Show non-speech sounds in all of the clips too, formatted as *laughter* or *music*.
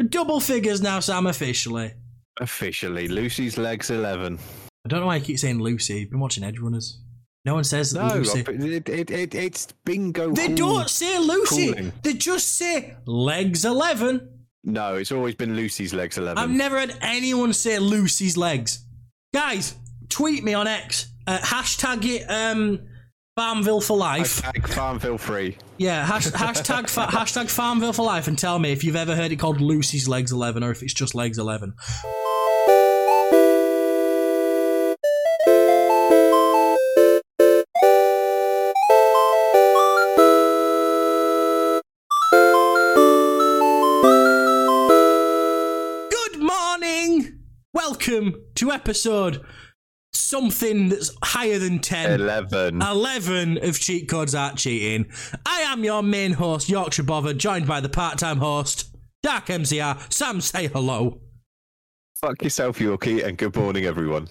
We're double figures now, Sam, officially. Officially, Lucy's legs eleven. I don't know why you keep saying Lucy. I've been watching Edgerunners. No one says No, Lucy. it, it, it, it's bingo. They don't say Lucy. Calling. They just say legs 11. No, it's always been Lucy's legs eleven. I've never had anyone say Lucy's legs. Guys, tweet me on X. Uh, hashtag it um, Farmville for life. Hashtag Farmville free. Yeah, hash, hashtag, fa- *laughs* hashtag Farmville for life and tell me if you've ever heard it called Lucy's Legs 11 or if it's just Legs 11. Good morning! Welcome to episode something that's higher than 10. Eleven. 11 of Cheat Codes Art Cheating. I am your main host, Yorkshire Bother, joined by the part time host, Dark MCR. Sam, say hello. Fuck yourself, Yorkie, and good morning, everyone.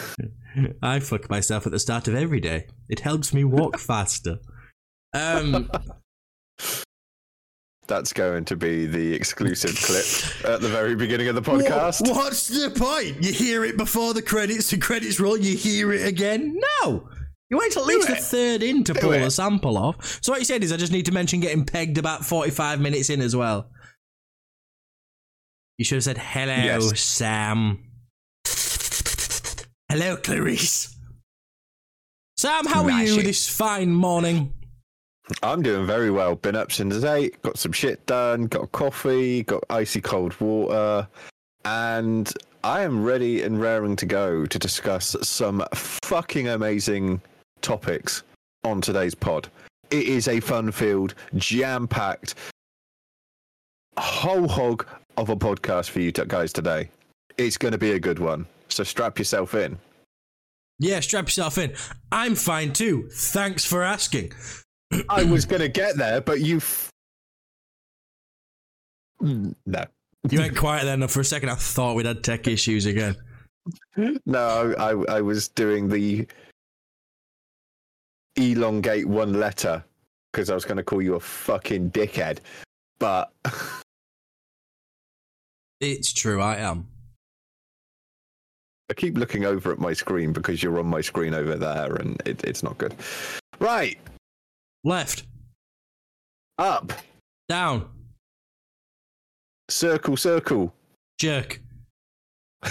*laughs* I fuck myself at the start of every day. It helps me walk *laughs* faster. Um, That's going to be the exclusive clip at the very beginning of the podcast. What- what's the point? You hear it before the credits, the credits roll, you hear it again? No! You wait till at least a third in to Do pull it. a sample off. So what you said is I just need to mention getting pegged about 45 minutes in as well. You should have said, hello, Yes. Sam. Hello, Clarice. Sam, how are you this fine morning? I'm doing very well. Been up since eight, got some shit done, got coffee, got icy cold water, and I am ready and raring to go to discuss some fucking amazing topics on today's pod. It is a fun filled, jam packed, whole hog of a podcast for you guys today. It's going to be a good one. So strap yourself in. Yeah, strap yourself in. I'm fine too. Thanks for asking. I was going to get there, but you. F- no. You went quiet then. For a second, I thought we'd had tech issues again. No, I, I was doing the elongate one letter because I was going to call you a fucking dickhead. But *laughs* It's true, I am. I keep looking over at my screen because you're on my screen over there and it, it's not good. Right, Left, up, down, circle, circle. jerk. *laughs*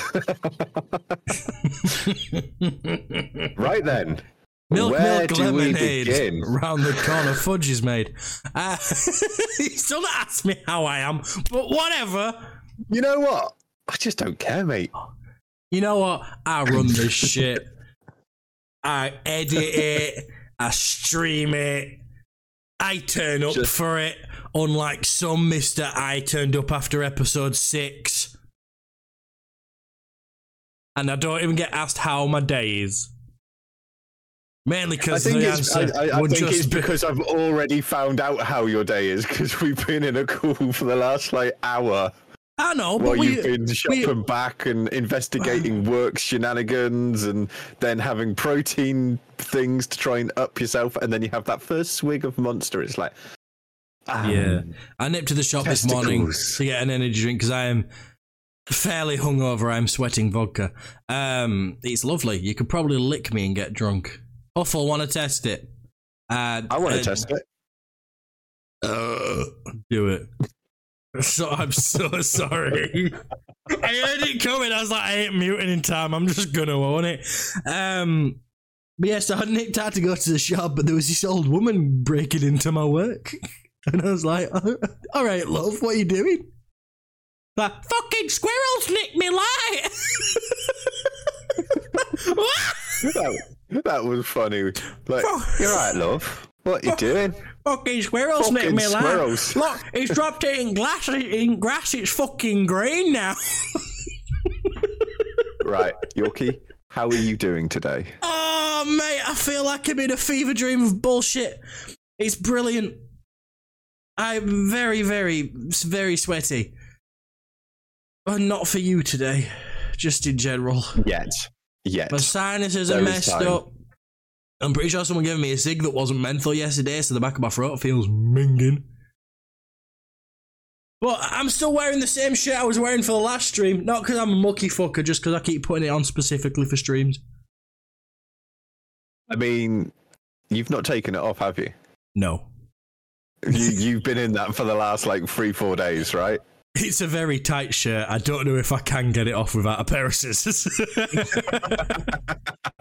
right then. Milk, Where milk, lemonade. Round the corner, fudge is made. Uh, *laughs* you still not ask me how I am, but whatever. You know what? I just don't care, mate. You know what? I run this *laughs* shit. I edit it. I stream it. I turn up Just- for it. Unlike some Mister, I turned up after episode six, and I don't even get asked how my day is. Mainly because the it's, I, answer I, I would think just it's be- because I've already found out how your day is because we've been in a call for the last like hour I know, but while we, you've been shopping we- back and investigating *sighs* work shenanigans and then having protein things to try and up yourself and then you have that first swig of monster it's like um, Yeah. I nipped to the shop this morning to get an energy drink because I am fairly hungover. I'm sweating vodka. Um, it's lovely. You could probably lick me and get drunk. Huffle, want to test it? Uh, I want to uh, test it. Uh, do it. So I'm so *laughs* sorry. I heard it coming. I was like, I ain't muting in time. I'm just gonna own it. Um, but yeah, so I nicked out to go to the shop, but there was this old woman breaking into my work, *laughs* and I was like, *laughs* "All right, love, what are you doing?" Like, fucking squirrels nicked me light. That, that was funny. Like, you're right, love. What are you doing? Fucking squirrels Fucking me squirrels. Look, it's dropped it in glass. In grass, it's fucking green now. *laughs* Right, Yorkie, how are you doing today? Oh, mate, I feel like I'm in a fever dream of bullshit. It's brilliant. I'm very, very, very sweaty. But not for you today, just in general. Yet. Yet. My sinuses There are messed time. up. I'm pretty sure someone gave me a cig that wasn't menthol yesterday, so the back of my throat feels minging. But I'm still wearing the same shirt I was wearing for the last stream. Not because I'm a mucky fucker, just because I keep putting it on specifically for streams. I mean, you've not taken it off, have you? No. you *laughs* you've been in that for the last like three, four days, right? It's a very tight shirt. I don't know if I can get it off without a pair of scissors. *laughs*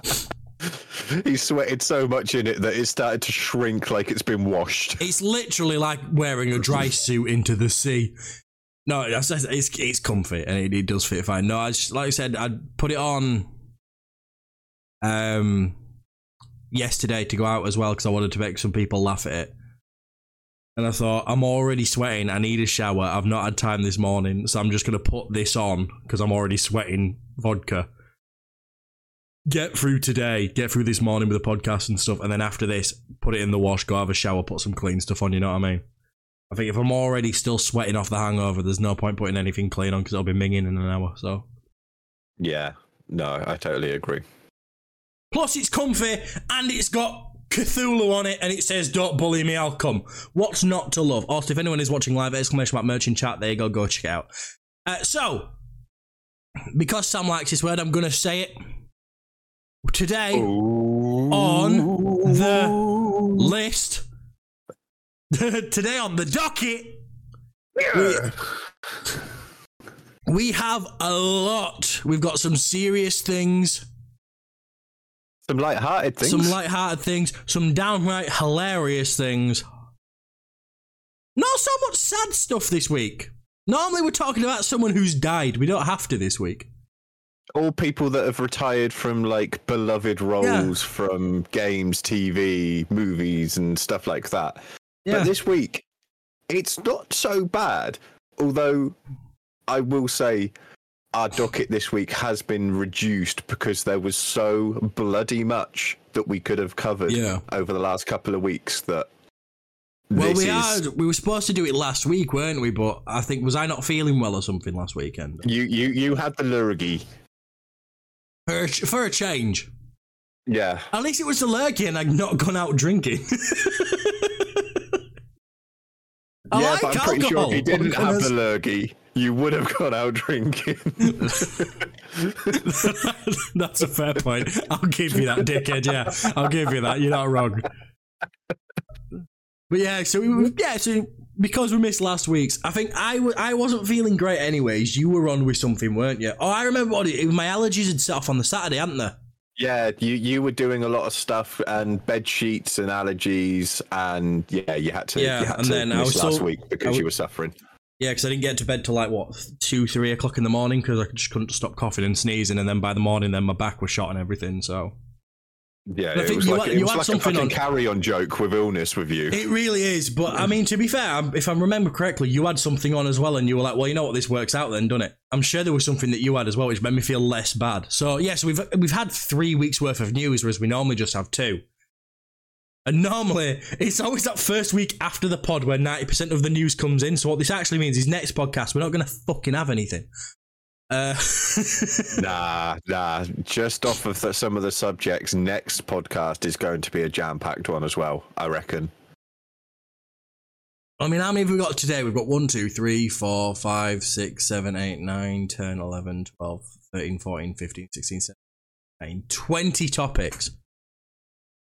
*laughs* *laughs* He sweated so much in it that it started to shrink like it's been washed. it's literally like wearing a dry suit into the sea. No, it's it's, it's comfy and it, it does fit fine. No, I just, like I said, I put it on um yesterday to go out as well because I wanted to make some people laugh at it. And I thought I'm already sweating. I need a shower. I've not had time this morning, so I'm just gonna put this on because I'm already sweating vodka. Get through today, get through this morning with the podcast and stuff, and then after this, put it in the wash, go have a shower, put some clean stuff on. You know what I mean? I think if I'm already still sweating off the hangover, there's no point putting anything clean on because I'll be minging in an hour. So Yeah, no, I totally agree. Plus, it's comfy and it's got Cthulhu on it and it says, Don't bully me, I'll come. What's not to love? Also, if anyone is watching live, exclamation mark merch in chat, there you go, go check it out. Uh, so, because Sam likes this word, I'm going to say it. Today, on the list, *laughs* today on the docket, we, we have a lot. We've got some serious things. Some light-hearted things. some light-hearted things, some downright hilarious things. Not so much sad stuff this week. Normally, we're talking about someone who's died. We don't have to this week. All people that have retired from like beloved roles from games, TV, movies, and stuff like that. But this week, it's not so bad. Although, I will say, our docket this week has been reduced because there was so bloody much that we could have covered Yeah. over the last couple of weeks that. well, we is, had we were supposed to do it last week, weren't we? But I think was I not feeling well or something last weekend You you you had the lurgy. For a, for a change. Yeah. At least it was the lurgy and I'd not gone out drinking. I yeah, like but I'm pretty sure if you didn't have the lurgy, you would have gone out drinking. *laughs* That's a fair point. I'll give you that, dickhead. Yeah, I'll give you that. You're not wrong. But yeah, so we, yeah, so because we missed last week's, I think I w- I wasn't feeling great. Anyways, you were on with something, weren't you? Oh, I remember what it, my allergies had set off on the Saturday, hadn't they? yeah, you you were doing a lot of stuff and bed sheets and allergies, and yeah, you had to. Yeah, you had and to then I miss was last so- week because you were suffering. Yeah, because I didn't get to bed till like what two, three o'clock in the morning because I just couldn't stop coughing and sneezing, and then by the morning, then my back was shot and everything. So Yeah, I it was you like, had- it you was had like a something fucking on- carry-on joke with illness with you. It really is, but I mean, to be fair, if I remember correctly, you had something on as well, and you were like, "Well, you know what, this works out then, doesn't it?" I'm sure there was something that you had as well, which made me feel less bad. So yes, we've we've had three weeks worth of news, whereas we normally just have two. And normally, it's always that first week after the pod where 90% of the news comes in. So what this actually means is next podcast, we're not going to fucking have anything. Uh, *laughs* nah, nah. Just off of the, some of the subjects, next podcast is going to be a jam-packed one as well. I reckon. I mean, how many have we got today? We've got 1, 2, 3, 4, 5, 6, 7, 8, 9, 10, 11, 12, 13, 14, 15, 16, 17, 20 topics.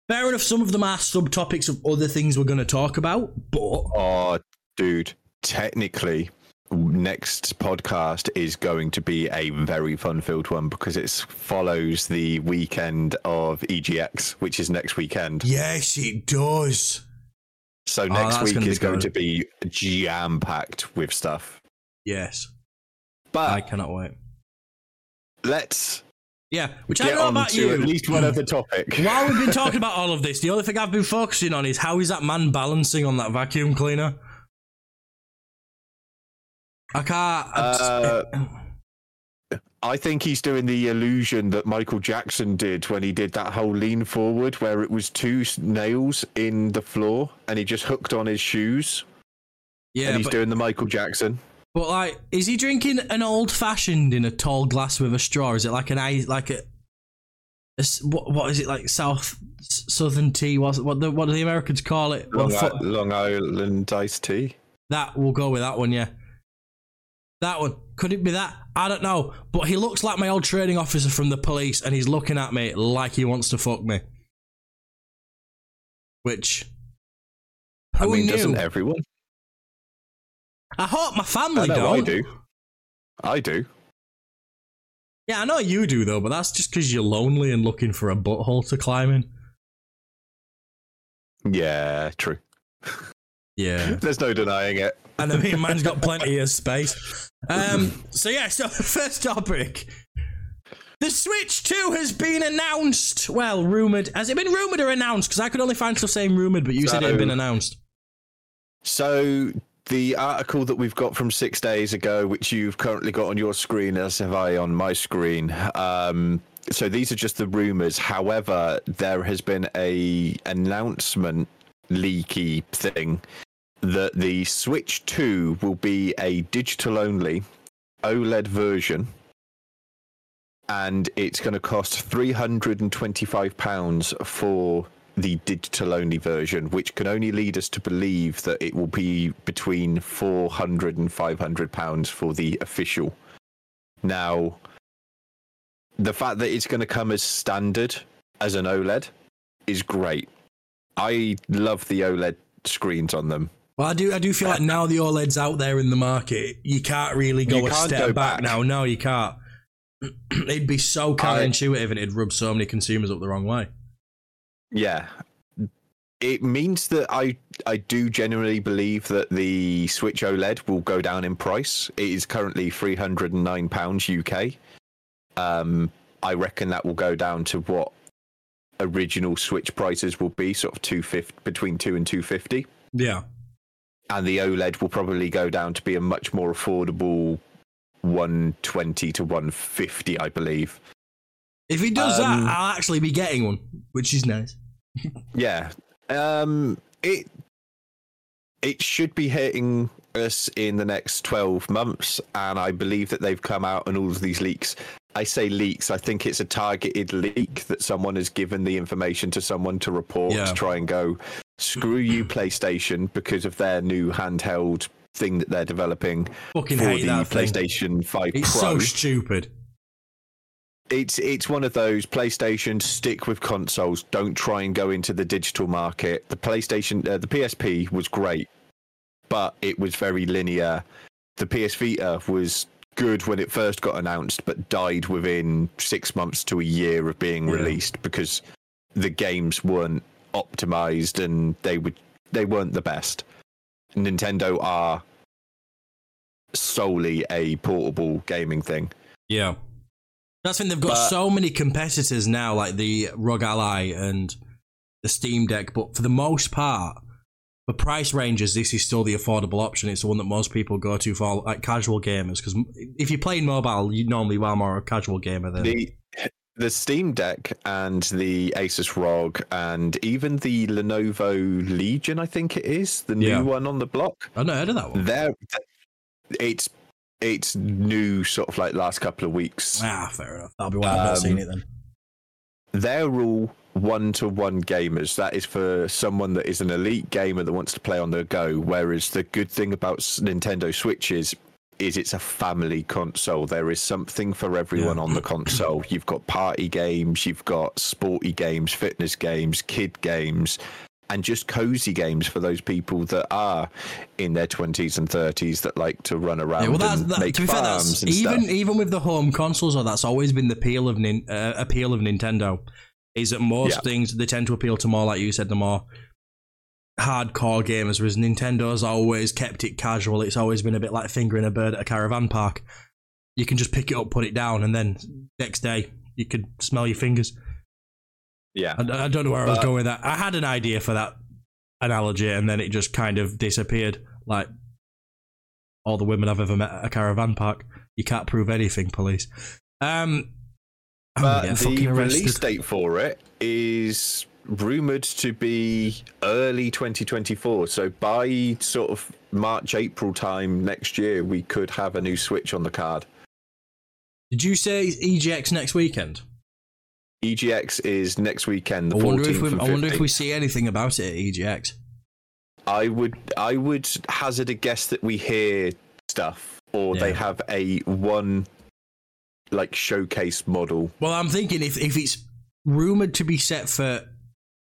Fair enough, some of them are subtopics of other things we're going to talk about, but Oh, dude. Technically, next podcast is going to be a very fun-filled one because it follows the weekend of EGX, which is next weekend. yes, it does. So Oh, next week gonna is going to be jam-packed with stuff. Yes, But I cannot wait. let's Yeah, which I don't know on about you. at least one other topic. *laughs* While we've been talking about all of this, the only thing I've been focusing on is how is that man balancing on that vacuum cleaner? I can't. I Uh, I think he's doing the illusion that Michael Jackson did when he did that whole lean forward, where it was two nails in the floor, and he just hooked on his shoes, yeah, and he's but, doing the Michael Jackson. but like, is he drinking an old fashioned in a tall glass with a straw? Is it like an ice, like a what, what is it like South Southern tea? What's what the what do the Americans call it? Well, Long, fu- Long Island iced tea. that we'll go with that one. Yeah, That one. Could it be that? I don't know. But he looks like my old training officer from the police, and he's looking at me like he wants to fuck me. Which. I mean, knew? doesn't everyone? I hope my family I know don't. I do. I do. Yeah, I know you do though, but that's just because you're lonely and looking for a butthole to climb in. Yeah, true. *laughs* Yeah. *laughs* There's no denying it. and I mean, mine's got plenty of space. Um, *laughs* so yeah, so *laughs* first topic. The Switch 2 has been announced. Well, rumored. Has it been rumored or announced? Because I could only find stuff saying rumored, but you said it had been announced. So the article that we've got from six days ago, which you've currently got on your screen, as have I on my screen. Um, so these are just the rumors. However, there has been a announcement leaky thing that the Switch 2 will be a digital only OLED version. And it's going to cost £325 for the digital only version, which can only lead us to believe that it will be between 400 and 500 pounds for the official. Now, the fact that it's going to come as standard as an OLED is great. I love the OLED screens on them. Well, I do. I do feel like now the OLED's out there in the market, you can't really go You a step go back. back. now. No, you can't. *clears throat* It'd be so counterintuitive, and it'd rub so many consumers up the wrong way. Yeah. It means that I I do genuinely believe that the Switch OLED will go down in price. It is currently three hundred and nine pounds UK. Um, I reckon that will go down to what original Switch prices will be, sort of two fifty between two and two fifty, Yeah. And the OLED will probably go down to be a much more affordable one twenty to one fifty, I believe. If he does Um, that, I'll actually be getting one, which is nice. *laughs* Yeah. Um it it should be hitting us in the next 12 months and I believe that they've come out and all of these leaks. I say leaks, I think it's a targeted leak that someone has given the information to someone to report Yeah. to try and go screw you PlayStation because of their new handheld thing that they're developing Fucking for hate the that thing. PlayStation 5 It's Pro so stupid. it's it's one of those PlayStation stick with consoles. Don't try and go into the digital market. The PlayStation, uh, the PSP was great, but it was very linear. The PS Vita was good when it first got announced, but died within six months to a year of being Yeah. released because the games weren't optimized and they would they weren't the best. Nintendo are solely a portable gaming thing. Yeah. That's when they've got But- so many competitors now, like the ROG Ally and the Steam Deck. But for the most part, for price ranges, this is still the affordable option. It's the one that most people go to for like casual gamers. Because if you're playing mobile, you normally are more a casual gamer than. the the Steam Deck and the Asus ROG and even the Lenovo Legion, I think it is the new Yeah. one on the block. I've not heard of that one. They're it's it's new, sort of like last couple of weeks. Ah, fair enough. That'll be why I've not Um, seen it then. They're all one to one gamers. That is for someone that is an elite gamer that wants to play on the go. Whereas the good thing about Nintendo Switches is it's a family console. There is something for everyone Yeah. on the console. *clears throat* You've got party games, you've got sporty games, fitness games, kid games, and just cozy games for those people that are in their 20s and 30s that like to run around Yeah, well, that's, and that, make to be fair, that's and even stuff. even with the home consoles, though, that's always been the appeal of nin, uh, appeal of Nintendo. Is that most Yeah. things they tend to appeal to more, like you said, the more hardcore gamers, whereas Nintendo's always kept it casual. It's always been a bit like fingering a bird at a caravan park. You can just pick it up, put it down, and then next day you could smell your fingers. Yeah. I, I don't know where I was going with that. I had an idea for that analogy, and then it just kind of disappeared. Like all the women I've ever met at a caravan park. You can't prove anything, police. Um, But the release date for it is rumored to be early 2024. So by sort of March, April time next year, we could have a new Switch on the card. Did you say EGX next weekend? EGX is next weekend, the I wonder 14th if we, I wonder if we see anything about it at EGX. I would, I would hazard a guess that we hear stuff, or they have a one like showcase model. Well, I'm thinking if if it's rumored to be set for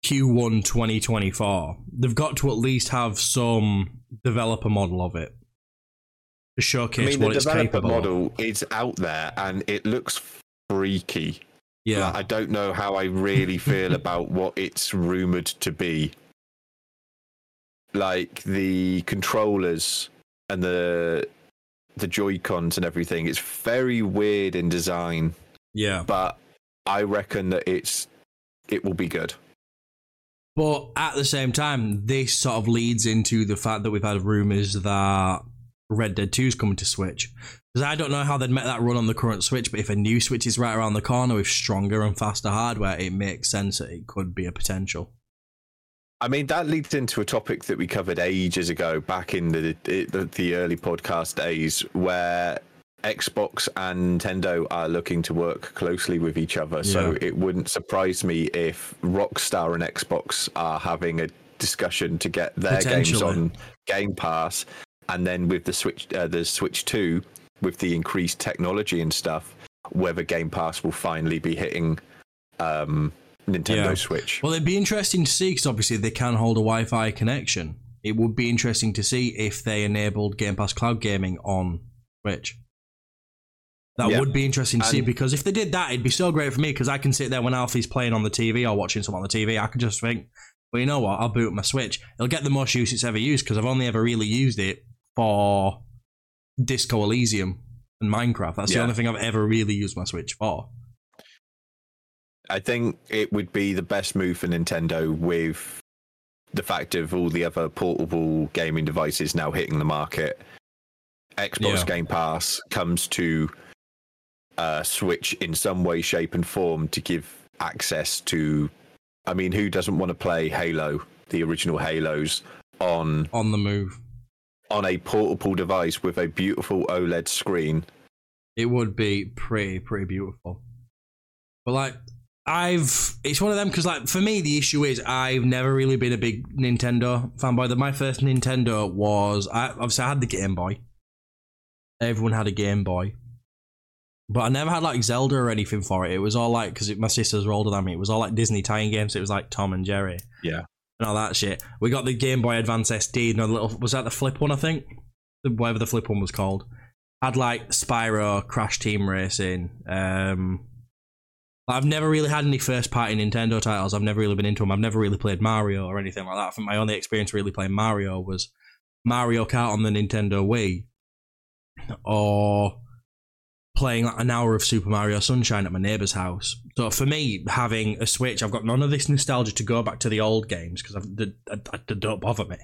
Q1 2024, they've got to at least have some developer model of it to I showcase mean, what the it's developer capable. model is out there and it looks freaky. Yeah, Like, I don't know how I really feel *laughs* about what it's rumored to be. Like the controllers and the the Joy Cons and everything. It's very weird in design, yeah. but I reckon that it's it will be good. But at the same time, this sort of leads into the fact that we've had rumors that Red Dead 2 is coming to Switch. Because I don't know how they'd make that run on the current Switch, but if a new Switch is right around the corner with stronger and faster hardware, it makes sense that it could be a potential. I mean, that leads into a topic that we covered ages ago, back in the the, the early podcast days, where Xbox and Nintendo are looking to work closely with each other. So it wouldn't surprise me if Rockstar and Xbox are having a discussion to get their games on Game Pass, and then with the Switch, uh, the Switch Two, with the increased technology and stuff, whether Game Pass will finally be hitting um, Nintendo Yeah. Switch. Well, it'd be interesting to see because obviously they can hold a Wi Fi connection. It would be interesting to see if they enabled Game Pass cloud gaming on Switch. That Yeah. would be interesting to see because if they did that, it'd be so great for me because I can sit there when Alfie's playing on the TV or watching something on the TV. I could just think, well, you know what? I'll boot my Switch. It'll get the most use it's ever used because I've only ever really used it for Disco Elysium and Minecraft. That's the only thing I've ever really used my Switch for. I think it would be the best move for Nintendo with the fact of all the other portable gaming devices now hitting the market. Xbox Yeah. Game Pass comes to uh, Switch in some way, shape, and form to give access to. I mean, who doesn't want to play Halo, the original Halos, on On the move. on a portable device with a beautiful OLED screen? it would be pretty pretty beautiful but like i've it's one of them because like for me the issue is i've never really been a big nintendo fanboy that my first nintendo was i obviously i had the game boy everyone had a game boy but i never had like zelda or anything for it it was all like because my sisters were older than me it was all like disney tie-in games it was like tom and jerry Yeah. and all that shit we got the game boy advance sp and a little was that the flip one i think The- whatever the flip one was called had like Spyro, Crash Team Racing. Um, I've never really had any first party Nintendo titles. I've never really been into them. I've never really played Mario or anything like that. I think my only experience really playing Mario was Mario Kart on the Nintendo Wii, or playing like an hour of Super Mario Sunshine at my neighbor's house. So for me, having a Switch, I've got none of this nostalgia to go back to the old games because they, they don't bother me.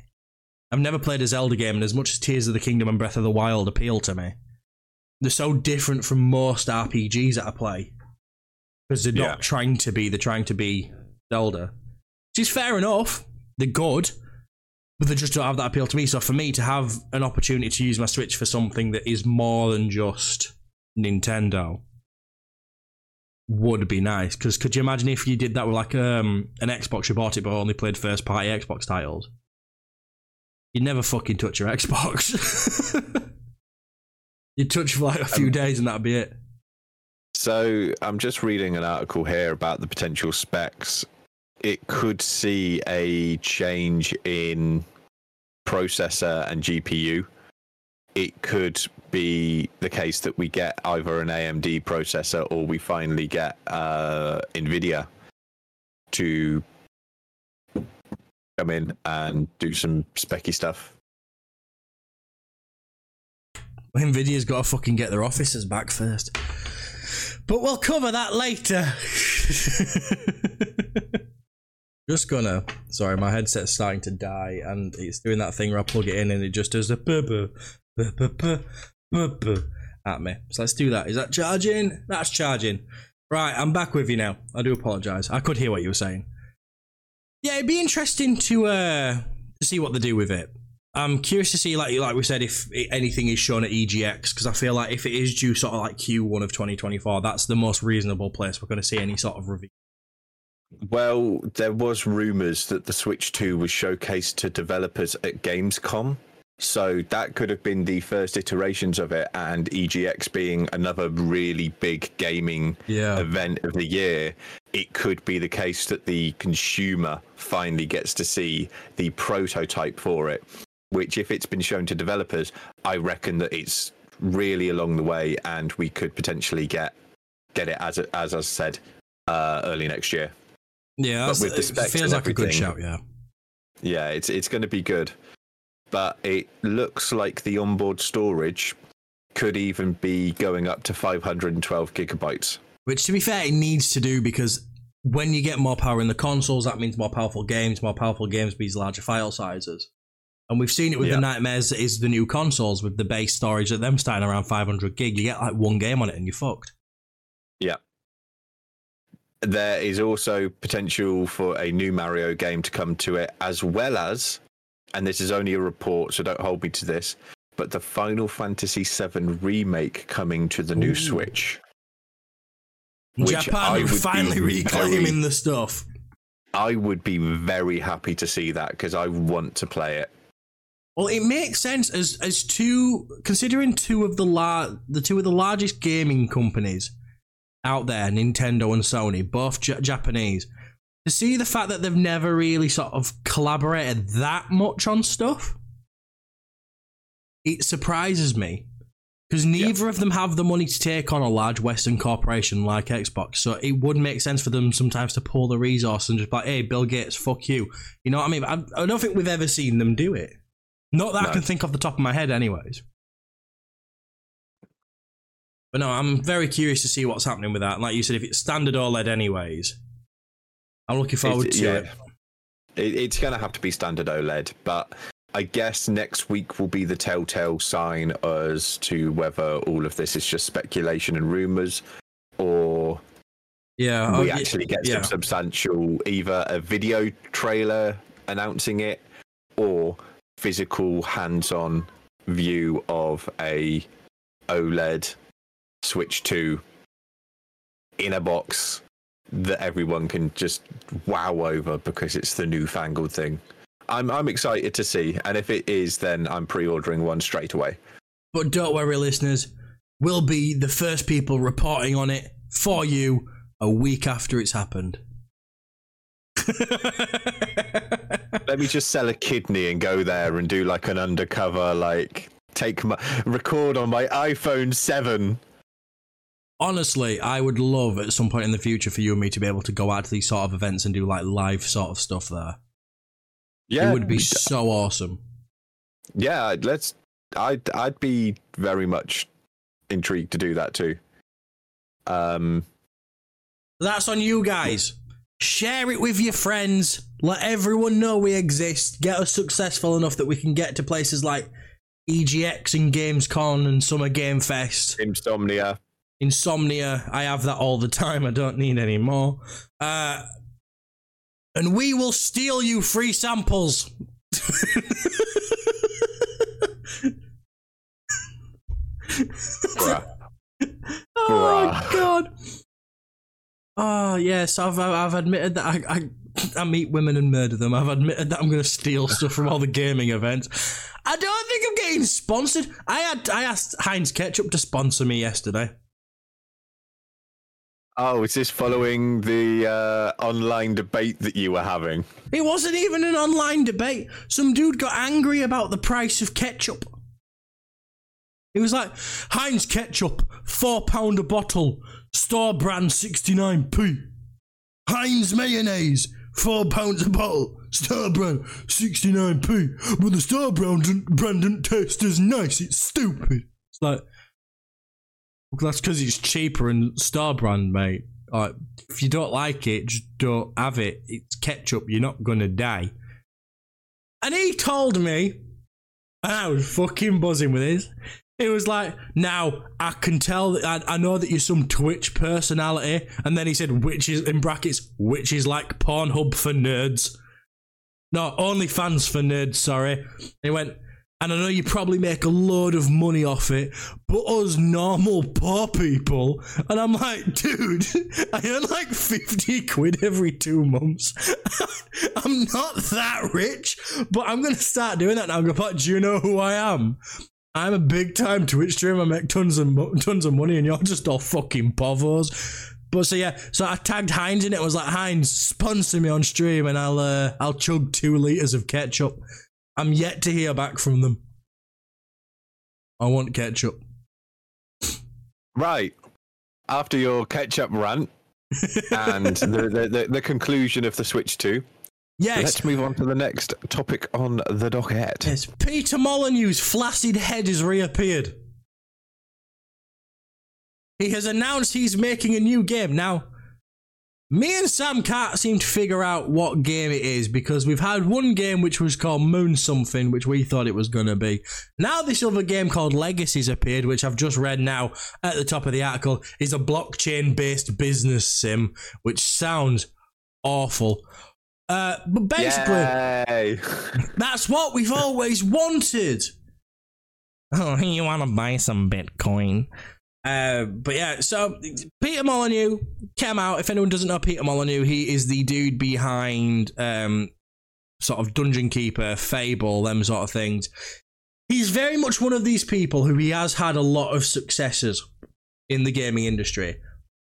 I've never played a Zelda game, and as much as Tears of the Kingdom and Breath of the Wild appeal to me, they're so different from most RPGs that I play because they're not Yeah. trying to be. They're trying to be Zelda, which is fair enough. They're good, but they just don't have that appeal to me. So for me to have an opportunity to use my Switch for something that is more than just Nintendo would be nice. Because could you imagine if you did that with like um, an Xbox, you bought it but only played first party Xbox titles? You'd never fucking touch your Xbox. *laughs* You'd touch for like a few Um, days and that'd be it. So I'm just reading an article here about the potential specs. It could see a change in processor and GPU. It could be the case that we get either an AMD processor or we finally get uh, NVIDIA to come in and do some specky stuff. Nvidia's got to fucking get their officers back first. But we'll cover that later. *laughs* just gonna. Sorry, my headset's starting to die, and it's doing that thing where I plug it in and it just does the boo buh, at me. So let's do that. Is that charging? That's charging. Right, I'm back with you now. I do apologise. I could hear what you were saying. Yeah, it'd be interesting to uh to see what they do with it. I'm curious to see, like like we said, if anything is shown at EGX because I feel like if it is due sort of like Q1 of 2024, that's the most reasonable place we're going to see any sort of review. Well, there was rumors that the Switch 2 was showcased to developers at Gamescom So that could have been the first iterations of it, and EGX being another really big gaming Yeah. event of the year, it could be the case that the consumer finally gets to see the prototype for it. Which, if it's been shown to developers, I reckon that it's really along the way, and we could potentially get get it as as I said uh, early next year. Yeah, But with the it feels like a good shout. Yeah. Yeah, it's it's going to be good, but it looks like the onboard storage could even be going up to 512 gigabytes. Which, to be fair, it needs to do because when you get more power in the consoles, that means more powerful games. More powerful games means larger file sizes. And we've seen it with Yeah. the nightmares is the new consoles with the base storage at them starting around 500 gig. You get like one game on it and you're fucked. Yeah. There is also potential for a new Mario game to come to it, as well as, and this is only a report, so don't hold me to this, but the Final Fantasy VII remake coming to the new Ooh. Switch. Japan finally reclaiming very- the stuff. I would be very happy to see that because I want to play it. Well, it makes sense as as two considering two of the la- the two of the largest gaming companies out there, Nintendo and Sony, both J- Japanese. To see the fact that they've never really sort of collaborated that much on stuff, it surprises me because neither of them have the money to take on a large Western corporation like Xbox. So it would make sense for them sometimes to pull the resource and just be like, "Hey, Bill Gates, fuck you." You know what I mean? I, I don't think we've ever seen them do it. Not that I can think off the top of my head, anyways. But no, I'm very curious to see what's happening with that. And like you said, if it's standard OLED, anyways, I'm looking forward to yeah. it. It, it's going to have to be standard OLED, but I guess next week will be the telltale sign as to whether all of this is just speculation and rumors, or Yeah, we y- actually get yeah. some substantial either a video trailer announcing it or physical hands-on view of a OLED Switch 2 in a box that everyone can just wow over because it's the newfangled thing. I'm I'm excited to see, and if it is, then I'm pre-ordering one straight away. But don't worry, listeners. We'll be the first people reporting on it for you a week after it's happened. *laughs* Let me just sell a kidney and go there and do like an undercover, like take my record on my iPhone seven. Honestly, I would love at some point in the future for you and me to be able to go out to these sort of events and do like live sort of stuff there. Yeah, It would be so awesome. Yeah, let's. I'd I'd be very much intrigued to do that too. Um, That's on you guys. Share it with your friends. Let everyone know we exist. Get us successful enough that we can get to places like EGX and Gamescom and Summer Game Fest. Insomnia. Insomnia. I have that all the time. I don't need any more. Uh, and we will steal you free samples. Bruh. *laughs* Oh Bruh. god. Oh yes, I've I've admitted that I, I I meet women and murder them. I've admitted that I'm going to steal stuff from all the gaming events. I don't think I'm getting sponsored. I had I asked Heinz Ketchup to sponsor me yesterday. Oh, is this following the uh, online debate that you were having? It wasn't even an online debate. Some dude got angry about the price of ketchup. He was like, Heinz ketchup, four pound a bottle, store brand 69p. Heinz mayonnaise, four pounds a bottle, store brand 69p. But the store brand brand doesn't taste as nice, it's stupid. It's like, that's because it's cheaper and store brand, mate. Like, if you don't like it, just don't have it. It's ketchup. You're not gonna die. And he told me, and I was fucking buzzing with this. It was like, now I can tell that I, I know that you're some Twitch personality. And then he said, which is in brackets, which is like Pornhub for nerds. No, OnlyFans for nerds. Sorry. He went, And I know you probably make a load of money off it, but us normal poor people, and I'm like, dude, *laughs* I earn like 50 quid every two months. *laughs* I'm not that rich, but I'm going to start doing that now. I'm going to put, do you know who I am? I'm a big time Twitch streamer. I make tons of tons of money, and you're just all fucking povos. But so yeah, so I tagged Heinz in it. I was like, Heinz, sponsor me on stream, and I'll uh, I'll chug two liters of ketchup. I'm yet to hear back from them. I want ketchup. Right. After your ketchup rant and *laughs* the, the, the, the conclusion of the Switch 2, Yes. let's move on to the next topic on the docket. Yes. Peter Molyneux's flaccid head has reappeared. He has announced he's making a new game. Now, me and Sam can't seem to figure out what game it is because we've had one game which was called Moon Something, which we thought it was going to be. Now, this other game called Legacies appeared, which I've just read now at the top of the article, is a blockchain based business sim, which sounds awful. Uh, but basically, Yay. *laughs* that's what we've always wanted. Oh, you want to buy some Bitcoin? Uh, but yeah, so Peter Molyneux came out. If anyone doesn't know Peter Molyneux, he is the dude behind um, sort of Dungeon Keeper, Fable, them sort of things. He's very much one of these people who he has had a lot of successes in the gaming industry.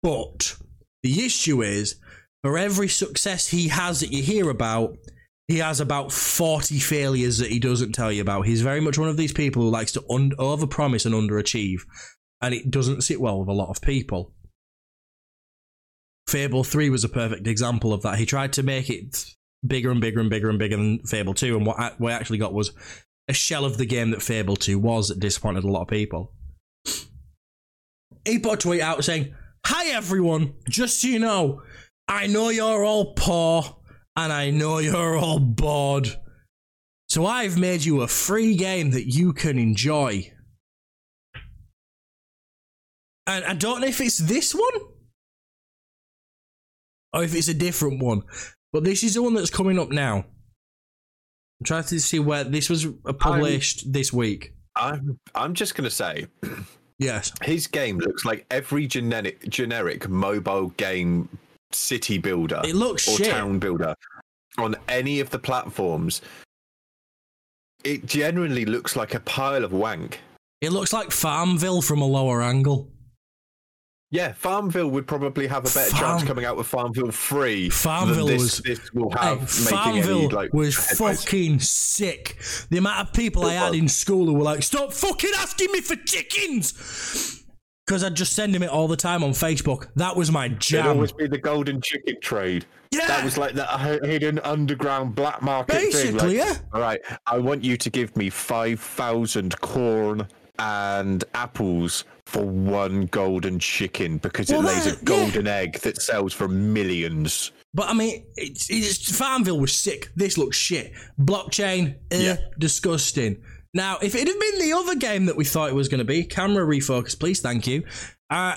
But the issue is, for every success he has that you hear about, he has about 40 failures that he doesn't tell you about. He's very much one of these people who likes to un- overpromise and underachieve, and it doesn't sit well with a lot of people. Fable 3 was a perfect example of that. He tried to make it bigger and bigger and bigger and bigger than Fable 2, and what I, what I actually got was a shell of the game that Fable 2 was that disappointed a lot of people. He put a tweet out saying, Hi everyone, just so you know, I know you're all poor and I know you're all bored. So I've made you a free game that you can enjoy. And I don't know if it's this one or if it's a different one, but this is the one that's coming up now. I'm trying to see where this was published this week. I'm, I'm just going to say, *clears throat* Yes. his game looks like every generic, generic mobile game city builder It looks or shit. town builder on any of the platforms. It genuinely looks like a pile of wank. It looks like Farmville from a lower angle. Yeah, Farmville would probably have a better Farm- chance coming out with Farmville free. Farmville than this, was- this will have making Farmville any like was fucking sick. The amount of people I had in school who were like, "Stop fucking asking me for chickens," because I'd just send him it all the time on Facebook. That was my jam. It'd always be the golden chicken trade. Yeah. That was like that hi- hidden underground black market thing. Like, yeah. All right, I want you to give me five thousand corn and apples for one golden chicken because Well, it lays a that- yeah. golden egg that sells for millions. But I mean, it's, it's, Farmville was sick. This looks shit. Blockchain, eh, Yeah. disgusting. Now, if it had been the other game that we thought it was going to be, camera refocus, please, thank you. Uh,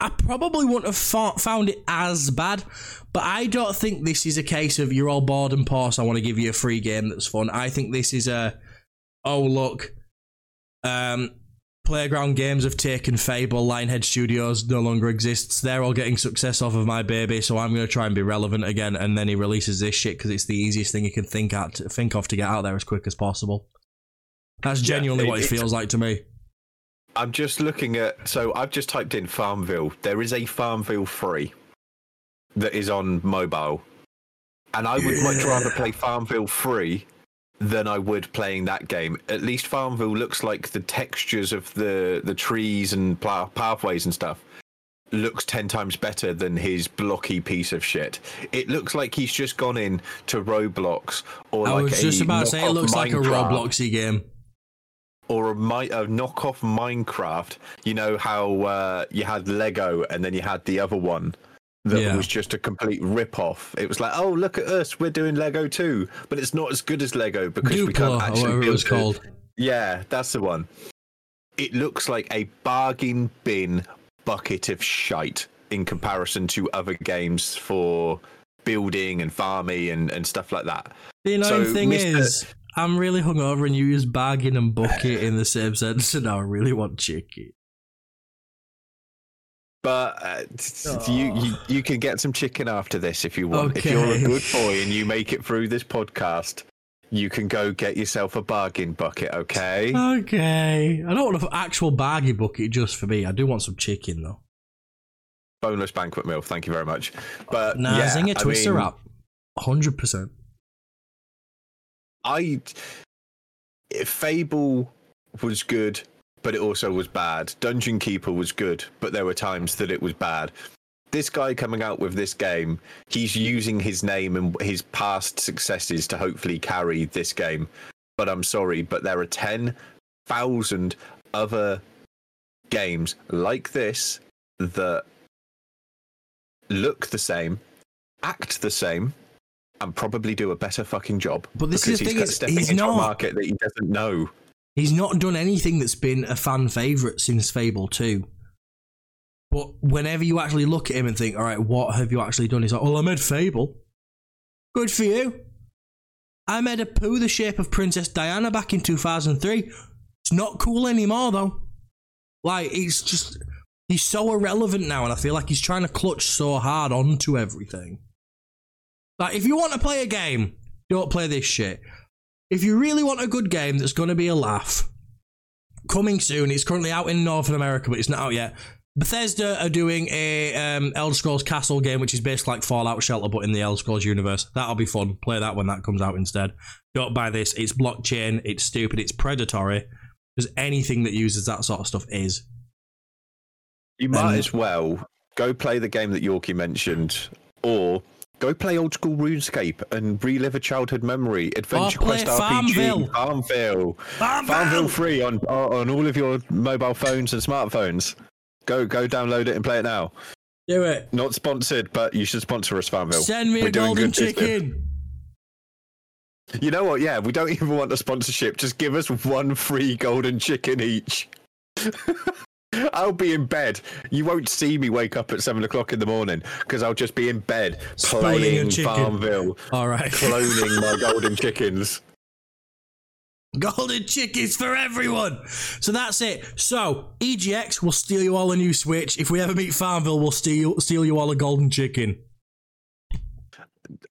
I probably wouldn't have found it as bad, but I don't think this is a case of you're all bored and poor, so I want to give you a free game that's fun. I think this is a, oh look, um, Playground Games have taken Fable, Lionhead Studios no longer exists. They're all getting success off of my baby, so I'm going to try and be relevant again. And then he releases this shit because it's the easiest thing he can think out think of to get out there as quick as possible. That's Yeah, genuinely it- what it feels like to me. I'm just looking at. So I've just typed in Farmville. There is a Farmville free that is on mobile, and I would much rather play Farmville free than I would playing that game. At least Farmville looks like the textures of the the trees and pla- pathways and stuff looks 10 times better than his blocky piece of shit. It looks like he's just gone in to Roblox or I like was a just about to say it looks like a Minecraft Robloxy game. or a, mi- a knockoff Minecraft. You know how uh, you had Lego and then you had the other one that Yeah. was just a complete rip-off. It was like, oh, look at us, we're doing Lego too, but it's not as good as Lego because we can't actually whatever it was it. called. Yeah, that's the one. It looks like a bargain bin bucket of shite in comparison to other games for building and farming and, and stuff like that. The annoying So, thing Mr. is, I'm really hungover and you use bagging and bucket in the same sentence, and I really want chicken. But uh, you, you you can get some chicken after this if you want. If you're a good boy and you make it through this podcast, you can go get yourself a bargain bucket. Okay. Okay. I don't want an actual baggy bucket just for me. I do want some chicken though. Boneless banquet meal. Thank you very much. But Nah, yeah, Zinger I Twister mean, wrap. 100%. I Fable was good, but it also was bad. Dungeon Keeper was good, but there were times that it was bad. This guy coming out with this game, he's using his name and his past successes to hopefully carry this game. But I'm sorry, but there are 10,000 other games like this that look the same, act the same, and probably do a better fucking job. But this because is the thing, got- it's- stepping he's into a not- market that he doesn't know. He's not done anything that's been a fan favourite since Fable 2. But whenever you actually look at him and think, all right, what have you actually done? He's like, well, I made Fable. Good for you. I made a poo the shape of Princess Diana back in 2003. It's not cool anymore, though. Like, it's just, he's so irrelevant now, and I feel like he's trying to clutch so hard onto everything. Like, if you want to play a game, don't play this shit. If you really want a good game that's going to be a laugh, coming soon. It's currently out in Northern America, but it's not out yet. Bethesda are doing a um, Elder Scrolls Castle game, which is basically like Fallout Shelter, but in the Elder Scrolls universe. That'll be fun. Play that when that comes out instead. Don't buy this. It's blockchain. It's stupid. It's predatory. Because anything that uses that sort of stuff is. You might And- as well go play the game that Yorkie mentioned, or go play old school RuneScape and relive a childhood memory. Adventure Quest RPG, Farmville. Farmville, Farmville free on on all of your mobile phones and smartphones. Go go download it and play it now. Do it. Not sponsored, but you should sponsor us, Farmville. Send me We're a golden chicken. You know what? Yeah, we don't even want a sponsorship. Just give us one free golden chicken each. *laughs* *laughs* I'll be in bed. You won't see me wake up at seven o'clock in the morning because I'll just be in bed playing. Farmville, All right. cloning my *laughs* golden chickens. Golden chickens for everyone. So that's it. So EGX will steal you all a new Switch. If we ever meet Farmville, we'll steal steal you all a golden chicken.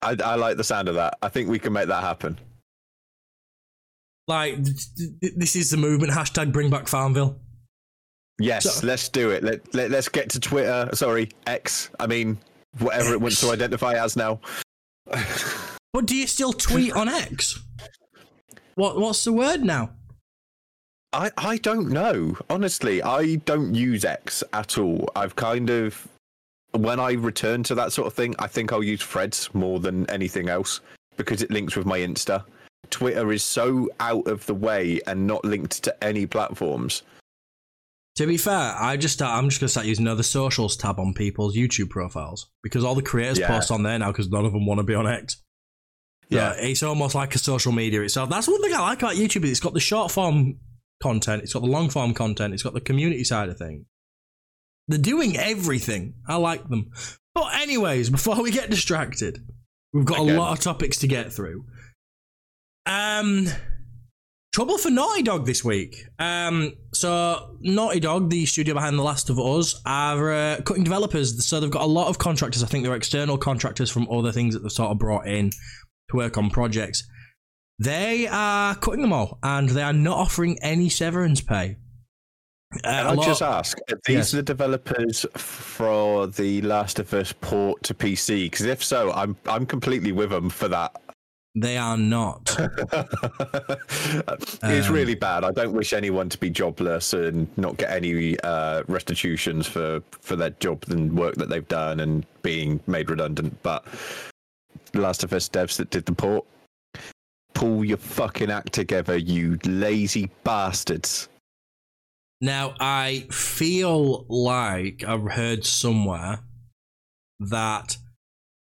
I, I like the sound of that. I think we can make that happen. Like th- th- this is the movement. Hashtag bring back Farmville. Yes, So- let's do it. Let, let let's get to Twitter. Sorry, X. I mean, whatever it wants to identify as now. But do you still tweet on X? What what's the word now? I, I don't know. Honestly, I don't use X at all. I've kind of when I return to that sort of thing, I think I'll use Threads more than anything else because it links with my Insta. Twitter is so out of the way and not linked to any platforms. To be fair, I just start, I'm just gonna start using another socials tab on people's YouTube profiles because all the creators Yeah. post on there now because none of them want to be on X. Yeah. Yeah, it's almost like a social media itself. That's one thing I like about YouTube. It's got the short form content, it's got the long form content, it's got the community side of things. They're doing everything. I like them. But anyways, before we get distracted, we've got Again. a lot of topics to get through. Um, trouble for Naughty Dog this week. Um, so Naughty Dog, the studio behind The Last of Us, are uh, cutting developers. So they've got a lot of contractors. I think they're external contractors from other things that they've sort of brought in to work on projects. They are cutting them all, and they are not offering any severance pay. Uh, Can a I lot- just ask, are these Yes. the developers for the Last of Us port to PC? Because if so, I'm I'm completely with them for that. They are not. *laughs* it's Um, really bad. I don't wish anyone to be jobless and not get any uh, restitutions for for their job and work that they've done and being made redundant. But Last of Us devs that did the port, pull your fucking act together, you lazy bastards. Now, I feel like I've heard somewhere that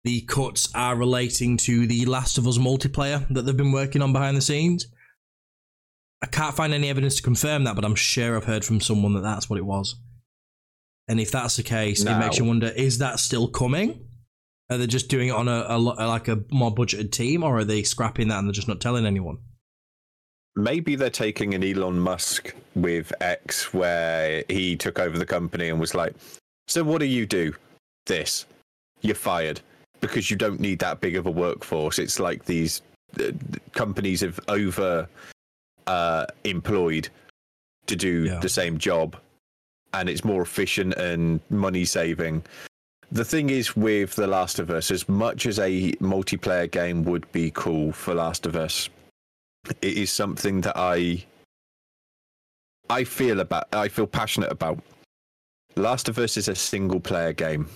the cuts are relating to the Last of Us multiplayer that they've been working on behind the scenes. I can't find any evidence to confirm that, but I'm sure I've heard from someone that that's what it was. And if that's the case, it makes you wonder: is that still coming? Are they just doing it on a, a like a more budgeted team, or are they scrapping that and they're just not telling anyone? maybe they're taking an Elon Musk with X, where he took over the company and was like, "So what do you do? This, you're fired because you don't need that big of a workforce. It's like these uh, companies have over uh, employed to do Yeah. the same job, and it's more efficient and money saving." The thing is with The Last of Us, as much as a multiplayer game would be cool for Last of Us, it is something that I I feel about I feel passionate about. Last of Us is a single player game.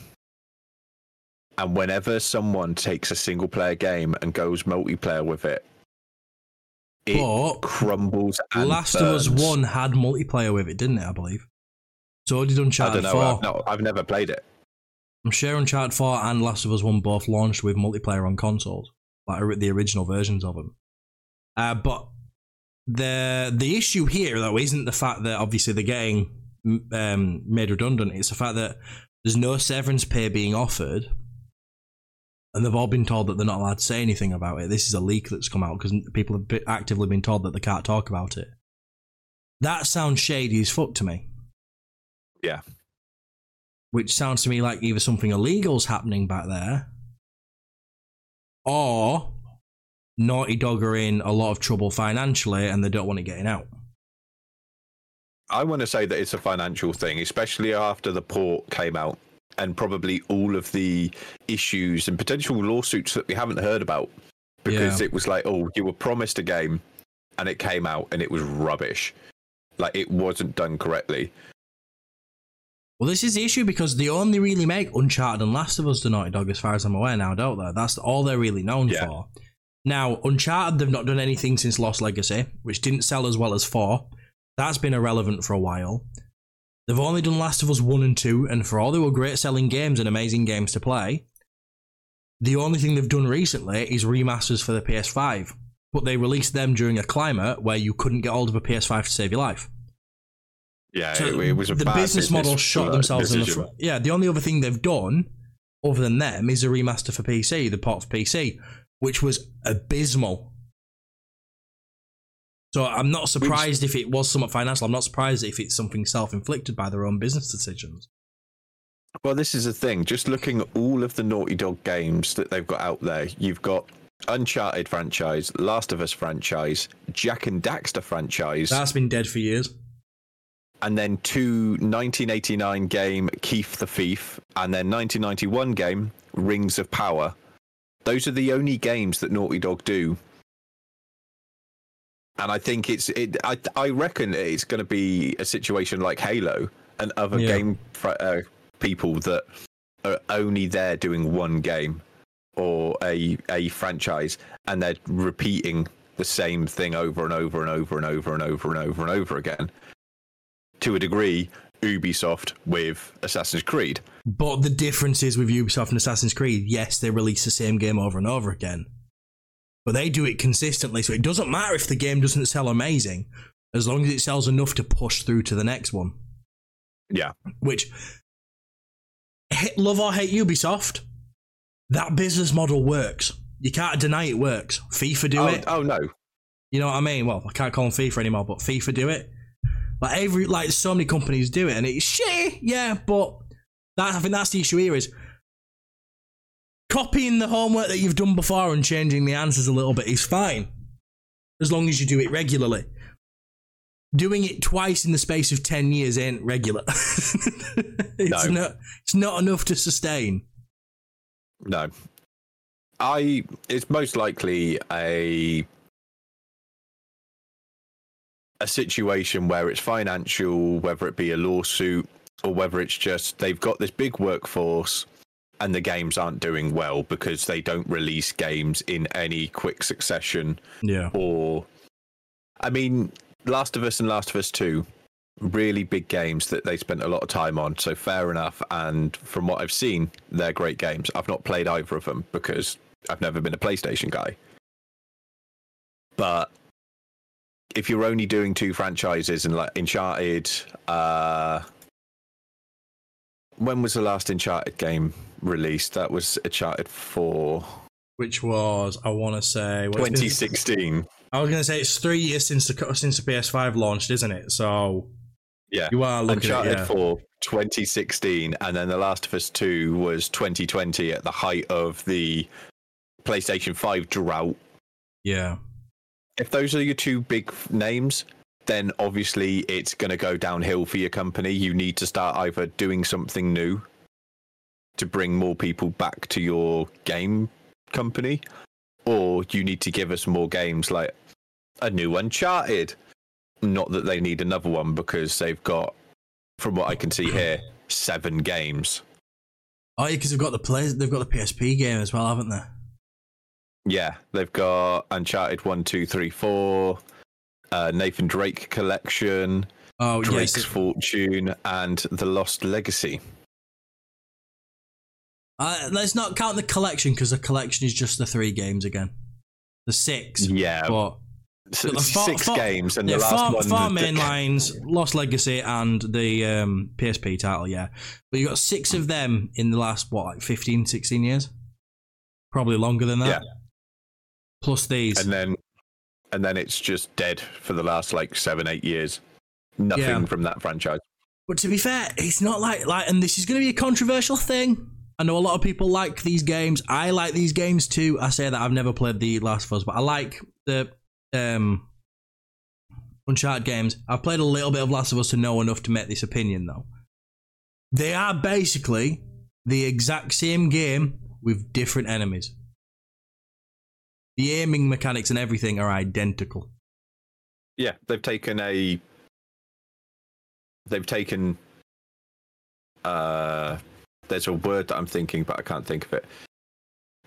And whenever someone takes a single player game and goes multiplayer with it, it But crumbles Last of Us 1 had multiplayer with it, didn't it, I believe? So did I Uncharted don't know. 4. I've, no, I've never played it. I'm sure Uncharted 4 and Last of Us 1 both launched with multiplayer on consoles, like the original versions of them. Uh, but the the issue here, though, isn't the fact that obviously they're getting um, made redundant. It's the fact that there's no severance pay being offered, and they've all been told that they're not allowed to say anything about it. This is a leak that's come out because people have been actively been told that they can't talk about it. That sounds shady as fuck to me. Yeah. Which sounds to me like either something illegal's happening back there, or Naughty Dog are in a lot of trouble financially and they don't want it getting out. I want to say that it's a financial thing, especially after the port came out and probably all of the issues and potential lawsuits that we haven't heard about because Yeah. it was like, oh, you were promised a game and it came out and it was rubbish. Like it wasn't done correctly. Well, this is the issue because they only really make Uncharted and Last of Us to Naughty Dog, as far as I'm aware now, don't they? That's all they're really known Yeah. for. Now, Uncharted, they've not done anything since Lost Legacy, which didn't sell as well as 4. That's been irrelevant for a while. They've only done Last of Us 1 and 2, and for all they were great selling games and amazing games to play, the only thing they've done recently is remasters for the PS5. But they released them during a climate where you couldn't get hold of a PS5 to save your life. Yeah, So it, it was a the bad business model shot uh, themselves in the foot. Yeah, the only other thing they've done, other than them, is a remaster for PC, the port for PC, which was abysmal. So I'm not surprised if it was somewhat financial. I'm not surprised if it's something self-inflicted by their own business decisions. Well, this is the thing. Just looking at all of the Naughty Dog games that they've got out there, you've got Uncharted franchise, Last of Us franchise, Jak and Daxter franchise, That's been dead for years. and then two 1989 game Keef the Thief, and then 1991 game Rings of Power. Those are the only games that Naughty Dog do. And I think it's it. I I reckon it's going to be a situation like Halo and other Yeah. game uh, people that are only there doing one game or a a franchise, and they're repeating the same thing over and over and over and over and over and over and over again. To a degree, Ubisoft with Assassin's Creed. But the difference is with Ubisoft and Assassin's Creed, yes, they release the same game over and over again. But they do it consistently, so it doesn't matter if the game doesn't sell amazing, as long as it sells enough to push through to the next one. Yeah, Which, love or hate Ubisoft, that business model works. You can't deny it works. FIFA do oh, it. oh no, You know what I mean? Well, I can't call them FIFA anymore, but FIFA do it. Like every like so many companies do it, and it's shitty, yeah. But that I think that's the issue here is copying the homework that you've done before and changing the answers a little bit is fine, as long as you do it regularly. Doing it twice in the space of ten years ain't regular. *laughs* it's No. not. It's not enough to sustain. no. I it's most likely a a situation where it's financial, whether it be a lawsuit or whether it's just they've got this big workforce and the games aren't doing well because they don't release games in any quick succession Yeah. or I mean, Last of Us and Last of Us 2, really big games that they spent a lot of time on, so fair enough. And from what I've seen, they're great games. I've not played either of them because I've never been a PlayStation guy. But if you're only doing two franchises and like Uncharted, uh, when was the last Uncharted game released? That was Uncharted 4, Which was I want to say well, it's been- 2016. I was gonna say it's three years since the since the PS5 launched, isn't it? So Yeah. you are looking Uncharted at yeah. 4 2016 and then The Last of Us 2 was 2020 at the height of the PlayStation 5 drought. yeah. If those are your two big names, then obviously it's going to go downhill for your company. You need to start either doing something new to bring more people back to your game company or you need to give us more games like a new Uncharted. Not that they need another one because they've got, from what I can see here, seven games. Oh yeah, because they've got the play they've got the PSP game as well, haven't they? Yeah, they've got Uncharted 1, 2, 3, 4, uh, Nathan Drake Collection, Oh Drake's yes. Fortune, and The Lost Legacy. Uh, let's not count the collection because the collection is just the three games again. The six. Yeah, But s- but the four- six four- games, and yeah, the last four, one. four the- main lines, *laughs* Lost Legacy and the um, PSP title, yeah. But you got six of them in the last, what, like 15, 16 years? Probably longer than that. Yeah. Plus these. and then, and then it's just dead for the last like seven, eight years. Nothing Yeah. from that franchise. But to be fair, it's not like like, and this is going to be a controversial thing. I know a lot of people like these games. I like these games too. I say that I've never played the Last of Us, but I like the um, Uncharted games. I've played a little bit of Last of Us to know enough to make this opinion, though. They are basically the exact same game with different enemies. The aiming mechanics and everything are identical. Yeah, they've taken a. They've taken. Uh, there's a word that I'm thinking, but I can't think of it.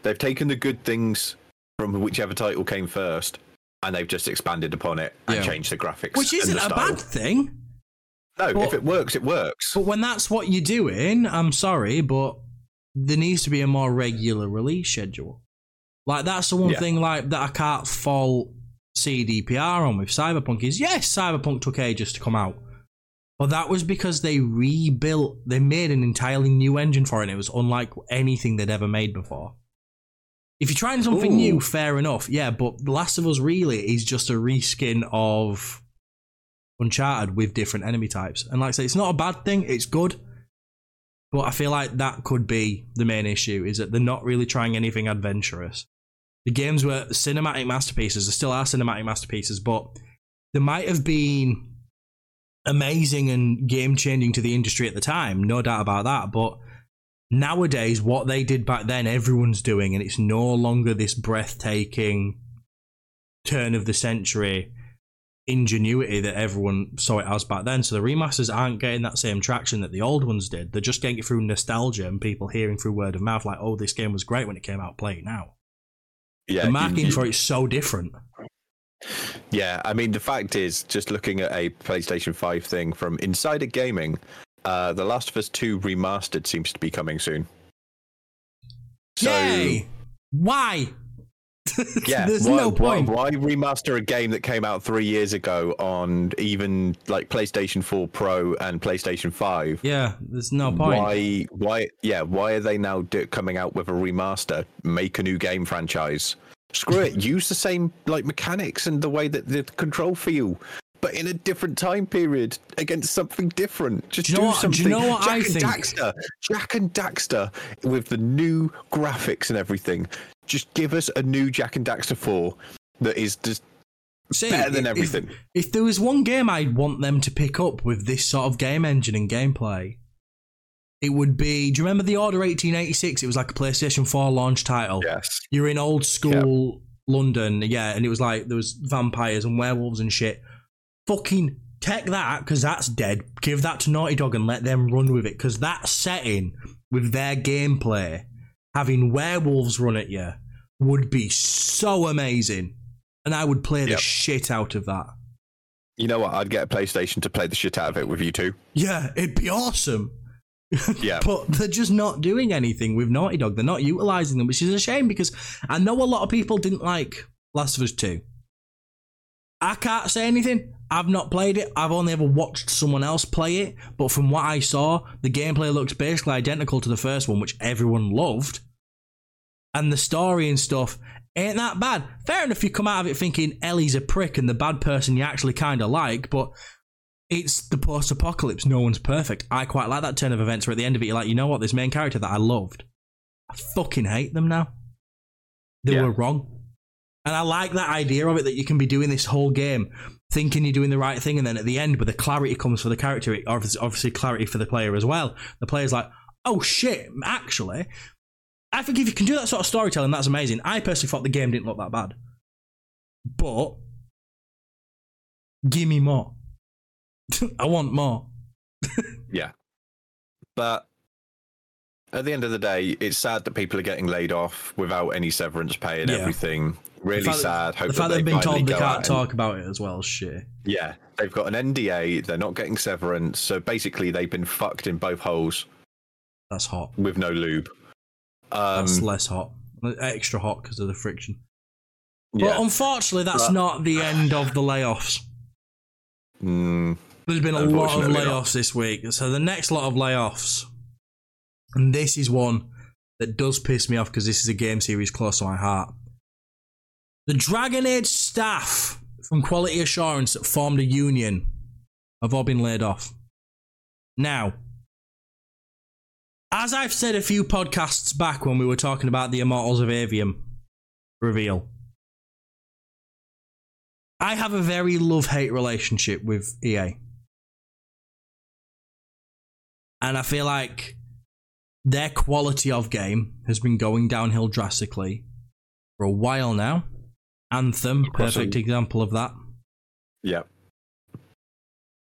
They've taken the good things from whichever title came first, and they've just expanded upon it and Yeah. changed the graphics. Which isn't a bad thing. No, but- if it works, it works. But when that's what you're doing, I'm sorry, but there needs to be a more regular release schedule. Like that's the one Yeah. thing like that I can't fault CDPR on with Cyberpunk is yes, Cyberpunk took ages to come out. But that was because they rebuilt they made an entirely new engine for it and it was unlike anything they'd ever made before. If you're trying something Ooh. new, fair enough. Yeah, but The Last of Us really is just a reskin of Uncharted with different enemy types. And like I say, it's not a bad thing, it's good. But I feel like that could be the main issue, is that they're not really trying anything adventurous. The games were cinematic masterpieces, they still are cinematic masterpieces, but there might have been amazing and game changing to the industry at the time, no doubt about that. But nowadays, what they did back then, everyone's doing, and it's no longer this breathtaking turn of the century ingenuity that everyone saw it as back then. So the remasters aren't getting that same traction that the old ones did. They're just getting it through nostalgia and people hearing through word of mouth, like, "Oh, this game was great when it came out. Play it now." Yeah, the marketing you- for it's so different. Yeah, I mean, the fact is, just looking at a PlayStation 5 thing from Insider Gaming, uh, The Last of Us 2 Remastered seems to be coming soon. So, Yay! Why? *laughs* yeah, there's why, no why- point. Why, remaster a game that came out three years ago on even like PlayStation 4 Pro and PlayStation 5? Yeah, there's no point. Why? Why? Yeah. Why are they now do, coming out with a remaster? Make a new game franchise. Screw it. Use the same like mechanics and the way that the control feel, but in a different time period against something different. Just Do you know do what- do something. you know what Jack I and think? Daxter, Jak and Daxter, with the new graphics and everything. Just give us a new Jak and Daxter four that is just See, better than if- everything. If there was one game I'd want them to pick up with this sort of game engine and gameplay, it would be. Do you remember the Order 1886? It was like a PlayStation 4 launch title. yes. You're in old school London, yeah, and it was like there was vampires and werewolves and shit. Fucking take that because that's dead. Give that to Naughty Dog and let them run with it because that setting with their gameplay, having werewolves run at you, would be so amazing, and I would play the Yep. shit out of that. You know what? I'd get a PlayStation to play the shit out of it with you too. Yeah, it'd be awesome. *laughs* Yeah. but they're just not doing anything with Naughty Dog. They're not utilizing them, which is a shame because I know a lot of people didn't like Last of Us 2. I can't say anything. I've not played it. I've only ever watched someone else play it. But from what I saw, the gameplay looks basically identical to the first one, which everyone loved. And the story and stuff, ain't that bad. Fair enough, you come out of it thinking Ellie's a prick and the bad person you actually kind of like, but it's the post apocalypse. No one's perfect. I quite like that turn of events where at the end of it, you're like, you know what, this main character that I loved, I fucking hate them now. They Yeah. were wrong. And I like that idea of it that you can be doing this whole game thinking you're doing the right thing, and then at the end, where the clarity comes for the character, it- obviously obviously clarity for the player as well. The player's like, oh shit, actually, I think if you can do that sort of storytelling, that's amazing. I personally thought the game didn't look that bad. But give me more. *laughs* I want more. Yeah. But at the end of the day, it's sad that people are getting laid off without any severance pay and Yeah. everything. Really sad. Hope the fact they they've been told they can't out and- talk about it as well shit. Yeah, they've got an NDA. They're not getting severance, so basically they've been fucked in both holes That's hot. with no lube. Um, That's less hot. Extra hot because of the friction. But yeah. unfortunately, that's But- not the end of the layoffs. *sighs* Mm, There's been a lot of Unfortunately not. layoffs this week. So the next lot of layoffs, and this is one that does piss me off because this is a game series close to my heart. The Dragon Age staff from Quality Assurance that formed a union have all been laid off. Now, as I've said a few podcasts back when we were talking about the Immortals of Aveum reveal, I have a very love hate relationship with EA. And I feel like their quality of game has been going downhill drastically for a while now. Anthem, perfect example of that. yeah.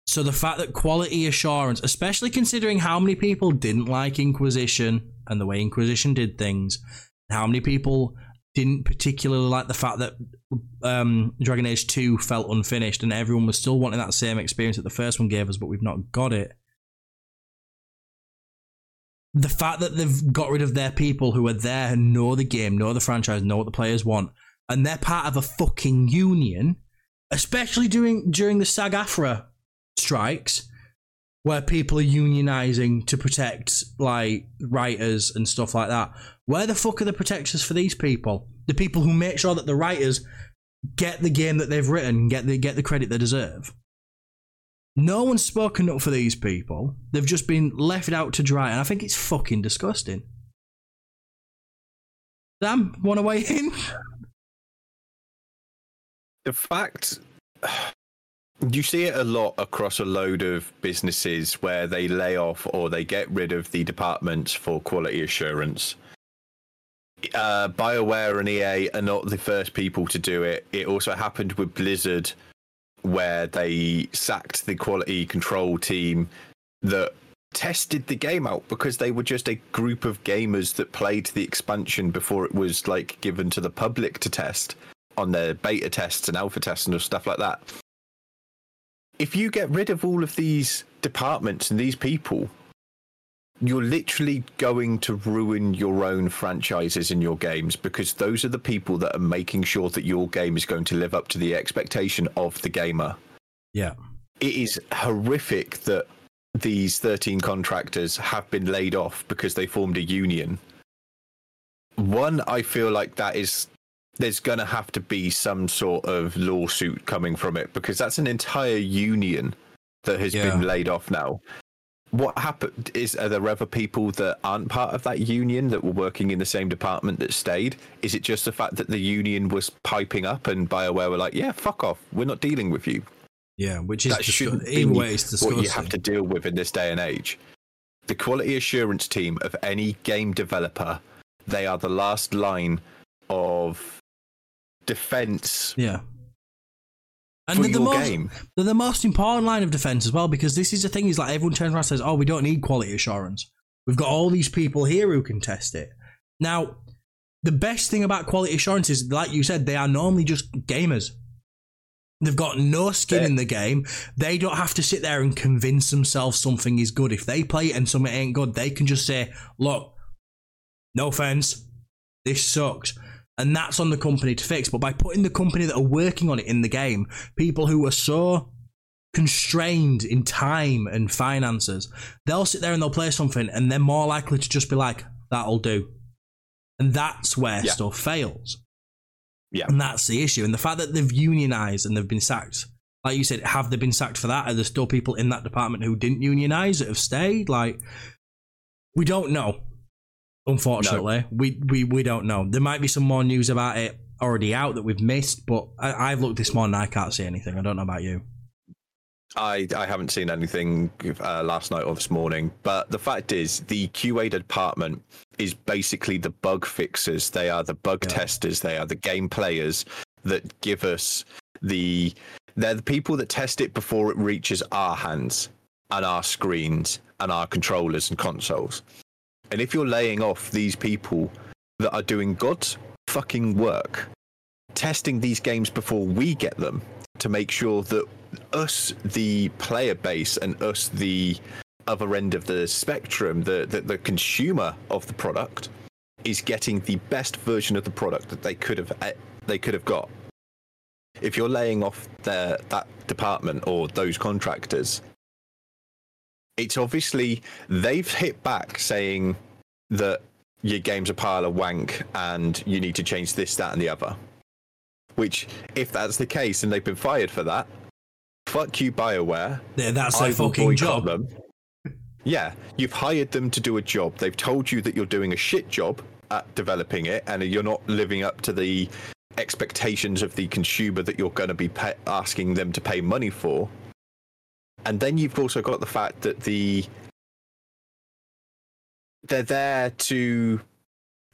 So the fact that quality assurance, especially considering how many people didn't like Inquisition and the way Inquisition did things, and how many people didn't particularly like the fact that um, Dragon Age 2 felt unfinished and everyone was still wanting that same experience that the first one gave us, but we've not got it. The fact that they've got rid of their people who are there and know the game, know the franchise, know what the players want, and they're part of a fucking union, especially during during the SAG AFTRA strikes where people are unionizing to protect like writers and stuff like that. Where the fuck are the protectors for these people? The people who make sure that the writers get the game that they've written, get the get the credit they deserve. No one's spoken up for these people. They've just been left out to dry, and I think it's fucking disgusting. Sam, want to weigh in? The fact *sighs* you see it a lot across a load of businesses where they lay off or they get rid of the departments for quality assurance. Uh, BioWare and EA are not the first people to do it. It also happened with Blizzard, where they sacked the quality control team that tested the game out because they were just a group of gamers that played the expansion before it was like given to the public to test on their beta tests and alpha tests and stuff like that. If you get rid of all of these departments and these people, you're literally going to ruin your own franchises in your games because those are the people that are making sure that your game is going to live up to the expectation of the gamer. Yeah. It is horrific that these 13 contractors have been laid off because they formed a union. One, I feel like that is there's going to have to be some sort of lawsuit coming from it because that's an entire union that has Yeah. been laid off now. What happened is are there other people that aren't part of that union that were working in the same department that stayed? Is it just the fact that the union was piping up and BioWare were like, yeah, fuck off, we're not dealing with you? Yeah, which is that disgu- shouldn't be either way, it's disgusting. what you have to deal with in this day and age. The quality assurance team of any game developer, they are the last line of defense Yeah. And they're the, most, game. they're the most important line of defense as well because this is the thing is like everyone turns around and says, oh, we don't need quality assurance. We've got all these people here who can test it. Now, the best thing about quality assurance is, like you said, they are normally just gamers. They've got no skin Yeah. in the game. They don't have to sit there and convince themselves something is good. If they play it and something ain't good, they can just say, look, no offense, this sucks. And that's on the company to fix. But by putting the company that are working on it in the game, people who are so constrained in time and finances, they'll sit there and they'll play something and they're more likely to just be like, that'll do. And that's where Yeah. stuff fails. Yeah. And that's the issue. And the fact that they've unionized and they've been sacked, like you said, have they been sacked for that? Are there still people in that department who didn't unionize that have stayed? Like, we don't know. Unfortunately, we, we we don't know. There might be some more news about it already out that we've missed, but I, I've looked this morning. And I can't see anything. I don't know about you. I, I haven't seen anything uh, last night or this morning, but the fact is, the QA department is basically the bug fixers. They are the bug Yeah. testers. They are the game players that give us the. They're the people that test it before it reaches our hands and our screens and our controllers and consoles. And if you're laying off these people that are doing God's fucking work, testing these games before we get them to make sure that us, the player base, and us, the other end of the spectrum, the, the, the consumer of the product, is getting the best version of the product that they could have eh, they could have got. If you're laying off their, that department or those contractors, it's obviously they've hit back saying that your game's a pile of wank and you need to change this, that, and the other. Which, if that's the case and they've been fired for that, fuck you, BioWare. Yeah, that's their fucking job. Them. Yeah, you've hired them to do a job. They've told you that you're doing a shit job at developing it, and you're not living up to the expectations of the consumer that you're going to be pay- asking them to pay money for. And then you've also got the fact that the they're there to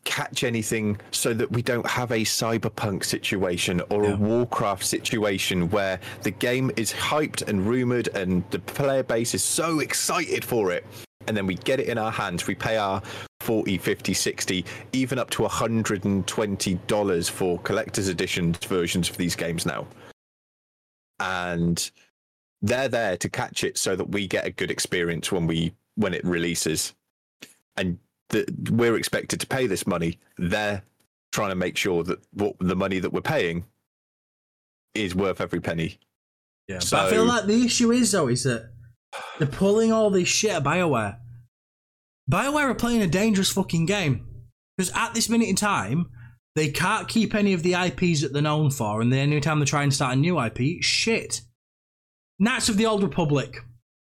catch anything so that we don't have a cyberpunk situation or Yeah. a warcraft situation where the game is hyped and rumored and the player base is so excited for it. And then we get it in our hands. We pay our 40 50 60 even up to 120 dollars for collector's edition versions of these games now. And they're there to catch it so that we get a good experience when we when it releases. And the, we're expected to pay this money. They're trying to make sure that what the money that we're paying is worth every penny. Yeah, So- but I feel like the issue is though is that they're pulling all this shit at Bioware. Bioware are playing a dangerous fucking game. Because at this minute in time, they can't keep any of the IPs that they're known for, and then anytime they try and start a new IP, shit. Knights of the Old Republic,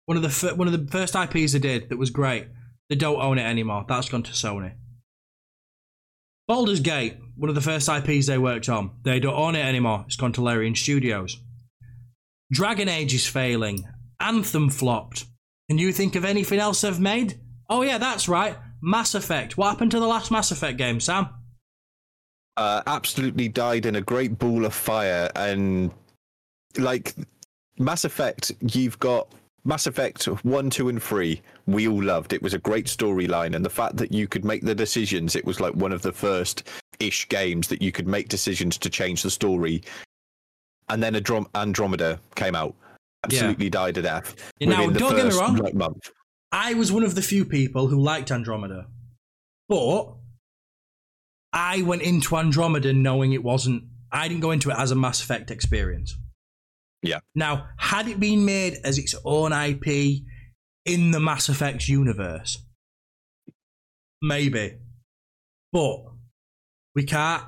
one of the fir- one of the first IPs they did that was great. They don't own it anymore. That's gone to Sony. Baldur's Gate, one of the first IPs they worked on. They don't own it anymore. It's gone to Larian Studios. Dragon Age is failing. Anthem flopped. Can you think of anything else they've made? Oh yeah, that's right. Mass Effect. What happened to the last Mass Effect game, Sam? uh, absolutely died in a great ball of fire and like mass effect you've got mass effect 1 2 and 3 we all loved it was a great storyline and the fact that you could make the decisions it was like one of the first ish games that you could make decisions to change the story and then Androm- andromeda came out absolutely died to death Yeah, now, don't get me wrong. like, month I was one of the few people who liked Andromeda. But I went into Andromeda knowing it wasn't I didn't go into it as a Mass Effect experience. Yeah. Now, had it been made as its own IP in the Mass Effect universe, maybe. But we can't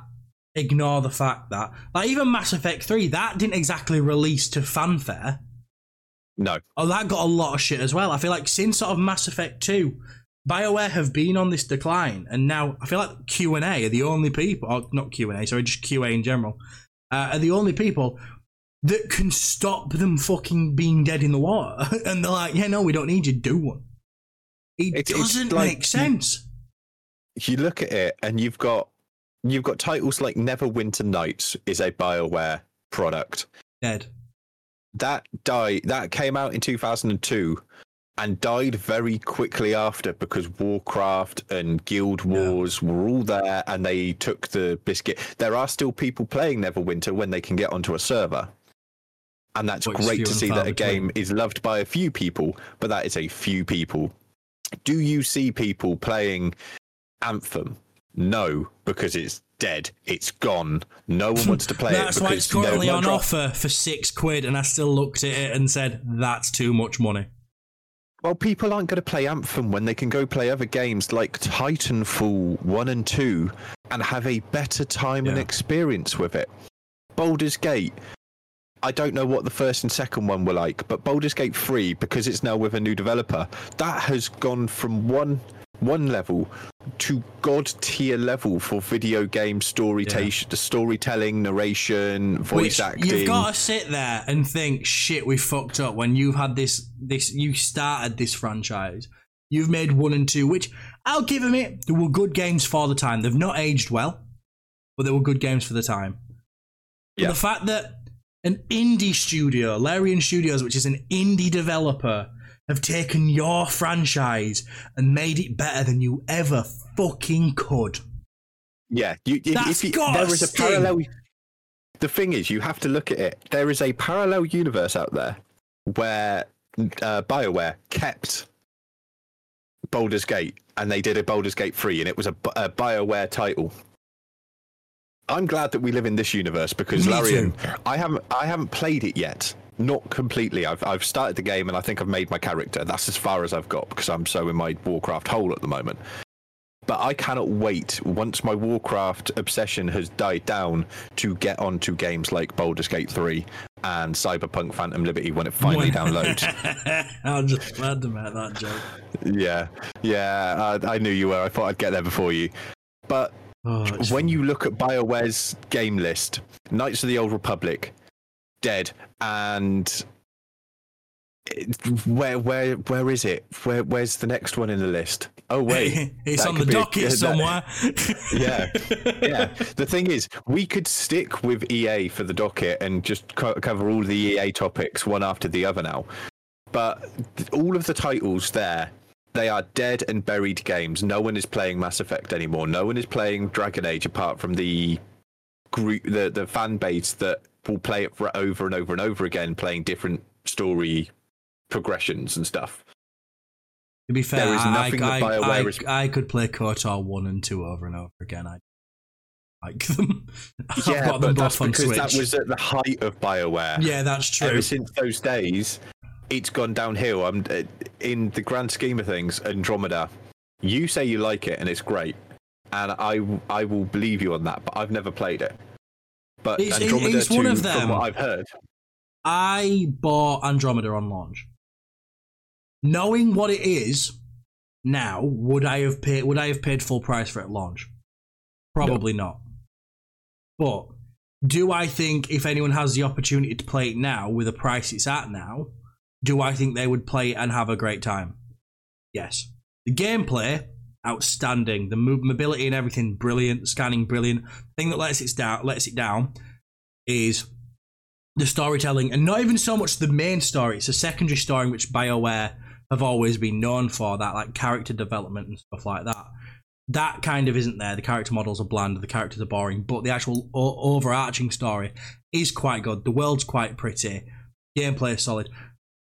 ignore the fact that, like, even Mass Effect 3, that didn't exactly release to fanfare. no Oh, that got a lot of shit as well. I feel like since sort of Mass Effect 2, BioWare have been on this decline, and now I feel like Q and A are the only people, or not Q and A, sorry, just QA in general, uh, are the only people that can stop them fucking being dead in the water. *laughs* and they're like, yeah, no, we don't need you. Do one. It it's doesn't like make sense. you look at it and you've got you've got titles like Neverwinter Nights is a BioWare product. Dead. That died that came out in 2002 and died very quickly after because Warcraft and Guild. Wars were all there and they took the biscuit. There are still people playing Neverwinter when they can get onto a server. And that's great to see that a between. game is loved by a few people, but that is a few people. Do you see people playing Anthem? No, because it's dead. It's gone. No one wants to play That's it. why it's currently on not- offer for six quid, and I still looked at it and said, that's too much money. Well, people aren't going to play Anthem when they can go play other games like Titanfall 1 and 2 and have a better time and experience with it. Baldur's Gate, I don't know what the first and second one were like, but Baldur's Gate 3, because it's now with a new developer, that has gone from one one level to god tier level for video game story storytelling, narration, voice Which acting. You've got to sit there and think, shit, we fucked up when you've had this, this, you started this franchise. You've made one and two, which I'll give them it. They were good games for the time. They've not aged well, but they were good games for the time. But Yeah. the fact that an indie studio, Larian Studios, which is an indie developer, have taken your franchise and made it better than you ever fucking could. Yeah, you, That's if you, gotta there is a parallel. The thing is, you have to look at it. There is a parallel universe out there where uh, Bioware kept Baldur's Gate, and they did a Baldur's Gate three, and it was a, a Bioware title. I'm glad that we live in this universe because Me Larian, too. I haven't I haven't played it yet. Not completely. I've I've started the game and I think I've made my character. That's as far as I've got because I'm so in my Warcraft hole at the moment. But I cannot wait once my Warcraft obsession has died down to get onto games like Baldur's Gate 3 and Cyberpunk Phantom Liberty when it finally downloads. *laughs* I'm just glad to make that joke. Yeah, yeah, I, I knew you were. I thought I'd get there before you. But Oh, when you look at BioWare's game list, Knights of the Old Republic, Dead, and where where where is it? Where where's the next one in the list? Oh wait, *laughs* it's on the could be a- docket *laughs* somewhere. *laughs* yeah, yeah. The thing is, we could stick with EA for the docket and just co- cover all the EA topics one after the other now. But all of the titles there, they are dead and buried games. No one is playing Mass Effect anymore. No one is playing Dragon Age apart from the group, the the fan base that will play it for over and over and over again, playing different story progressions and stuff. To be fair, There is nothing I, that I, BioWare I, is- I could play KOTOR 1 and 2 over and over again. I like them. *laughs* I've yeah, got them but that's on because Switch. that was at the height of Bioware. yeah, that's true. ever since those days, it's gone downhill. I'm uh, in the grand scheme of things. Andromeda, you say you like it and it's great, and I I will believe you on that. But I've never played it. But It's- Andromeda it's one 2, of from what I've heard, I bought Andromeda on launch. Knowing what it is now, would I have paid would I have paid full price for it at launch? Probably not. But do I think if anyone has the opportunity to play it now with the price it's at now, do I think they would play and have a great time? Yes. The gameplay, outstanding. The mobility and everything, brilliant. Scanning, brilliant. thing that lets it down, lets it down, is the storytelling, and not even so much the main story. It's a secondary story, which Bioware have always been known for. That like character development and stuff like that. That kind of isn't there. The character models are bland. The characters are boring, but the actual o- overarching story is quite good. The world's quite pretty. Gameplay is solid.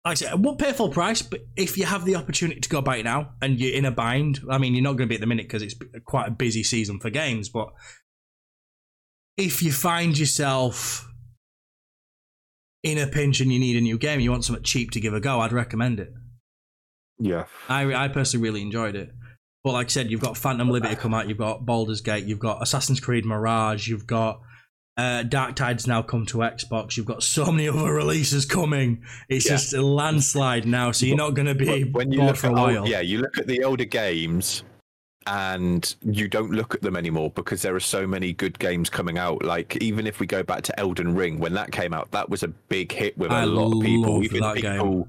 Like I said, I won't pay full price, but if you have the opportunity to go buy it now and you're in a bind, I mean, you're not going to be at the minute because it's quite a busy season for games, but if you find yourself in a pinch and you need a new game, you want something cheap to give a go, I'd recommend it. yeah, I, I personally really enjoyed it. But like I said, you've got Phantom Liberty come out, you've got Baldur's Gate, you've got Assassin's Creed Mirage, you've got uh, Darktide's now come to Xbox, you've got so many *laughs* other releases coming. It's Yeah. just a landslide now, so you're not going to be when you look for a at while. yeah, you look at the older games. And you don't look at them anymore because there are so many good games coming out. Like even if we go back to Elden Ring, when that came out, that was a big hit with a I lot of people. Even that game. people,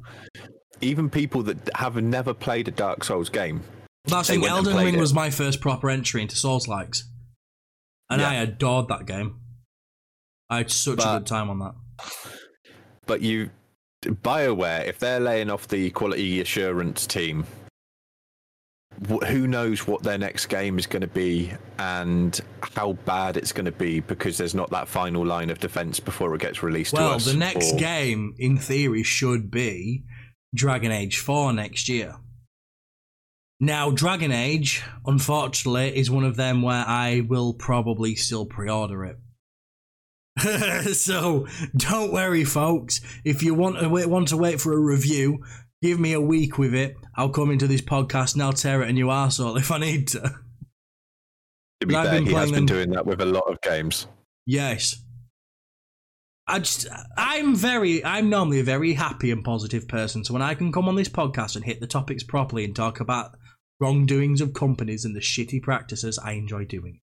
even people that have never played a Dark Souls game. That's They the thing, Elden Ring it. was my first proper entry into Souls likes. And Yeah. I adored that game. I had such a good time on that. But you, Bioware, if they're laying off the quality assurance team, who knows what their next game is going to be and how bad it's going to be because there's not that final line of defense before it gets released to Well, the next or- game, in theory, should be Dragon Age 4 next year. Now, Dragon Age, unfortunately, is one of them where I will probably still pre order it. *laughs* so don't worry, folks. If you want uh, to wait, want to wait for a review, Give me a week with it. I'll come into this podcast and I'll tear it a new arsehole if I need to. To be fair, been he has been them- doing that with a lot of games. Yes. I just, I'm very, I'm normally a very happy and positive person. So when I can come on this podcast and hit the topics properly and talk about wrongdoings of companies and the shitty practices, I enjoy doing.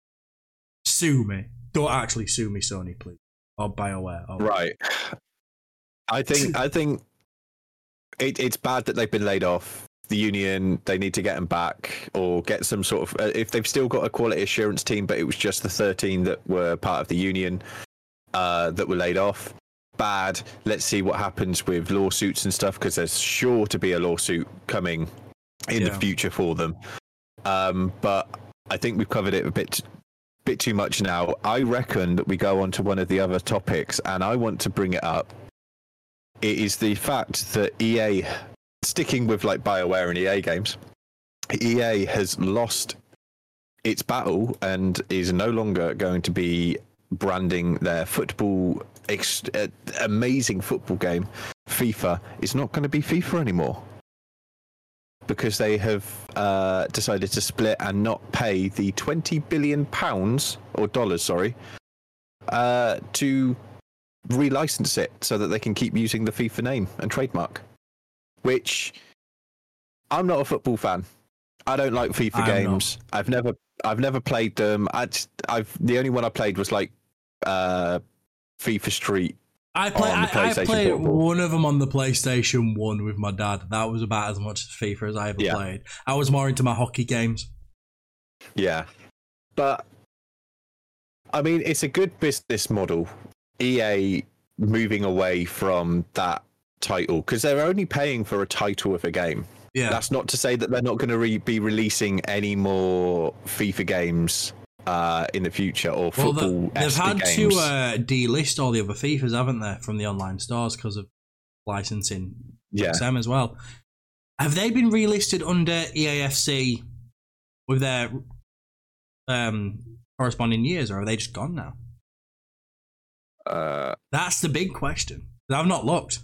Sue me. Don't actually sue me, Sony, please. Or BioWare. Or, Right. I think *laughs* I think it, it's bad that they've been laid off. The union they need to get them back or get some sort of uh, if they've still got a quality assurance team, but it was just the thirteen that were part of the union uh, that were laid off. Bad. Let's see what happens with lawsuits and stuff because there's sure to be a lawsuit coming in the future for them. Um, but I think we've covered it a bit bit too much now. I reckon that we go on to one of the other topics, and I want to bring it up. It is the fact that EA, sticking with like BioWare and EA games, EA has lost its battle and is no longer going to be branding their football, ex- uh, amazing football game, FIFA, is not going to be FIFA anymore because they have uh, decided to split and not pay the 20 billion pounds or dollars, sorry, uh, to relicense it so that they can keep using the FIFA name and trademark. Which I'm not a football fan. I don't like FIFA I'm games. I've never I've never played them. I I've the only one I played was like uh, FIFA Street. I play. I, I played Portable. one of them on the PlayStation One with my dad. That was about as much FIFA as I ever Yeah. played. I was more into my hockey games. Yeah. But I mean, it's a good business model. EA moving away from that title because they're only paying for a title of a game. Yeah, That's not to say that they're not going to re- be releasing any more FIFA games uh, in the future or well, the- football. they've had games. to uh, delist all the other FIFAs, haven't they, from the online stores because of licensing yeah. XM as well. Have they been relisted under EAFC with their um, corresponding years, or are they just gone now? Uh, That's the big question. I've not looked.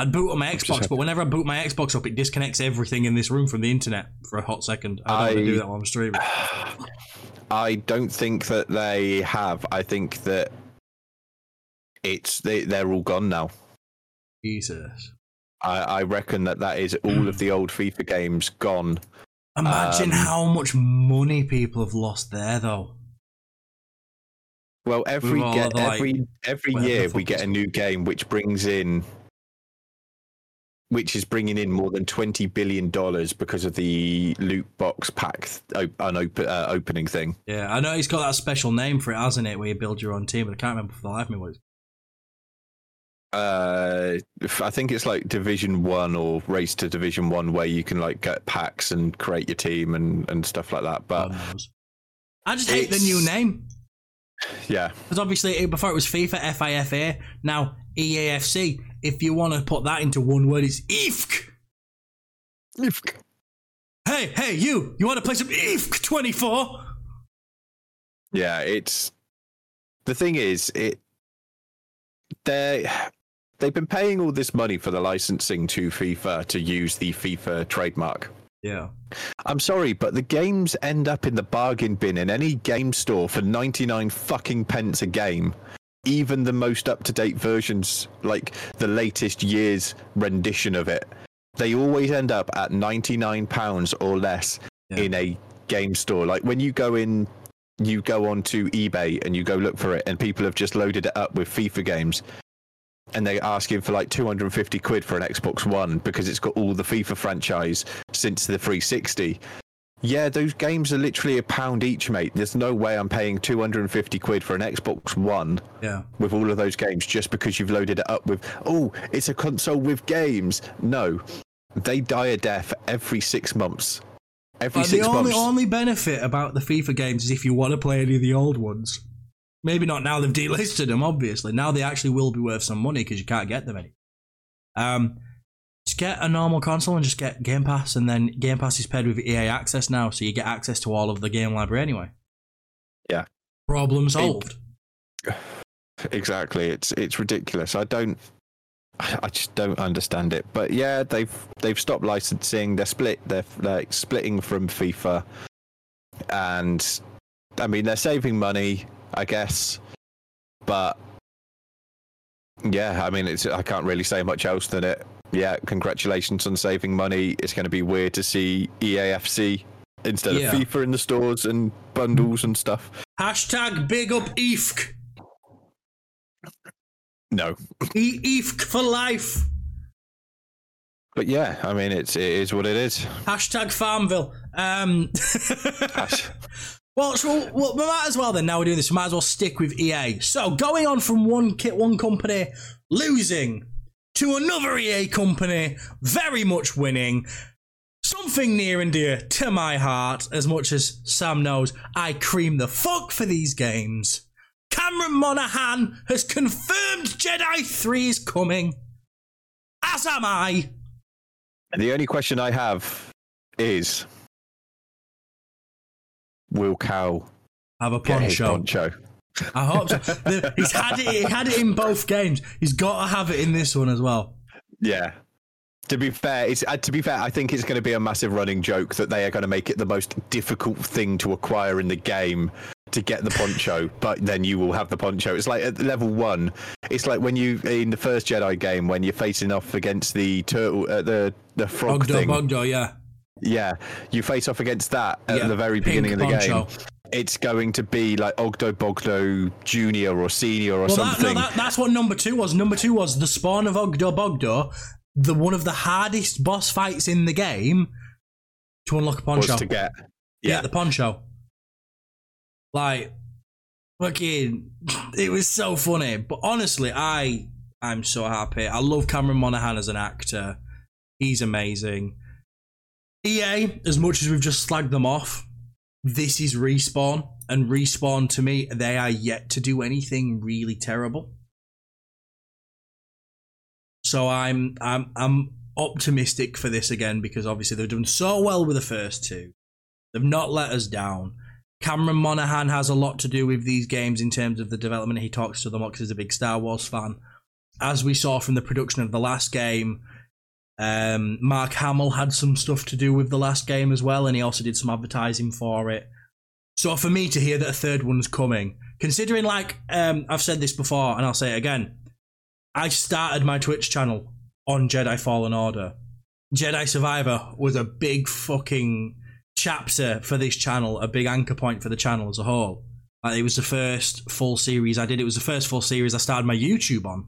I'd boot on my Xbox, but whenever I boot my Xbox up, it disconnects everything in this room from the internet for a hot second. I don't want to do that while I'm streaming. *sighs* I don't think that they have. I think that it's they, they're all gone now. Jesus. I, I reckon that that is all of the *clears throat* old FIFA games gone. Imagine Um, how much money people have lost there, though. Well, every all get of like, every every year we get a new game which brings in, which is bringing in more than twenty billion dollars because of the loot box pack op- unopen, uh, opening thing. Yeah, I know he's got that special name for it, hasn't it? Where you build your own team, but I can't remember for the life of me what it's. Uh, I think it's like Division One or Race to Division One, where you can like get packs and create your team and and stuff like that. But. I just hate the new name. yeah, Because obviously, it- before it was FIFA, FIFA, now EAFC. If you want to put that into one word, it's EFK. EFK. Hey, hey, you! You want to play some EFK 24? Yeah, it's the thing is it they they've been paying all this money for the licensing to FIFA to use the FIFA trademark. Yeah. I'm sorry, but the games end up in the bargain bin in any game store for 99 fucking pence a game. Even the most up to date versions, like the latest year's rendition of it, they always end up at 99 pounds or less Yeah. in a game store. Like when you go in, you go onto eBay and you go look for it, and people have just loaded it up with FIFA games. And they're asking for like 250 quid for an Xbox One because it's got all the FIFA franchise since the 360. Yeah, those games are literally a pound each, mate. There's no way I'm paying 250 quid for an Xbox One Yeah. with all of those games just because you've loaded it up with, oh, it's a console with games. No, they die a death every six months. Every But the six only, months. The only benefit about the FIFA games is if you want to play any of the old ones. Maybe not now they've delisted them, obviously. Now they actually will be worth some money because you can't get them any. Um, get a normal console and just get Game Pass, and then Game Pass is paired with EA Access now, so you get access to all of the game library anyway. Yeah. Problem solved. *sighs* Exactly. It's it's ridiculous. I don't I just don't understand it. But yeah, they've they've stopped licensing. They're split. They're like splitting from FIFA, and I mean they're saving money, I guess. But yeah, I mean it's I can't really say much else than it. Yeah, congratulations on saving money. It's going to be weird to see EAFC instead Yeah. of FIFA in the stores and bundles and stuff. Hashtag big up EFK. No, E- EFK for life. but yeah, I mean it's it is what it is. Hashtag Farmville. Um, Hash- *laughs* well, so well, we might as well then. Now we're doing this. We might as well stick with EA. So going on from one kit, one company losing to another EA company very much winning. Something near and dear to my heart, as much as Sam knows, I cream the fuck for these games. Cameron Monaghan has confirmed Jedi 3 is coming. As am I. The only question I have is Will Cal Have a poncho. poncho? I hope so. The- He's had it. He had it in both games. He's got to have it in this one as well. Yeah. To be fair, it's uh, to be fair. I think it's going to be a massive running joke that they are going to make it the most difficult thing to acquire in the game to get the poncho. but then you will have the poncho. It's like at level one. It's like when you in the first Jedi game when you're facing off against the turtle, uh, the the frog Bogdo, thing. Bogdo, yeah. Yeah, you face off against that at Yeah, the very beginning of the poncho. game. It's going to be like Oggdo Bogdo Junior or Senior or Well, that, something. no, that, that's what number two was. Number two was the spawn of Oggdo Bogdo, the one of the hardest boss fights in the game to unlock a poncho. to get. Yeah, Yeah, the poncho. Like, fucking, *laughs* it was so funny. But honestly, I, I'm so happy. I love Cameron Monaghan as an actor. He's amazing. EA, as much as we've just slagged them off, this is respawn, and respawn to me, they are yet to do anything really terrible. So I'm, I'm, I'm optimistic for this again because obviously they've done so well with the first two. They've not let us down. Cameron Monaghan has a lot to do with these games in terms of the development. He talks to them because he's a big Star Wars fan. As we saw from the production of the last game, um, Mark Hamill had some stuff to do with the last game as well, and he also did some advertising for it. So for me to hear that a third one's coming, considering like um, I've said this before, and I'll say it again, I started my Twitch channel on Jedi Fallen Order. Jedi Survivor was a big fucking chapter for this channel, a big anchor point for the channel as a whole. Like, it was the first full series I did. It was the first full series I started my YouTube on.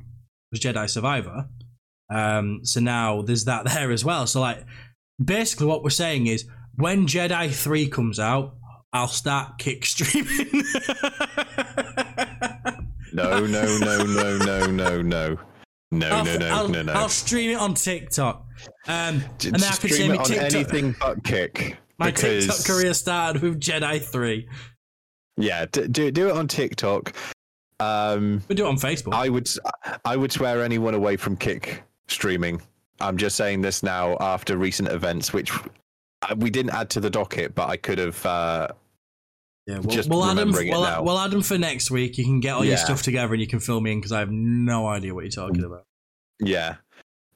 Was Jedi Survivor. Um, so now there's that *laughs* there as well. So like, basically, what we're saying is when Jedi Three comes out, I'll start kick streaming. *laughs* No, no, no, no, no, no, no. No, I'll, no, no, I'll, no, no. I'll stream it on TikTok. Um, J- and then I can stream it on TikTok, anything but kick. my because, TikTok career started with Jedi 3. Yeah, do do it on TikTok. Um, We do it on Facebook. I would I would swear anyone away from kick streaming. I'm just saying this now after recent events, which uh, we didn't add to the docket, but I could have. Uh, yeah, we'll, just we'll, add them, we'll, now. we'll add them for next week. You can get all your stuff together and you can fill me in because I have no idea what you're talking about. yeah,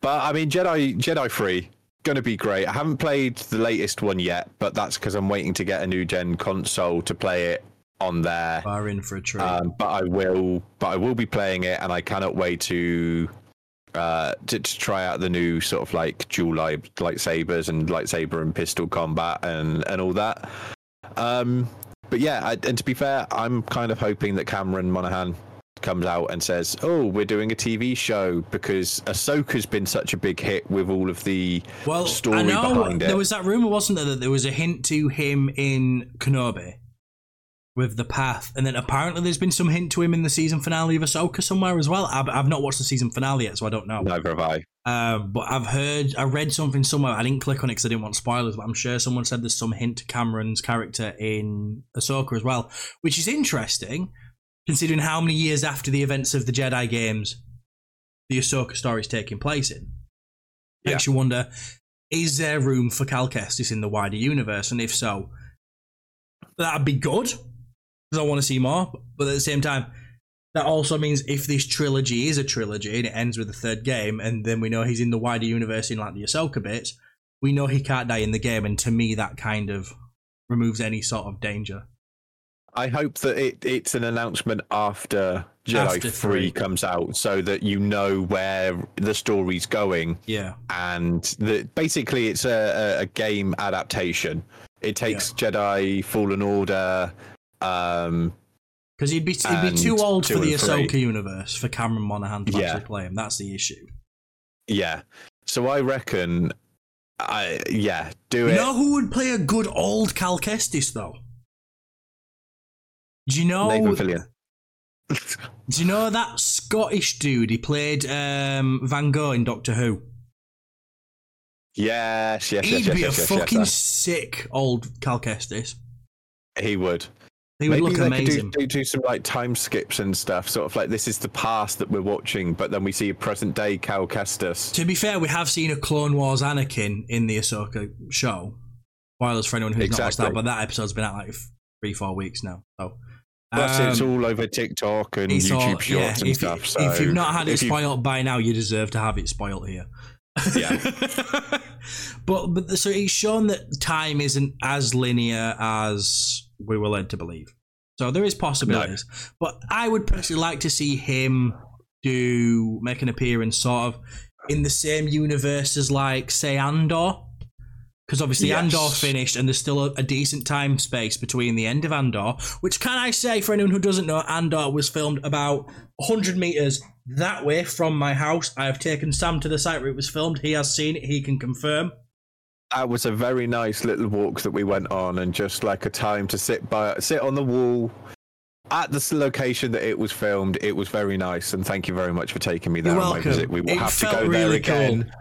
but I mean Jedi Jedi Free gonna be great. I haven't played the latest one yet, but that's because I'm waiting to get a new gen console to play it on there. Bar in for a treat. Um, but I will, but I will be playing it, and I cannot wait to uh, to, to try out the new sort of like dual light lightsabers and lightsaber and pistol combat and and all that. Um, but yeah, I, and to be fair, I'm kind of hoping that Cameron Monaghan comes out and says, "Oh, we're doing a TV show because Ahsoka's been such a big hit with all of the well, story I know behind it." there was that rumor, wasn't there, that there was a hint to him in Kenobi with the path, and then apparently there's been some hint to him in the season finale of Ahsoka somewhere as well. I've, I've not watched the season finale yet, so I don't know. Neither have I. Um, but I've heard, I read something somewhere. I didn't click on it because I didn't want spoilers. But I'm sure someone said there's some hint to Cameron's character in Ahsoka as well, which is interesting, considering how many years after the events of the Jedi games the Ahsoka story is taking place in. Makes you wonder: Is there room for Cal Kestis in the wider universe? And if so, that'd be good because I want to see more. But at the same time, that also means if this trilogy is a trilogy and it ends with the third game, and then we know he's in the wider universe in like the Ahsoka bits, we know he can't die in the game, and to me that kind of removes any sort of danger. I hope that it, it's an announcement after Jedi After 3 three. comes out so that you know where the story's going Yeah, and that basically it's a, a, a game adaptation. It takes Jedi Fallen Order um because he'd be he'd be too old for the and three. Universe for Cameron Monaghan to Yeah. actually play him. That's the issue. yeah. So I reckon I yeah, do You it. know who would play a good old Cal Kestis though? Do you know? Nathan Fillion. *laughs* Do you know that Scottish dude? He played um, Van Gogh in Doctor Who. Yes, yes, He'd yes, be yes, a fucking sick old Cal Kestis. He would. He would Maybe look amazing. could do, do, do some like time skips and stuff, sort of like this is the past that we're watching, but then we see a present day Cal Kestis. To be fair, we have seen a Clone Wars Anakin in the Ahsoka show. Spoilers for anyone who's not watched that, but that episode's been out like three, four weeks now. So, Plus, it's um, all over TikTok and YouTube all- shorts yeah, and if, stuff. So if you've not had it you- spoiled by now, you deserve to have it spoiled here. Yeah. *laughs* but but so it's shown that time isn't as linear as we were led to believe. So there is possibilities. But I would personally like to see him do make an appearance sort of in the same universe as like say Andor. Because obviously Yes. Andor finished and there's still a, a decent time space between the end of Andor, which can I say for anyone who doesn't know, Andor was filmed about 100 meters that way from my house. I have taken Sam to the site where it was filmed. He has seen it. He can confirm. That was a very nice little walk that we went on, and just like a time to sit by, sit on the wall at the location that it was filmed. It was very nice, and thank you very much for taking me there You're on my welcome. visit. We will It have to go there really again.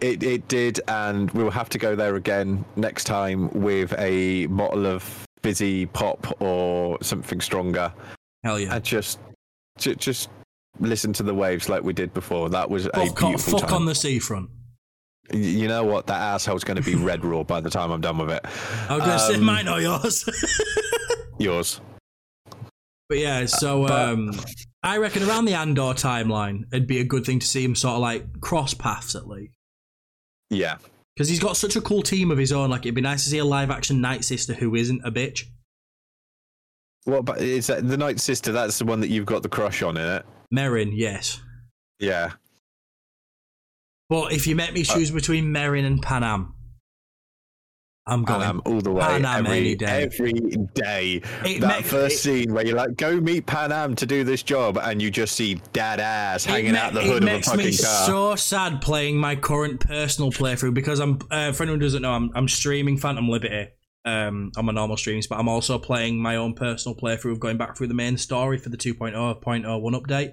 It it did, and we will have to go there again next time with a bottle of fizzy pop or something stronger, Hell yeah. and just ju- just listen to the waves like we did before. That was a Fuck, on, beautiful fuck time. on the seafront. You know what? That asshole's going to be red raw by the time I'm done with it. I was going to say Um, mine or yours. *laughs* Yours. But yeah, so But- um, I reckon around the Andor timeline, it'd be a good thing to see him sort of like cross paths at least. Yeah. Because he's got such a cool team of his own. Like, it'd be nice to see a live action Night Sister who isn't a bitch. What about is that the Night Sister? That's the one that you've got the crush on, in it? Merrin, yes. Yeah. But if you make me choose between Merrin and Panam, I'm going. Panam all the way, Panam every any day. every day. It that first it- scene where you're like, "Go meet Panam to do this job," and you just see dad ass hanging ma- out the it hood of a makes me fucking car. so sad playing my current personal playthrough because I'm uh, for anyone who doesn't know I'm I'm streaming Phantom Liberty um on my normal streams but I'm also playing my own personal playthrough of going back through the main story for the 2.0.01 update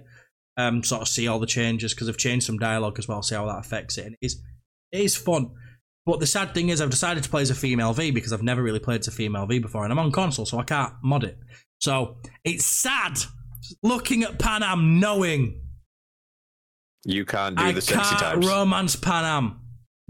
um sort of see all the changes because I've changed some dialogue as well see how that affects it and it is it is fun but the sad thing is I've decided to play as a female V because I've never really played as a female V before and I'm on console so I can't mod it so it's sad looking at Panam knowing you can't do I the sexy can't times. romance Panam.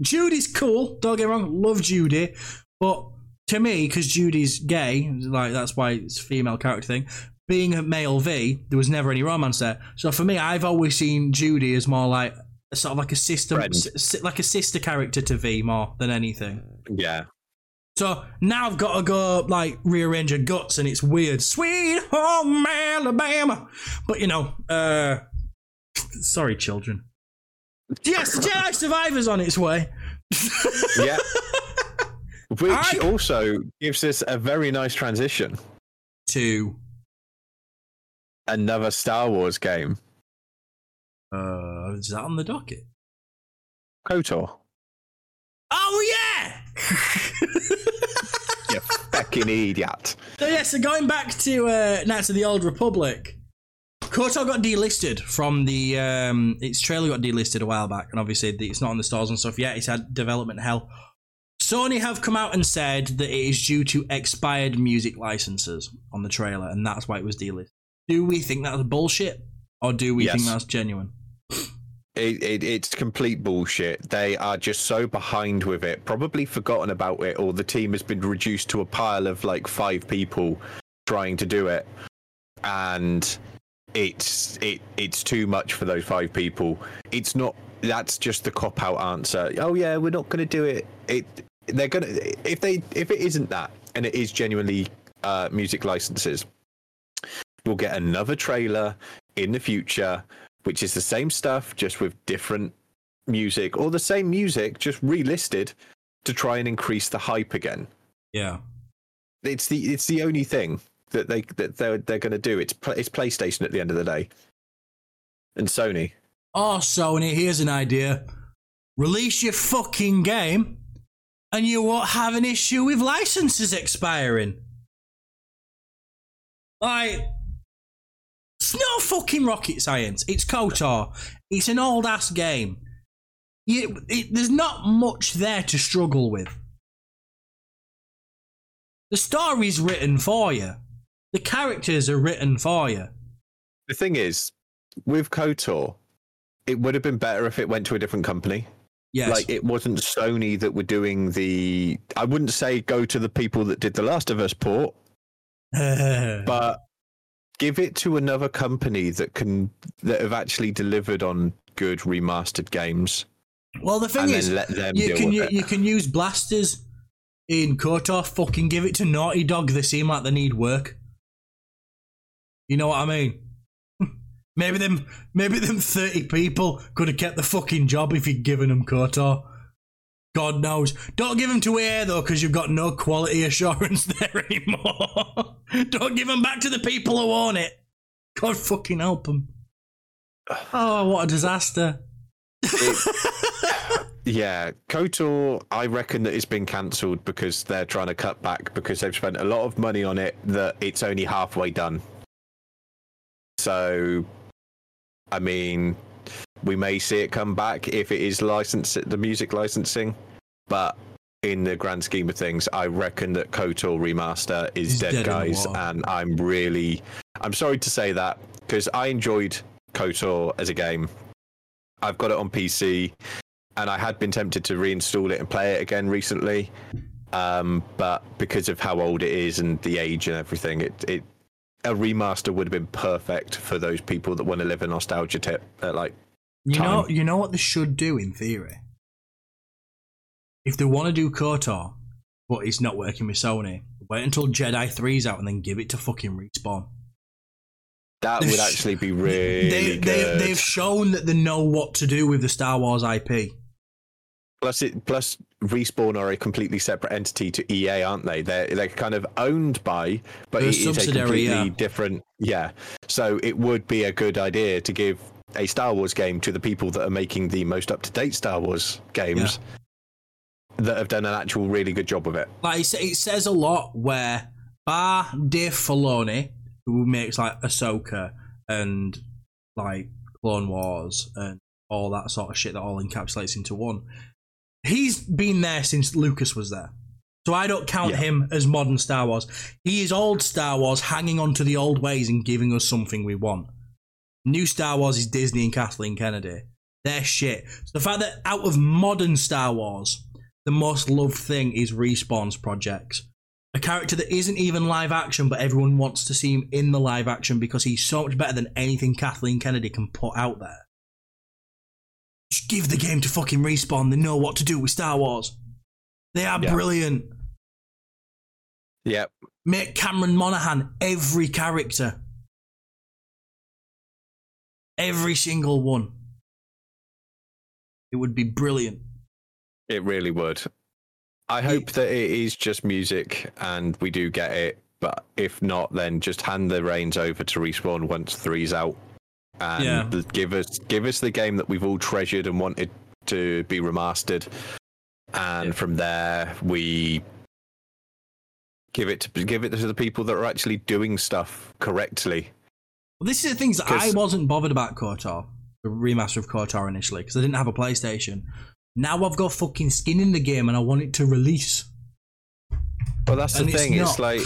Judy's cool. Don't get me wrong. Love Judy, but to me, because Judy's gay, like that's why it's a female character thing. Being a male V, there was never any romance there. So for me, I've always seen Judy as more like sort of like a sister, like a sister character to V more than anything. yeah. So now I've got to go like rearrange her guts, and it's weird. Sweet home Alabama, but you know, uh, sorry, children. Yes, *laughs* Jedi Survivor's on its way. Yeah. *laughs* Which I- also gives us a very nice transition. To Another Star Wars game, uh, is that on the docket? KOTOR. Oh yeah. *laughs* You fucking idiot. So yeah, so going back to uh, Knights of the Old Republic, KOTOR got delisted from the um, its trailer got delisted a while back, and obviously it's not on the stores and stuff yet. It's had development hell. Sony have come out and said that it is due to expired music licenses on the trailer, and that's why it was delisted. Do we think that's bullshit, or do we think that's genuine? It, it, it's complete bullshit. They are just so behind with it, probably forgotten about it, or the team has been reduced to a pile of like five people trying to do it. And it's it it's too much for those five people. It's not. That's just the cop out answer. Oh yeah, we're not going to do it. It they're gonna if they if it isn't that and it is genuinely uh, music licenses, we'll get another trailer in the future, which is the same stuff just with different music or the same music just relisted to try and increase the hype again. Yeah. It's the it's the only thing that they that they're they're going to do. It's it's PlayStation at the end of the day, and Sony. Oh, Sony, here's an idea. Release your fucking game, and you won't have an issue with licenses expiring. Like, it's no fucking rocket science. It's KOTOR. It's an old ass game. You, it, there's not much there to struggle with. The story's written for you. The characters are written for you. The thing is, with KOTOR, it would have been better if it went to a different company. Yes. Like it wasn't Sony that were doing the. I wouldn't say go to the people that did the Last of Us port, *laughs* but give it to another company that can that have actually delivered on good remastered games. well, the thing is, you can you, you can use blasters in KOTOR. Fucking give it to Naughty Dog. They seem like they need work. You know what I mean? *laughs* maybe them maybe them thirty people could have kept the fucking job if you'd given them KOTOR. God knows. Don't give them to EA though, because you've got no quality assurance *laughs* there anymore. Don't give them back to the people who own it. God fucking help them. Oh, what a disaster. *laughs* Yeah, KOTOR, I reckon that it's been cancelled because they're trying to cut back because they've spent a lot of money on it that it's only halfway done. So, I mean, we may see it come back if it is licensed, the music licensing, but in the grand scheme of things, I reckon that KOTOR remaster is dead, dead guys, and I'm really, I'm sorry to say that because I enjoyed KOTOR as a game. I've got it on PC, and I had been tempted to reinstall it and play it again recently, um, but because of how old it is and the age and everything, it it a remaster would have been perfect for those people that want to live a nostalgia tip. Uh, like, You know, you know what they should do in theory. If they want to do KOTOR, but it's not working with Sony, wait until Jedi 3's out and then give it to fucking respawn. that They've would actually be really they, good. they, they've shown that they know what to do with the Star Wars IP. Plus, it plus respawn are a completely separate entity to EA, aren't they? They're they're kind of owned by, but They're it is a completely yeah. different. Yeah, so it would be a good idea to give a Star Wars game to the people that are making the most up to date Star Wars games that have done an actual really good job of it. Like it it says a lot where bar Dave Filoni, who makes like Ahsoka and like Clone Wars and all that sort of shit that all encapsulates into one. He's been there since Lucas was there. So I don't count Yeah. him as modern Star Wars. He is old Star Wars hanging on to the old ways and giving us something we want. New Star Wars is Disney and Kathleen Kennedy. They're shit. So the fact that out of modern Star Wars, the most loved thing is Respawn's projects. A character that isn't even live action, but everyone wants to see him in the live action because he's so much better than anything Kathleen Kennedy can put out there. Just give the game to fucking Respawn. They know what to do with Star Wars. They are Yeah. brilliant. Yep. Make Cameron Monaghan every character. Every single one. It would be brilliant. It really would. I hope that it is just music and we do get it, but if not, then just hand the reins over to respawn once three's out, and Yeah. give us give us the game that we've all treasured and wanted to be remastered, and Yeah. from there we give it to give it to the people that are actually doing stuff correctly. Well, this is the things I wasn't bothered about KOTOR, the remaster of KOTOR initially, because I didn't have a PlayStation. Now I've got fucking skin in the game and I want it to release. Well, that's the And it's thing. It's, not. like,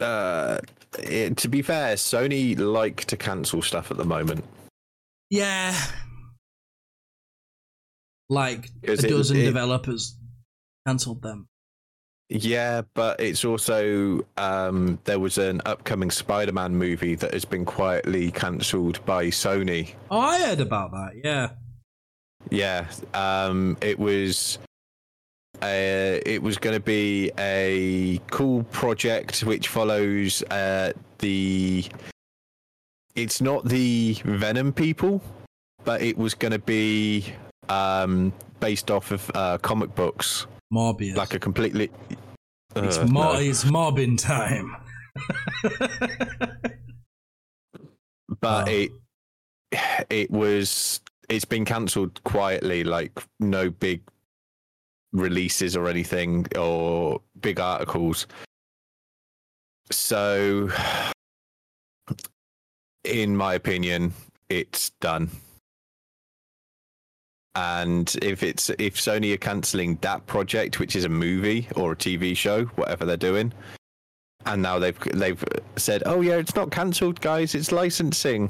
uh, it, to be fair, Sony like to cancel stuff at the moment. Yeah. Like a it- dozen it- developers cancelled them. Yeah, but it's also um, there was an upcoming Spider-Man movie that has been quietly cancelled by Sony. Oh, I heard about that. Yeah. Yeah, um, it was. Uh, it was going to be a cool project which follows uh, the. It's not the Venom people, but it was going to be um, based off of uh, comic books, Morbius. like a completely. it's, Uh, Mor- no. it's Morbin time. *laughs* but Oh. it it was it's been cancelled quietly like no big releases or anything or big articles so *sighs* in my opinion it's done and if it's if sony are cancelling that project which is a movie or a tv show whatever they're doing and now they've they've said, "Oh yeah, it's not cancelled, guys. It's licensing."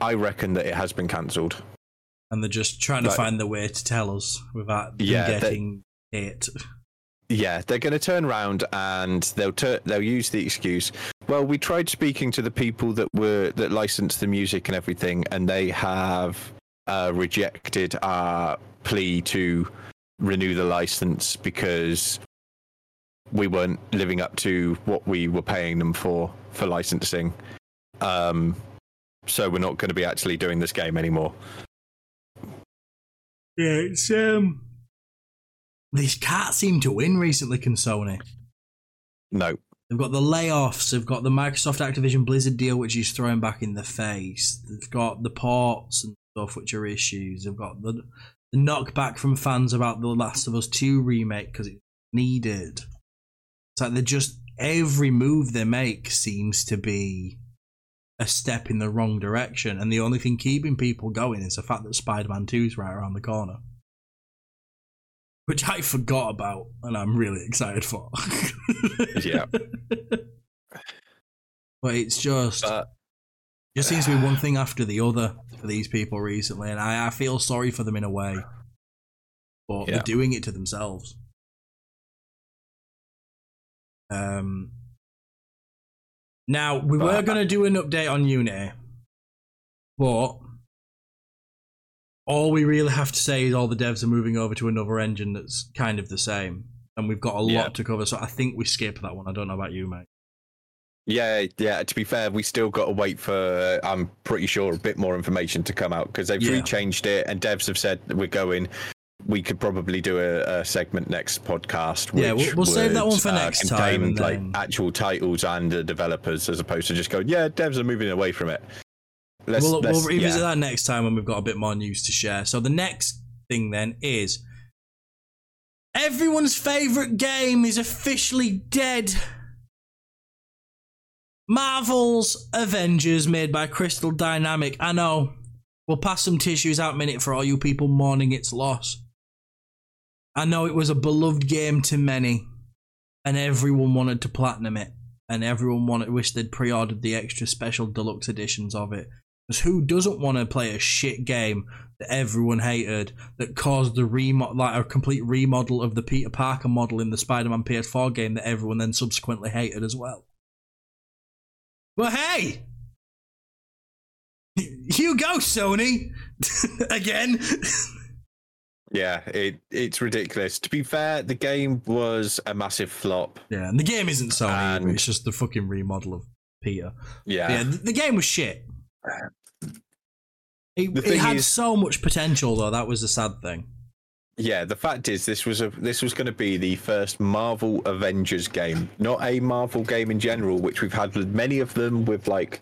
I reckon that it has been cancelled. and they're just trying to Like- find the way to tell us without Yeah, getting it. Yeah, they're going to turn around and they'll tur they'll use the excuse. Well, we tried speaking to the people that were that licensed the music and everything, and they have uh, rejected our plea to renew the license because we weren't living up to what we were paying them for for licensing. Um, so we're not going to be actually doing this game anymore. Yeah, it's um. These can't seem to win recently, can Sony? No, They've got the layoffs. They've got the Microsoft Activision Blizzard deal, which is throwing back in the face. They've got the ports and stuff, which are issues. They've got the, the knockback from fans about the Last of Us Two remake because it's needed. It's like they're just every move they make seems to be a step in the wrong direction, and the only thing keeping people going is the fact that Spider-Man Two is right around the corner. Which I forgot about, and I'm really excited for. *laughs* Yeah. But it's just but just seems to be one thing after the other for these people recently, and I, I feel sorry for them in a way. But Yeah. they're doing it to themselves. Um. Now we were going to do an update on Unity, but all we really have to say is all the devs are moving over to another engine that's kind of the same, and we've got a lot Yeah. to cover. So I think we skip that one. I don't know about you, mate. Yeah, yeah. To be fair, we still got to wait for. I'm pretty sure a bit more information to come out because they've Yeah. rechanged it, and devs have said we're going. We could probably do a, a segment next podcast. Yeah, we'll- we'll save that one for uh, next contain, time, and like then- actual titles and the developers, as opposed to just going, "Yeah, devs are moving away from it." Let's, we'll, let's- we'll revisit yeah. that next time when we've got a bit more news to share. So the next thing then is everyone's favorite game is officially dead. Marvel's Avengers, made by Crystal Dynamic. I know. We'll pass some tissues out minute for all you people mourning its loss. I know it was a beloved game to many, and everyone wanted to platinum it, and everyone wanted wished they'd pre-ordered the extra special deluxe editions of it. Because who doesn't want to play a shit game that everyone hated that caused the remo- like a complete remodel of the Peter Parker model in the Spider-Man PS4 game that everyone then subsequently hated as well? Well, hey, you go, Sony, *laughs* again. Yeah, it it's ridiculous. To be fair, the game was a massive flop. yeah, and the game isn't Sony, And- it's just the fucking remodel of Peter. Yeah, yeah, the, the game was shit. It, it had is- so much potential, though. That was the sad thing. Yeah, the fact is, this was a this was going to be the first Marvel Avengers game, not a Marvel game in general, which we've had many of them with like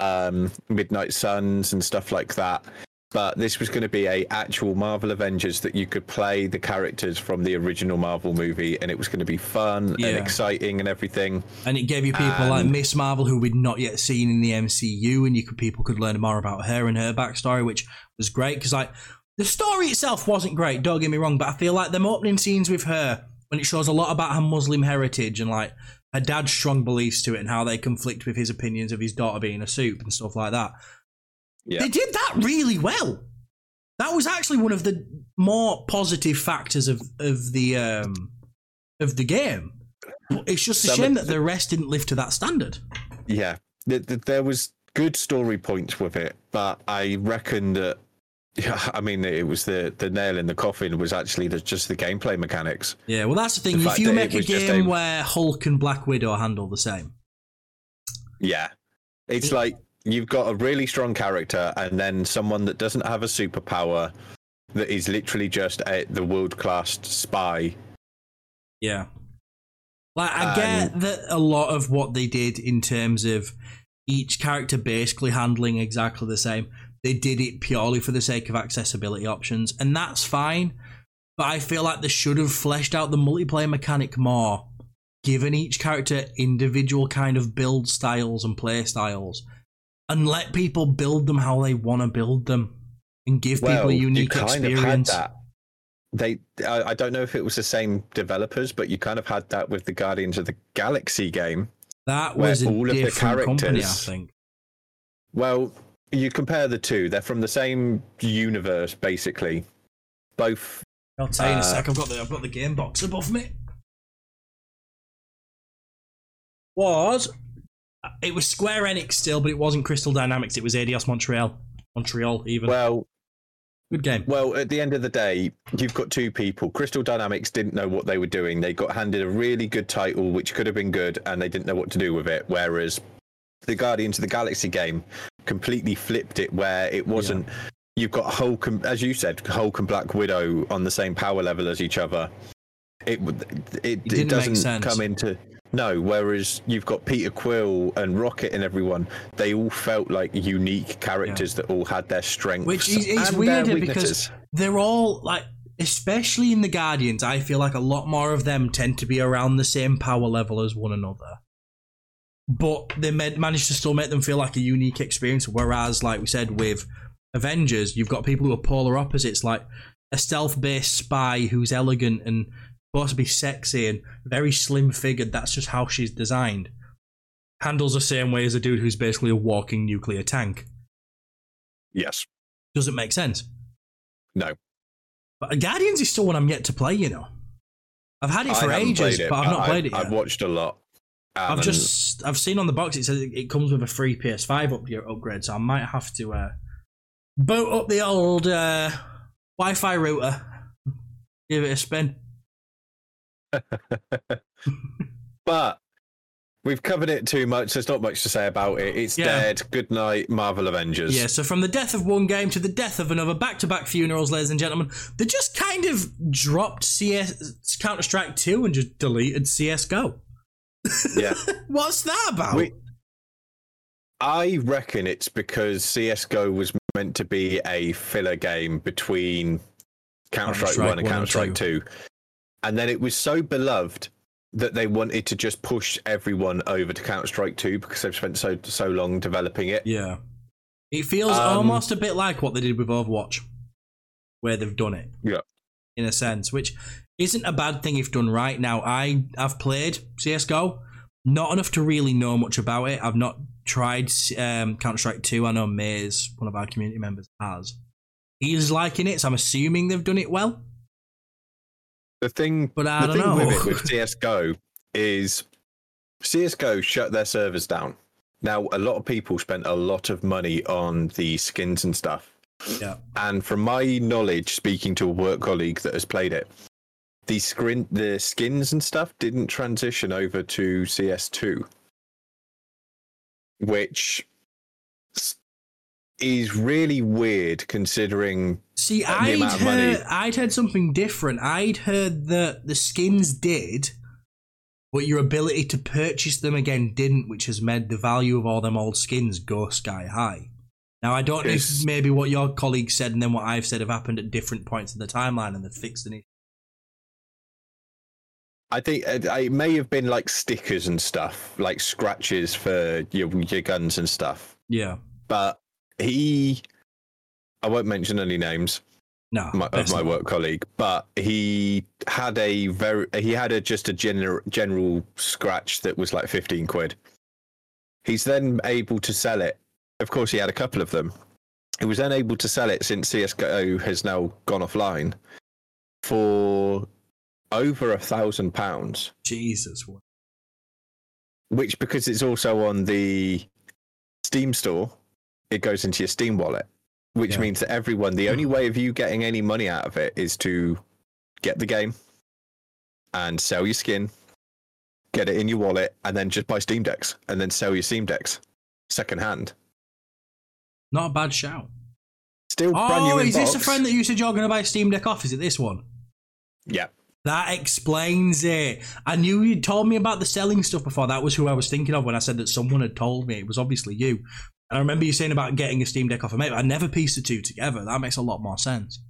um, Midnight Suns and stuff like that. But this was going to be a actual Marvel Avengers that you could play the characters from the original Marvel movie, and it was going to be fun Yeah. and exciting and everything. And it gave you people like Miss Marvel, who we'd not yet seen in the MCU, and you could people could learn more about her and her backstory, which was great. Because like the story itself wasn't great. Don't get me wrong, but I feel like them opening scenes with her when it shows a lot about her Muslim heritage and like her dad's strong beliefs to it and how they conflict with his opinions of his daughter being a soup and stuff like that. Yeah. They did that really well. That was actually one of the more positive factors of of the um of the game. But it's just a shame that the- the rest didn't live to that standard. Yeah, th- th- there was good story points with it, but I reckon that. Yeah, *laughs* I mean, it was the the nail in the coffin was actually the, just the gameplay mechanics. Yeah, well, that's the thing. The if you make a game a- where Hulk and Black Widow handle the same, Yeah, it's It- like you've got a really strong character, and then someone that doesn't have a superpower, that is literally just a, the world class spy. yeah. Like I get that a lot of what they did in terms of each character basically handling exactly the same. They did it purely for the sake of accessibility options, and that's fine. But I feel like they should have fleshed out the multiplayer mechanic more, given each character individual kind of build styles and play styles, and let people build them how they want to build them, and give people a you unique kind experience. Of had that. They, I, don't know if it was the same developers, but you kind of had that with the Guardians of the Galaxy game. That was a all of the characters company, I think. Well, you compare the two; they're from the same universe, basically. Both I'll tell you in a Uh, sec. I've got the I've got the game box above me. Was it was Square Enix still, but it wasn't Crystal Dynamics. It was Eidos Montreal. Montreal, even well, good game. Well, at the end of the day, you've got two people. Crystal Dynamics didn't know what they were doing. They got handed a really good title, which could have been good, and they didn't know what to do with it. Whereas the Guardians of the Galaxy game completely flipped it, where it wasn't. You've got Hulk, and, as you said, Hulk and Black Widow on the same power level as each other. It would- it it, doesn't come into no. Whereas you've got Peter Quill and Rocket and everyone, they all felt like unique characters that all had their strengths. Which is weird because they're all like, especially in the Guardians, I feel like a lot more of them tend to be around the same power level as one another. But they ma- managed to still make them feel like a unique experience. Whereas, like we said, with Avengers, you've got people who are polar opposites, like a stealth based spy who's elegant and supposed to be sexy and very slim figured. That's just how she's designed. Handles the same way as a dude who's basically a walking nuclear tank. Yes. Doesn't make sense. No. But Guardians is still one I'm yet to play, you know. I've had it for ages, it, but I've not I- played it yet. I've watched a lot. I've just I've seen on the box it says it comes with a free PS5 up upgrade, so I might have to uh, boot up the old uh, Wi-Fi router, give it a spin. *laughs* but we've covered it too much. There's not much to say about it. It's Yeah. dead. Good night, Marvel Avengers. Yeah, so from the death of one game to the death of another, back-to-back funerals, ladies and gentlemen. They just kind of dropped CS Counter Strike 2 and just deleted CS:GO. Yeah. *laughs* What's that about? We, I reckon it's because CS:GO was meant to be a filler game between Counter Strike Counter-Strike 1 and Counter and Strike 2. And then it was so beloved that they wanted to just push everyone over to Counter Strike 2 because they've spent so so long developing it. Yeah. It feels Um, almost a bit like what they did with Overwatch, where they've done it. Yeah. In a sense, which isn't a bad thing if done right. Now, I I've played CS:GO, not enough to really know much about it. I've not tried um, Counter Strike Two. I know Maze, one of our community members, has. He's liking it, so I'm assuming they've done it well. The thing, But I the don't thing know. with it *laughs* with CS:GO is CS:GO shut their servers down. Now, a lot of people spent a lot of money on the skins and stuff. Yeah. And from my knowledge, speaking to a work colleague that has played it, the screen, the skins and stuff didn't transition over to CS2, which is really weird considering See, the I'd amount of money- heard, I'd heard something different. I'd heard that the skins did, but your ability to purchase them again didn't, which has made the value of all them old skins go sky high. Now, I don't know if maybe what your colleague said and then what I've said have happened at different points in the timeline and they've fixed an issue. I think uh, it, it may have been like stickers and stuff, like scratches for your your guns and stuff. Yeah. But he, I won't mention any names No. my, of my work colleague, but he had a very he had a just a general general scratch that was like fifteen quid. He's then able to sell it. Of course, he had a couple of them. He was then able to sell it since CS:GO has now gone offline for over a thousand pounds. Jesus. Which, because it's also on the Steam store, it goes into your Steam wallet. Which Yeah. means that everyone, the only way of you getting any money out of it is to get the game and sell your skin, get it in your wallet, and then just buy Steam decks and then sell your Steam decks second hand. Not a bad shout. Still brand new Oh, is this box. a friend that you said you're going to buy Steam Deck off? Is it this one? Yeah. That explains it. I knew you'd told me about the selling stuff before. That was who I was thinking of when I said that someone had told me. It was obviously you. And I remember you saying about getting a Steam Deck off a mate. but I never pieced the two together. That makes a lot more sense.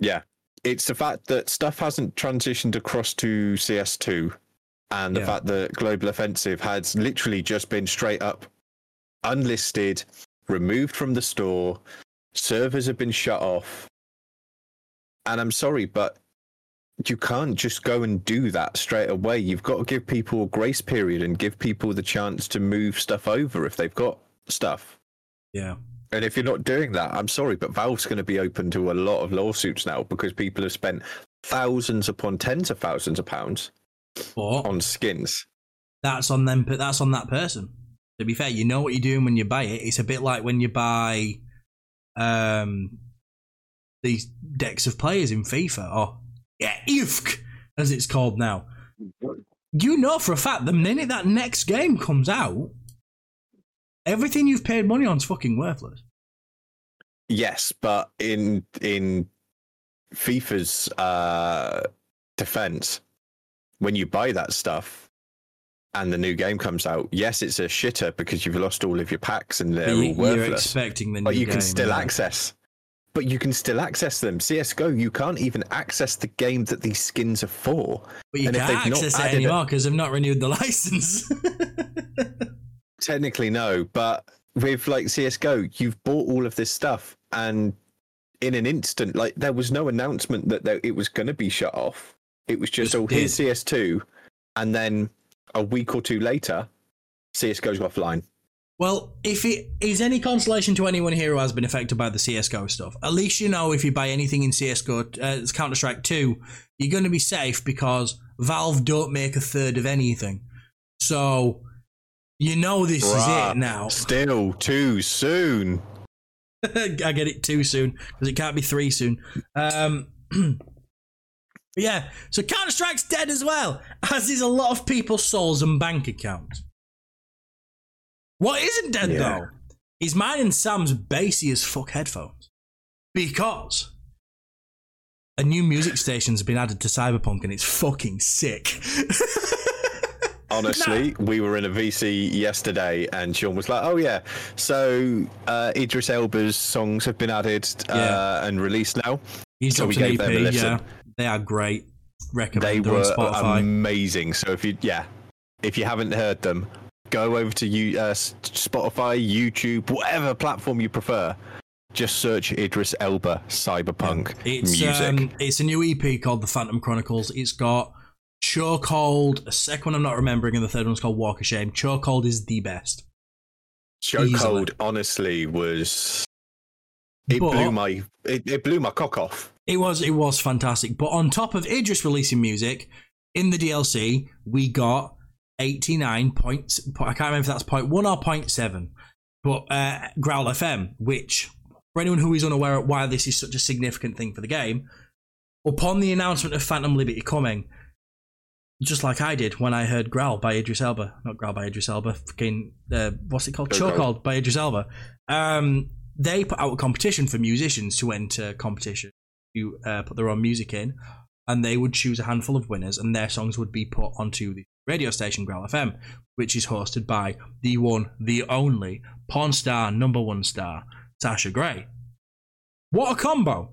Yeah. It's the fact that stuff hasn't transitioned across to CS2 and the Yeah. fact that Global Offensive has literally just been straight up unlisted, removed from the store, servers have been shut off. And I'm sorry, but you can't just go and do that straight away. You've got to give people a grace period and give people the chance to move stuff over if they've got stuff. Yeah. And if you're not doing that, I'm sorry, but Valve's going to be open to a lot of lawsuits now because people have spent thousands upon tens of thousands of pounds But on skins. that's on them. But that's on that person. To be fair, you know what you're doing when you buy it. It's a bit like when you buy um, these decks of players in FIFA or yeah, IFK as it's called now. You know for a fact the minute that next game comes out, everything you've paid money on is fucking worthless. Yes, but in in FIFA's uh, defense, when you buy that stuff and the new game comes out, yes, it's a shitter because you've lost all of your packs and they're all you, are worthless. expecting the new but you can still yeah. access. But you can still access them. CS:GO, you can't even access the game that these skins are for. But you and can't access it anymore because they've not renewed the *laughs* license. *laughs* Technically, no, but with like CS:GO, you've bought all of this stuff, and in an instant, like there was no announcement that there, it was going to be shut off. It was just, Just oh, here's did. CS2, and then a week or two later, CS:GO's offline. Well, if it is any consolation to anyone here who has been affected by the CSGO stuff, at least you know if you buy anything in CSGO, uh, it's Counter Strike 2, you're going to be safe because Valve don't make a third of anything. So, you know this Bruh. is it now. Still too soon. *laughs* I get it too soon because it can't be three soon. Um, but *clears throat* yeah, so Counter Strike's dead as well, as is a lot of people's souls and bank accounts. What isn't dead Yeah. though is mine and Sam's bassy as fuck headphones because a new music station's been added to Cyberpunk and it's fucking sick. *laughs* Honestly, we were in a VC yesterday, and Sean was like, "Oh yeah, so uh, Idris Elba's songs have been added uh, Yeah. and released now. He's So we dropped an gave them a listen. yeah. They are great. Recommend They them on were Spotify. amazing. So if you, yeah, if you haven't heard them, go over to you, uh, Spotify, YouTube, whatever platform you prefer. Just search Idris Elba Cyberpunk It's music. um, it's a new EP called The Phantom Chronicles. It's got Chokehold, a second one I'm not remembering, and the third one's called Walk of Shame. Chokehold is the best. Chokehold, honestly, was it But- blew my it, it blew my cock off. It was it was fantastic. But on top of Idris releasing music in the DLC, we got 89 points. I can't remember if that's point one or point seven. But uh, Growl FM, which for anyone who is unaware of why this is such a significant thing for the game, upon the announcement of Phantom Liberty coming, just like I did when I heard Growl by Idris Elba, not Growl by Idris Elba, fucking uh, what's it called? Chokehold. By Idris Elba. Um, they put out a competition for musicians to enter competition to uh, put their own music in, and they would choose a handful of winners, and their songs would be put onto the radio station Growl FM, which is hosted by the one, the only porn star, number one star, Sasha Grey. What a combo!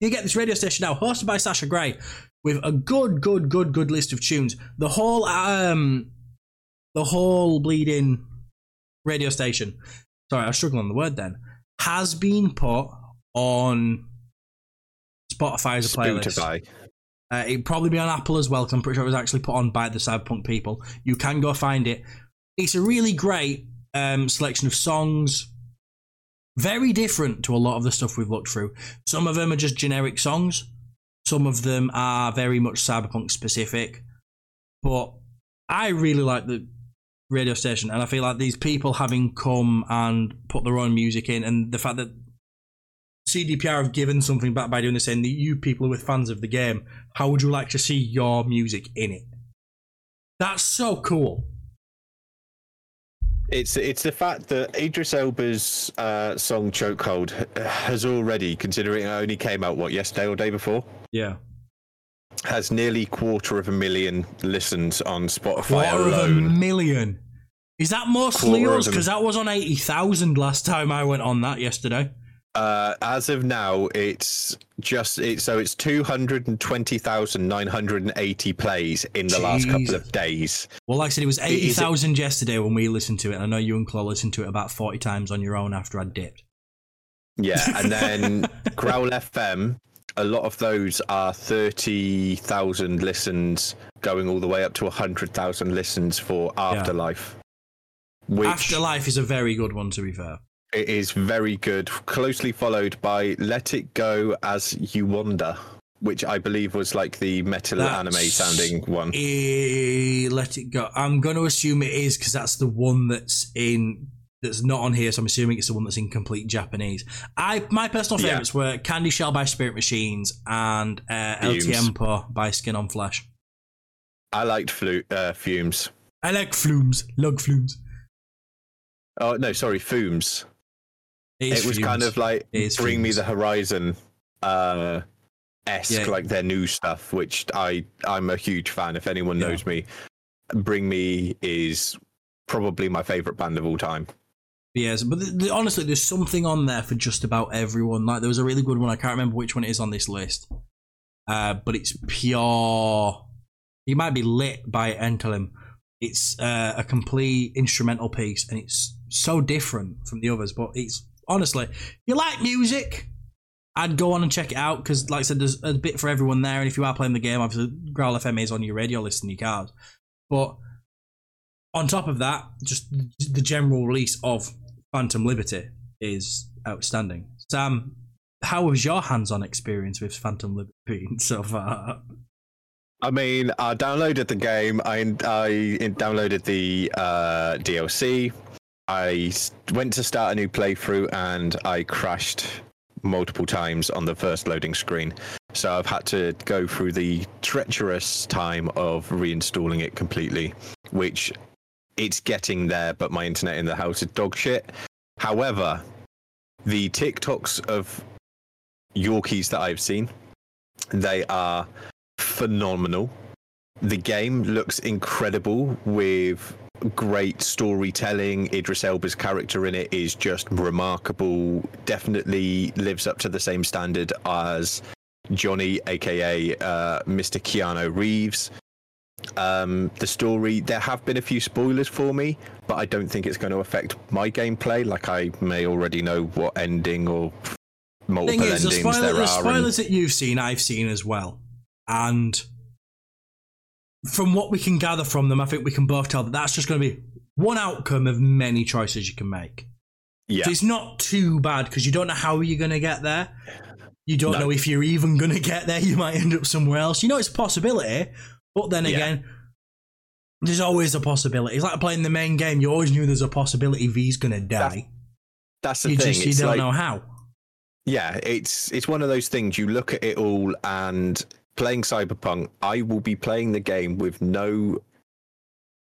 You get this radio station now, hosted by Sasha Grey, with a good, good, good, good list of tunes. The whole, um, the whole bleeding radio station. Sorry, I was struggling on the word then. Has been put on Spotify as a playlist. Spotify. Uh, it'd probably be on Apple as well, because I'm pretty sure it was actually put on by the Cyberpunk people. You can go find it. It's a really great um, selection of songs. Very different to a lot of the stuff we've looked through. Some of them are just generic songs. Some of them are very much cyberpunk specific, but I really like the radio station, and I feel like these people having come and put their own music in, and the fact that CDPR have given something back by doing this, saying that you people are with fans of the game, how would you like to see your music in it? That's so cool. It's it's the fact that Idris Elba's uh, song "Chokehold" has already, considering it only came out what yesterday or day before, Yeah. has nearly quarter of a million listens on Spotify Quarter of a million. Is that mostly Quarter us? Because that was on 80,000 last time I went on that yesterday. Uh, as of now, it's just it, so it's two hundred and twenty thousand nine hundred and eighty plays in the last couple of days. Well, like I said, it was it- 80,000 yesterday when we listened to it. And I know you and Claw listened to it about 40 times on your own after I dipped. Yeah, and *laughs* then Growl FM, a lot of those are thirty thousand listens, going all the way up to hundred thousand listens for Afterlife. Which Afterlife is a very good one, to be fair. It is very good, closely followed by Let It Go as You Wander, which I believe was like the metal That's- anime sounding one. Eh, let it go. I'm going to assume it is because that's the one that's in that's not on here. So I'm assuming it's the one that's in complete Japanese. I my personal Yeah. favorites were Candy Shell by Spirit Machines and uh, El Tiempo by Skin on Flesh. I liked flu- uh, Fumes. I like flumes, lug flumes. Oh no, sorry, Fumes. It was kind of like Bring Me the Horizon uh esque, Yeah. like their new stuff, which I I'm a huge fan. If anyone Yeah. knows me, Bring Me is probably my favorite band of all time. Yes, but th th- honestly, there's something on there for just about everyone. Like there was a really good one. I can't remember which one it is on this list, uh, but it's pure. He might be lit by Entelim. It's uh, a complete instrumental piece, and it's so different from the others. But it's honestly, if you like music, I'd go on and check it out because, like I said, there's a bit for everyone there. And if you are playing the game, obviously, Growl FM is on your radio list in your cars. But on top of that, just the general release of Phantom Liberty is outstanding. Sam, how was your hands-on experience with Phantom Liberty *laughs* so far? I mean, I downloaded the game. I I downloaded the uh, DLC. I went to start a new playthrough and I crashed multiple times on the first loading screen. So I've had to go through the treacherous time of reinstalling it completely, which it's getting there, but my internet in the house is dog shit. However, the TikToks of Yorkies that I've seen, they are phenomenal. The game looks incredible with great storytelling. Idris Elba's character in it is just remarkable. Definitely lives up to the same standard as Johnny, aka uh, Mr. Keanu Reeves. Um, the story, there have been a few spoilers for me, but I don't think it's going to affect my gameplay. Like I may already know what ending or multiple Thing is, the, endings spoiler, there the are. and- spoilers that you've seen, I've seen as well, and from what we can gather from them, I think we can both tell that that's just going to be one outcome of many choices you can make. yeah. So it's not too bad because you don't know how you're going to get there. You don't No. know if you're even going to get there. You might end up somewhere else. You know it's a possibility, but then Yeah. again, there's always a possibility. It's like playing the main game. You always knew there's a possibility V's going to die. That's the You thing. just you it's don't like, know how. Yeah, it's it's one of those things. You look at it all, and playing Cyberpunk, I will be playing the game with no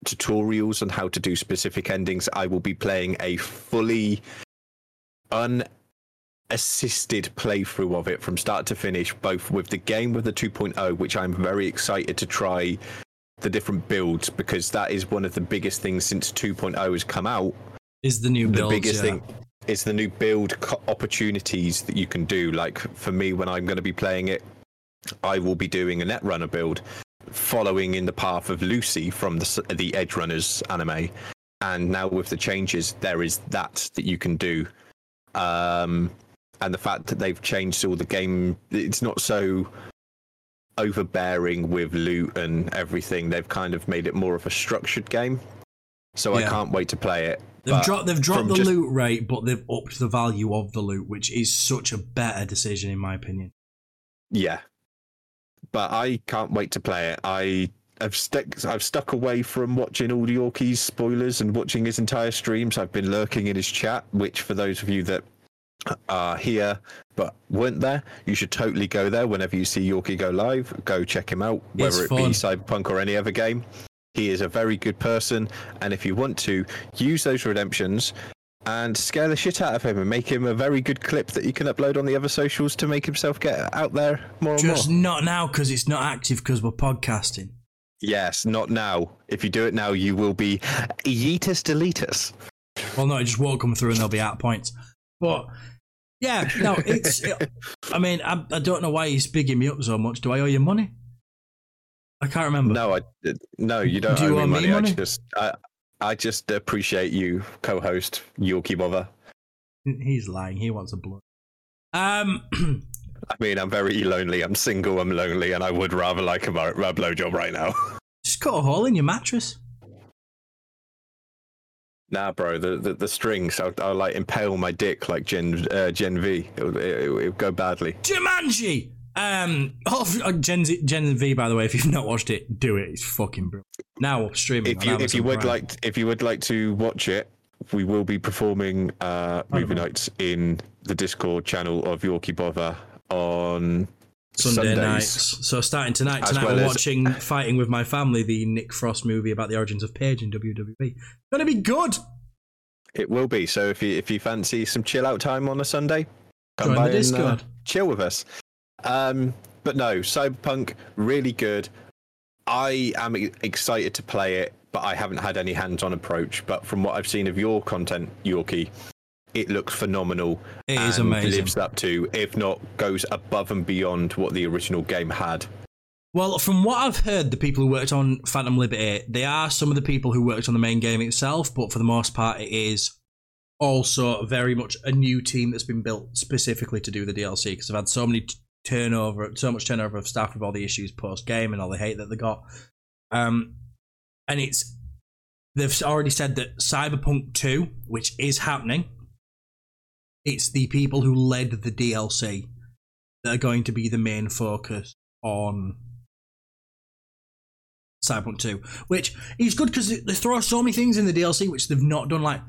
tutorials on how to do specific endings. I will be playing a fully unassisted playthrough of it from start to finish, both with the game with the 2.0, which I'm very excited to try the different builds because that is one of the biggest things since 2.0 has come out Is the new the builds, biggest yeah. thing is the new build co- opportunities that you can do. Like for me, when I'm going to be playing it, I will be doing a Netrunner build, following in the path of Lucy from the the Edgerunners anime. And now with the changes, there is that that you can do. Um, and the fact that they've changed all the game, it's not so overbearing with loot and everything. They've kind of made it more of a structured game. So I can't wait to play it. They've dropped they've dropped the just- loot rate, but they've upped the value of the loot, which is such a better decision in my opinion. Yeah. But I can't wait to play it. I I've stuck I've stuck away from watching all the Yorkie's spoilers and watching his entire streams. I've been lurking in his chat, which for those of you that are here but weren't there, you should totally go there whenever you see Yorkie go live. Go check him out, It's whether it fun. be Cyberpunk or any other game. He is a very good person, and if you want to use those redemptions and scare the shit out of him and make him a very good clip that you can upload on the other socials to make himself get out there more and more. Just not now because it's not active because we're podcasting. Yes, not now. If you do it now, you will be yeetus deletus. Well, no, it just won't come through and they'll be out points. But yeah, no, *laughs* it's. It, I mean, I, I don't know why he's bigging me up so much. Do I owe you money? I can't remember. No, I no, you don't Do you owe owe me me money. money? I just I, I just appreciate you, co-host Yorkie Bother. He's lying. He wants a blood. Um, *clears throat* I mean, I'm very lonely. I'm single. I'm lonely, and I would rather like a, a blowjob right now. *laughs* just cut a hole in your mattress. nah, bro, the the, the strings. I'll, I'll like impale my dick like Gen uh, Gen V. It would, it, it would go badly. Jumanji. Um, oh, uh, Gen Z, Gen V. By the way, if you've not watched it, do it. It's fucking brilliant. Now streaming. If you if you would Prime. like if you would like to watch it, we will be performing uh, movie know. nights in the Discord channel of Yorkie Bother on Sunday Sundays. nights. So starting tonight, tonight well we're as- watching *laughs* Fighting with My Family, the Nick Frost movie about the origins of Paige in WWE. Gonna be good. It will be. So if you if you fancy some chill out time on a Sunday, come Join the by and uh, Discord. chill with us. Um, but no, Cyberpunk really good. I am excited to play it, but I haven't had any hands-on approach. But from what I've seen of your content, Yorkie, it looks phenomenal. It is amazing. Lives up to, if not goes above and beyond what the original game had. Well, from what I've heard, the people who worked on Phantom Liberty, they are some of the people who worked on the main game itself, but for the most part, it is also very much a new team that's been built specifically to do the DLC because I've had so many t- turnover, so much turnover of staff with all the issues post game and all the hate that they got. Um, and it's they've already said that Cyberpunk 2, which is happening, it's the people who led the DLC that are going to be the main focus on Cyberpunk 2, which is good because they throw so many things in the DLC which they've not done, like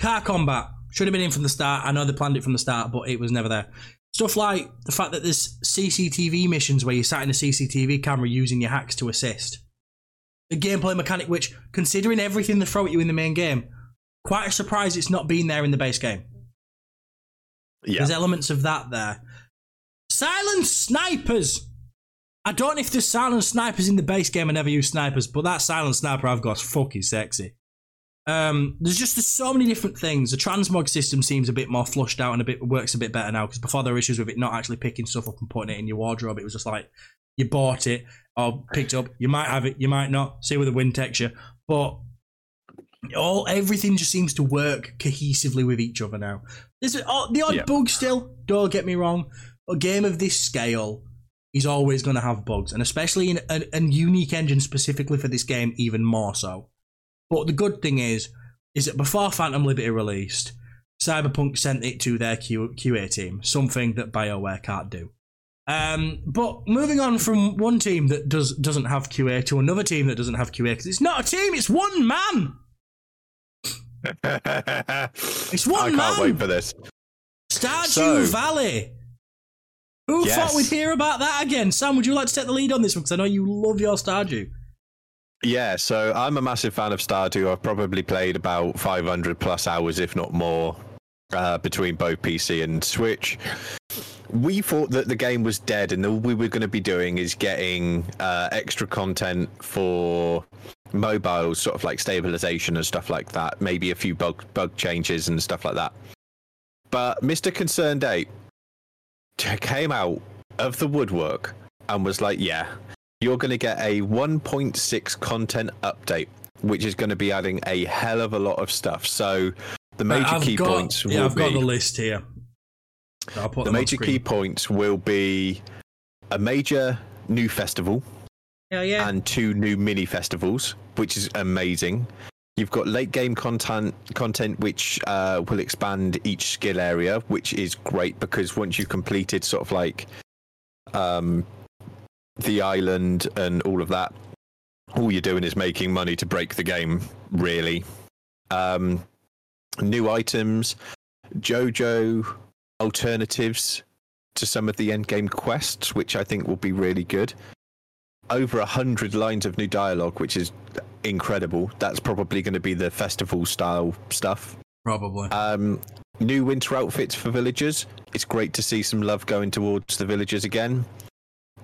car combat. Should have been in from the start. I know they planned it from the start, but it was never there. Stuff like the fact that there's CCTV missions where you're sat in a CCTV camera using your hacks to assist. A gameplay mechanic, which, considering everything they throw at you in the main game, quite a surprise it's not been there in the base game. Yeah, There's elements of that there. Silent snipers! I don't know if there's silent snipers in the base game. I never use snipers, but that silent sniper I've got is fucking sexy. Um, there's just there's so many different things. The transmog system seems a bit more flushed out and a bit works a bit better now because before there were issues with it not actually picking stuff up and putting it in your wardrobe. It was just like you bought it or picked up. You might have it, you might not. See with the wind texture, but all everything just seems to work cohesively with each other now. There's oh, the odd Yeah. bug still. Don't get me wrong. A game of this scale is always going to have bugs, and especially in a, a unique engine specifically for this game, even more so. But the good thing is, is that before Phantom Liberty released, Cyberpunk sent it to their Q, QA team, something that BioWare can't do. Um, but moving on from one team that does doesn't have QA to another team that doesn't have QA, because it's not a team, it's one man. *laughs* it's one I can't man. wait for this. Stardew So- Valley. Who Yes. thought we'd hear about that again? Sam, would you like to take the lead on this one? Because I know you love your Stardew. Yeah, so I'm a massive fan of Stardew. I've probably played about 500 plus hours, if not more, uh, between both PC and Switch. We thought that the game was dead, and all we were going to be doing is getting uh, extra content for mobile, sort of like stabilization and stuff like that. Maybe a few bug bug changes and stuff like that. But Mr. Concerned Ape came out of the woodwork and was like, "Yeah, you're going to get a 1.6 content update, which is going to be adding a hell of a lot of stuff. So the major I've key got, points Yeah, will I've got the list here. I'll put the major key points will be a major new festival Hell yeah. and two new mini festivals, which is amazing. You've got late game content, content which uh, will expand each skill area, which is great because once you've completed sort of like um, the island and all of that, all you're doing is making money to break the game, really. Um, new items, JoJo alternatives to some of the endgame quests, which I think will be really good. Over a hundred lines of new dialogue, which is incredible. That's probably going to be the festival style stuff. Probably. Um, new winter outfits for villagers. It's great to see some love going towards the villagers again.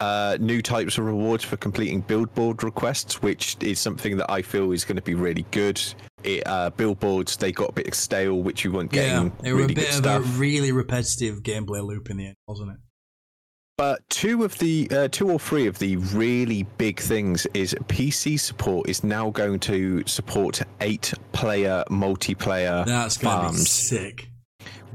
Uh, new types of rewards for completing billboard requests, which is something that I feel is going to be really good. It, uh, billboards they got a bit stale, which you weren't getting. yeah, they were really a bit of stuff. a really repetitive gameplay loop in the end, wasn't it? But two of the uh, two or three of the really big things is PC support is now going to support eight player multiplayer That's farms, sick.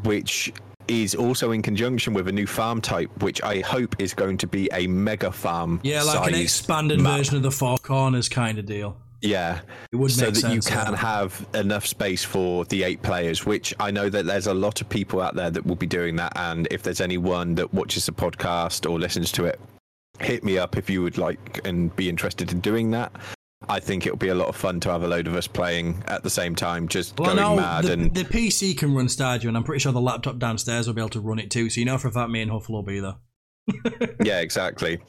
which is also in conjunction with a new farm type, which I hope is going to be a mega farm. Yeah, like an expanded map. version of the Four Corners kind of deal. Yeah, It would so that you can have enough space for the eight players, which I know that there's a lot of people out there that will be doing that. And if there's anyone that watches the podcast or listens to it, hit me up if you would like and be interested in doing that. I think it'll be a lot of fun to have a load of us playing at the same time, just Well, going no, mad the, and the PC can run Stardew, and I'm pretty sure the laptop downstairs will be able to run it too. So you know for a fact me and Huffle will be there. *laughs* yeah, exactly.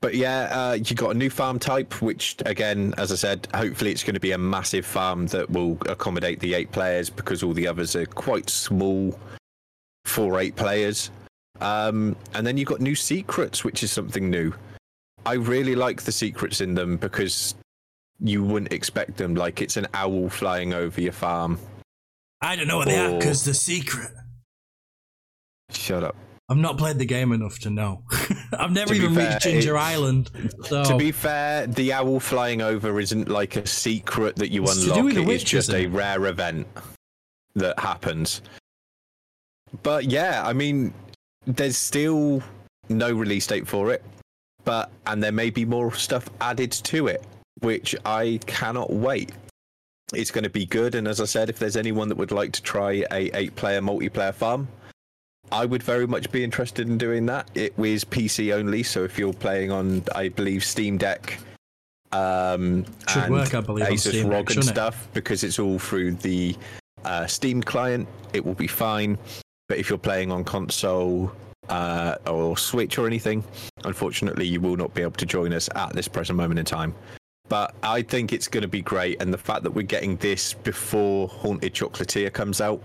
But yeah, uh, you got a new farm type, which again, as I said, hopefully it's going to be a massive farm that will accommodate the eight players because all the others are quite small for eight players. Um, and then you've got new secrets, which is something new. I really like the secrets in them because you wouldn't expect them. Like it's an owl flying over your farm. I don't know what they are Or- because the secret. Shut up. I've not played the game enough to know. *laughs* I've never even fair, reached Ginger Island. So To be fair, the owl flying over isn't like a secret that you It's unlock. It is witch, just isn't a it? rare event that happens. But yeah, I mean, there's still no release date for it, but and there may be more stuff added to it, which I cannot wait. It's going to be good, and as I said, if there's anyone that would like to try a eight-player multiplayer farm, I would very much be interested in doing that. It was PC only, so if you're playing on, I believe, Steam Deck, um, Should and work, I believe, on Asus Steam Deck, ROG and shouldn't it? stuff, because it's all through the uh, Steam client, it will be fine. But if you're playing on console uh, or Switch or anything, unfortunately, you will not be able to join us at this present moment in time. But I think it's going to be great, and the fact that we're getting this before Haunted Chocolatier comes out,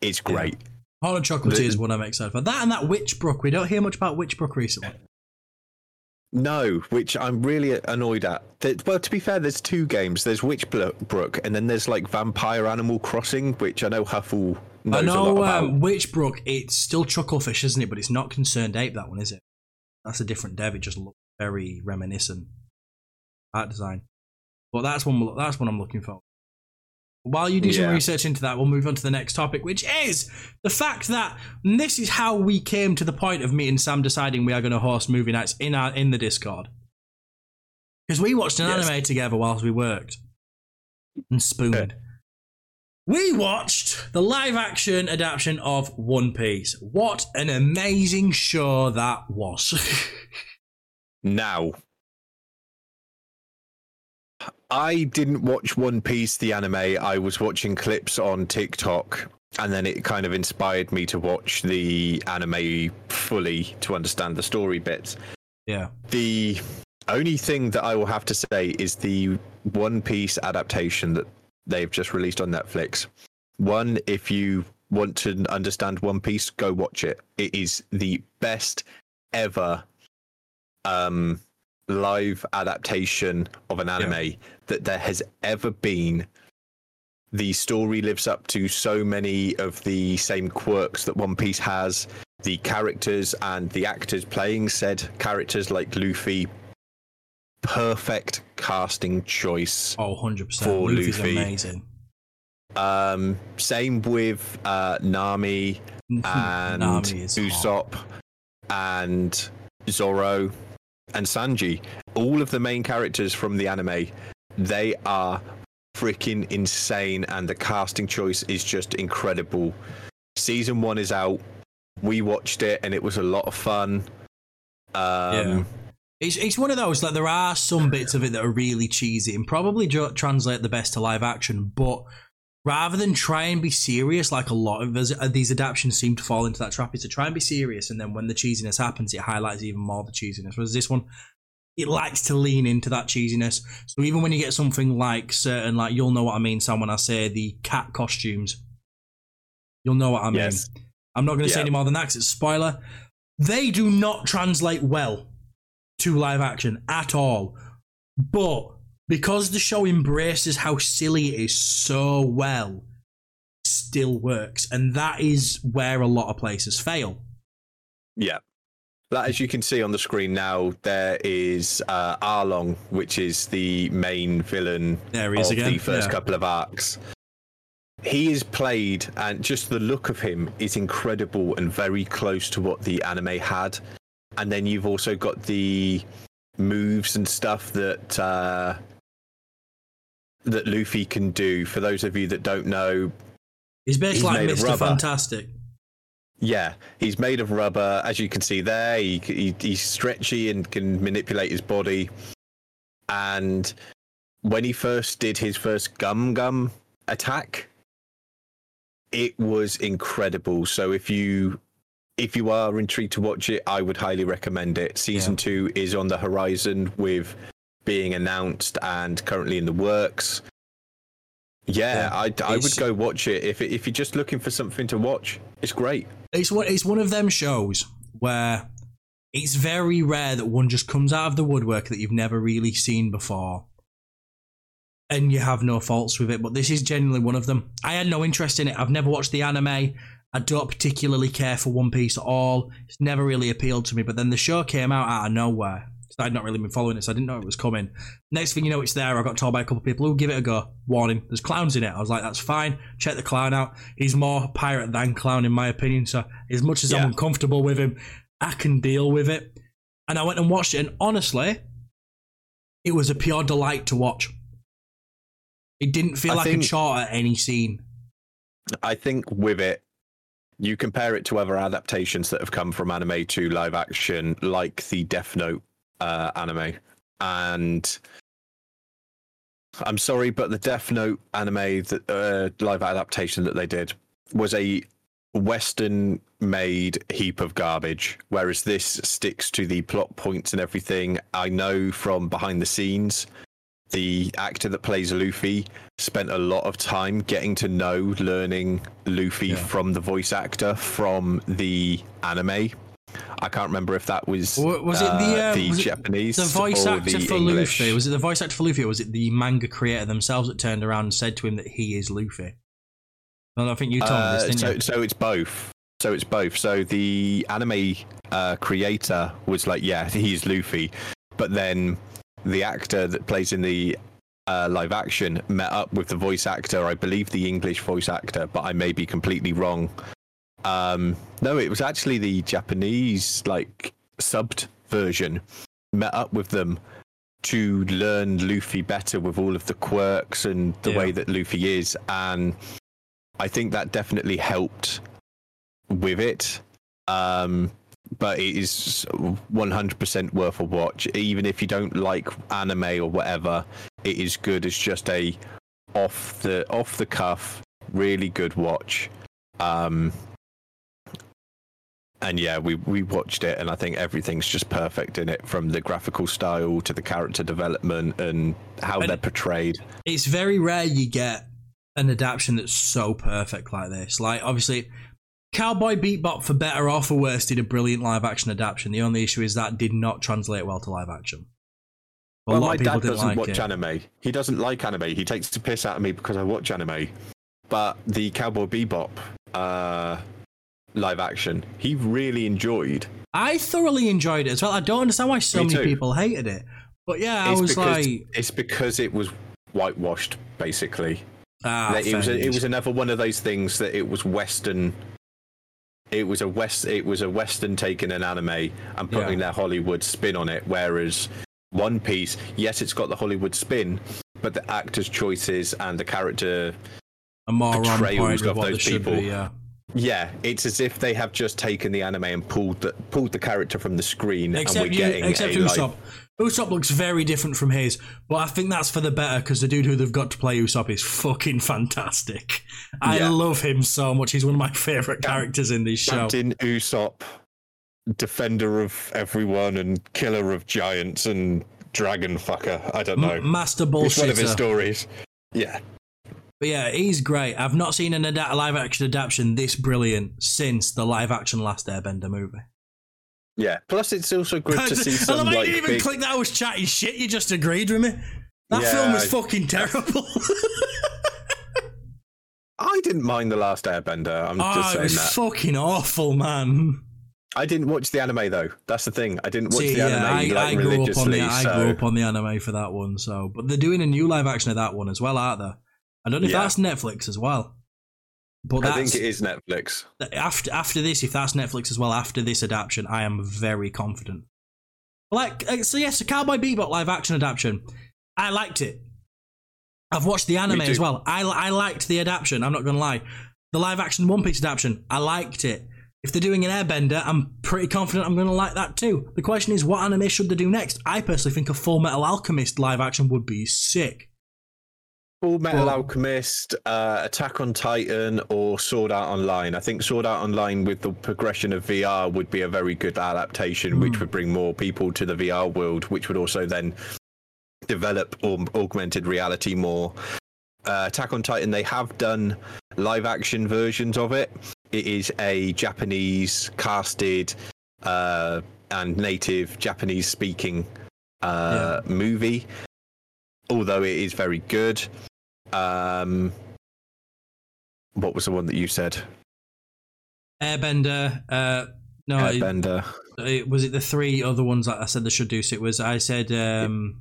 it's Yeah. great. Holland Chocolate The- is what I'm excited for. That and that Witchbrook. We don't hear much about Witchbrook recently. No, which I'm really annoyed at. That- Well, to be fair, there's two games. There's Witchbrook, and then there's like Vampire Animal Crossing, which I know Huffle knows I a know um, Witchbrook. It's still Chucklefish, isn't it? But it's not Concerned Ape. That one is it? That's a different dev. It just looks very reminiscent art design. But that's one. That's one I'm looking for. While you do some research into that, we'll move on to the next topic, which is the fact that this is how we came to the point of me and Sam deciding we are going to host movie nights in our in the Discord. Because we watched an Yes. anime together whilst we worked and spooned. We watched the live action adaptation of One Piece. What an amazing show that was. *laughs* Now, I didn't watch One Piece, the anime. I was watching clips on TikTok, and then it kind of inspired me to watch the anime fully to understand the story bits. yeah. The only thing that I will have to say is the One Piece adaptation that they've just released on Netflix. One, if you want to understand One Piece, go watch it. It is the best ever um, live adaptation of an anime that there has ever been. The story lives up to so many of the same quirks that One Piece has. The characters and the actors playing said characters like Luffy, perfect casting choice. Oh, 100%. For Luffy's Luffy. amazing. Um, same with uh, Nami *laughs* and Nami is hot. Usopp and Zoro and Sanji. All of the main characters from the anime, they are freaking insane, and the casting choice is just incredible. Season one is out. We watched it, and it was a lot of fun. Um, Yeah. It's, it's one of those like there are some bits of it that are really cheesy and probably translate the best to live action, but rather than try and be serious like a lot of these, uh, adaptations seem to fall into that trap, is to try and be serious and then when the cheesiness happens, it highlights even more the cheesiness. Whereas this one, it likes to lean into that cheesiness. So even when you get something like certain, like you'll know what I mean, Sam, when I say the cat costumes, you'll know what I mean. Yes. I'm not going to say any more than that 'cause it's a spoiler. They do not translate well to live action at all. But because the show embraces how silly it is so well, still works. And that is where a lot of places fail. Yeah. Like, as you can see on the screen now, there is uh, Arlong, which is the main villain There he of again. the first Yeah. couple of arcs. He is played, and just the look of him is incredible and very close to what the anime had. And then you've also got the moves and stuff that uh, that Luffy can do. For those of you that don't know, He's basically He's like Mr. Fantastic. Yeah, he's made of rubber, as you can see there. He, he he's stretchy and can manipulate his body. And when he first did his first gum gum attack, it was incredible. So if you if you are intrigued to watch it, I would highly recommend it. Season Yeah. two is on the horizon with being announced and currently in the works. Yeah, Yeah. I, I would go watch it if if you're just looking for something to watch. It's great. It's one, it's one of them shows where it's very rare that one just comes out of the woodwork that you've never really seen before. And you have no faults with it, but this is genuinely one of them. I had no interest in it. I've never watched the anime. I don't particularly care for One Piece at all. It's never really appealed to me. But then the show came out out of nowhere. I'd not really been following it, so I didn't know it was coming. Next thing you know, it's there. I got told by a couple of people who give it a go. Warning: there's clowns in it. I was like, that's fine. Check the clown out. He's more pirate than clown, in my opinion. So as much as Yeah. I'm uncomfortable with him, I can deal with it. And I went and watched it, and honestly, it was a pure delight to watch. It didn't feel I like think- a chore at any scene. I think with it, you compare it to other adaptations that have come from anime to live action, like the Death Note uh, anime. And I'm sorry, but the Death Note anime, that uh, live adaptation that they did, was a Western made heap of garbage, whereas this sticks to the plot points and everything. I know from behind the scenes, the actor that plays Luffy spent a lot of time getting to know, learning Luffy Yeah. from the voice actor from the anime. I can't remember if that was was it the, uh, the was it Japanese The voice or actor the for English. Luffy was it the voice actor for Luffy, or was it the manga creator themselves that turned around and said to him that he is Luffy? No, I think you told me Uh, this, didn't so, you? so it's both. So it's both. So the anime uh, creator was like, yeah, he's Luffy, but then the actor that plays in the uh, live action met up with the voice actor, I believe the English voice actor, but I may be completely wrong. Um, no, it was actually the Japanese like subbed version. Met up with them to learn Luffy better with all of the quirks and the Yeah. way that Luffy is, and I think that definitely helped with it. Um, but it is 100% worth a watch. Even if you don't like anime or whatever, it is good as just a off the off the cuff, really good watch. Um, and yeah, we we watched it, and I think everything's just perfect in it, from the graphical style to the character development and how And- they're portrayed. It's very rare you get an adaptation that's so perfect like this. Like, obviously, Cowboy Bebop, for better or for worse, did a brilliant live action adaptation. The only issue is that did not translate well to live action. A well, lot my of dad doesn't like watch it. anime. He doesn't like anime. He takes the piss out of me because I watch anime. But the Cowboy Bebop uh, live action, he really enjoyed. I thoroughly enjoyed it as well. I don't understand why so Me many too. people hated it. But yeah, I it's was because like, it's because it was whitewashed, basically. ah, Like, it was fair a, it was another one of those things that it was Western. It was a west. It was a Western taking an anime and putting their Hollywood spin on it. Whereas One Piece, yes, it's got the Hollywood spin, but the actors' choices and the character a more on portrayals point of what those should people. be. Yeah. Yeah, it's as if they have just taken the anime and pulled the pulled the character from the screen, Except and we're you, getting except a Usopp. live. Usopp looks very different from his, but I think that's for the better because the dude who they've got to play Usopp is fucking fantastic. I Yeah. love him so much. He's one of my favorite characters in this show. Captain Usopp, defender of everyone and killer of giants and dragon fucker. I don't know. M- Master it's one of his stories. Yeah, But yeah, he's great. I've not seen an ada- live action adaptation this brilliant since the live action Last Airbender movie. yeah. Plus, it's also good to *laughs* see I love how you didn't even big. click that I was chatting shit. You just agreed with me. That Yeah, film was I- fucking terrible. *laughs* I didn't mind the last Airbender. I'm just oh, it saying was that. fucking awful, man. I didn't watch the anime though. That's the thing. I didn't watch See, the anime yeah, I, like I grew up on the I grew up on the anime for that one. So, but they're doing a new live action of that one as well, aren't they? I don't know if Yeah. that's Netflix as well. But I think it is Netflix. after after this, if that's Netflix as well, after this adaptation, I am very confident. Like, uh, so yes, a Cowboy Bebop live action adaptation. I liked it. I've watched the anime as well. I, I liked the adaptation. I'm not gonna lie. The live action One Piece adaptation, I liked it. If they're doing an Airbender, I'm pretty confident I'm gonna like that too. The question is, what anime should they do next? I personally think a Full Metal Alchemist live action would be sick. Full Metal Alchemist, uh, Attack on Titan, or Sword Art Online. I think Sword Art Online with the progression of VR would be a very good adaptation, Hmm. which would bring more people to the VR world, which would also then develop or augmented reality more. Uh, Attack on Titan, they have done live action versions of it. It is a Japanese casted uh, and native Japanese speaking uh, movie although it is very good. Um, what was the one that you said? Airbender, uh, no, it- Airbender. it, was it the three other ones that I said they should do? So it was I said um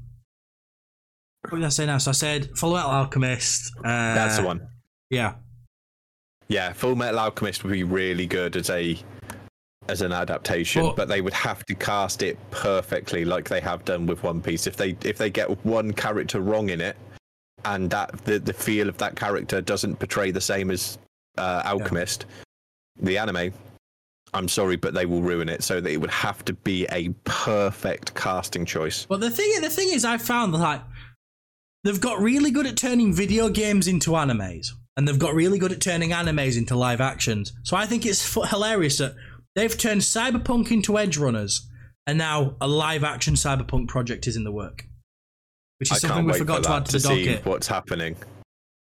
what did I say now? So I said Full Metal Alchemist. Uh, That's the one. Yeah, Yeah, Full Metal Alchemist would be really good as a as an adaptation, Well- but they would have to cast it perfectly, like they have done with One Piece. If they if they get one character wrong in it, and that the the feel of that character doesn't portray the same as uh, Alchemist, the anime. I'm sorry, but they will ruin it. So that it would have to be a perfect casting choice. Well, the thing the thing is, I found that like they've got really good at turning video games into animes, and they've got really good at turning animes into live actions. So I think it's f- hilarious that they've turned Cyberpunk into Edgerunners, and now a live action Cyberpunk project is in the work. Which I is something we forgot for to add to to the see docket. what's happening.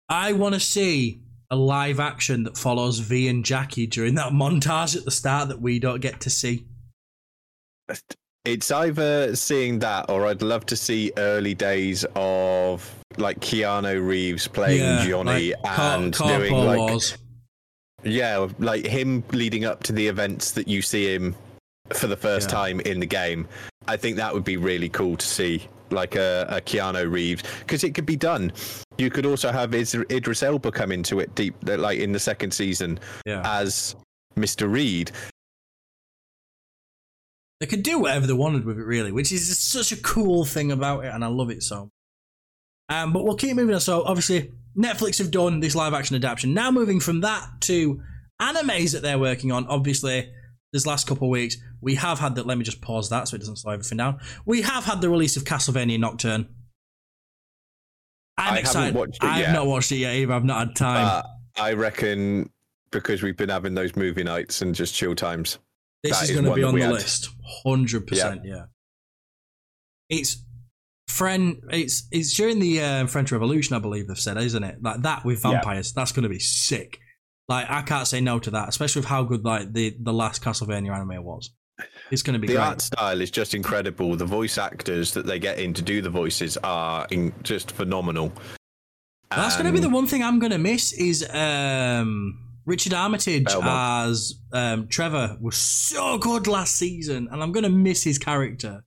I want to see a live action that follows V and Jackie during that montage at the start that we don't get to see. It's either seeing that, or I'd love to see early days of like Keanu Reeves playing Johnny like and Carpool doing like Wars. Yeah, like him leading up to the events that you see him for the first Yeah. time in the game. I think that would be really cool to see, like a, a Keanu Reeves, because it could be done. You could also have Is- Idris Elba come into it deep, like in the second season Yeah, as Mr. Reed. they could do whatever they wanted with it, really, which is such a cool thing about it, and I love it so. Um, but we'll keep moving on. So obviously, Netflix have done this live action adaptation. Now moving from that to animes that they're working on. Obviously, this last couple of weeks we have had that. Let me just pause that so it doesn't slow everything down. We have had the release of Castlevania Nocturne. I'm I haven't excited. watched it I've yet. not watched it yet either. I've not had time. Uh, I reckon because we've been having those movie nights and just chill times. this is is going to be on the had. list, hundred percent. Yeah, it's friend. It's it's during the uh, French Revolution, I believe they've said, isn't it? Like that with Yeah. vampires. That's going to be sick. Like I can't say no to that, especially with how good like the the last Castlevania anime was. It's going to be The great. art style is just incredible. The voice actors that they get in to do the voices are in, just phenomenal. That's going to be the one thing I'm going to miss is um, Richard Armitage Belmont. as um, Trevor was so good last season, and I'm going to miss his character.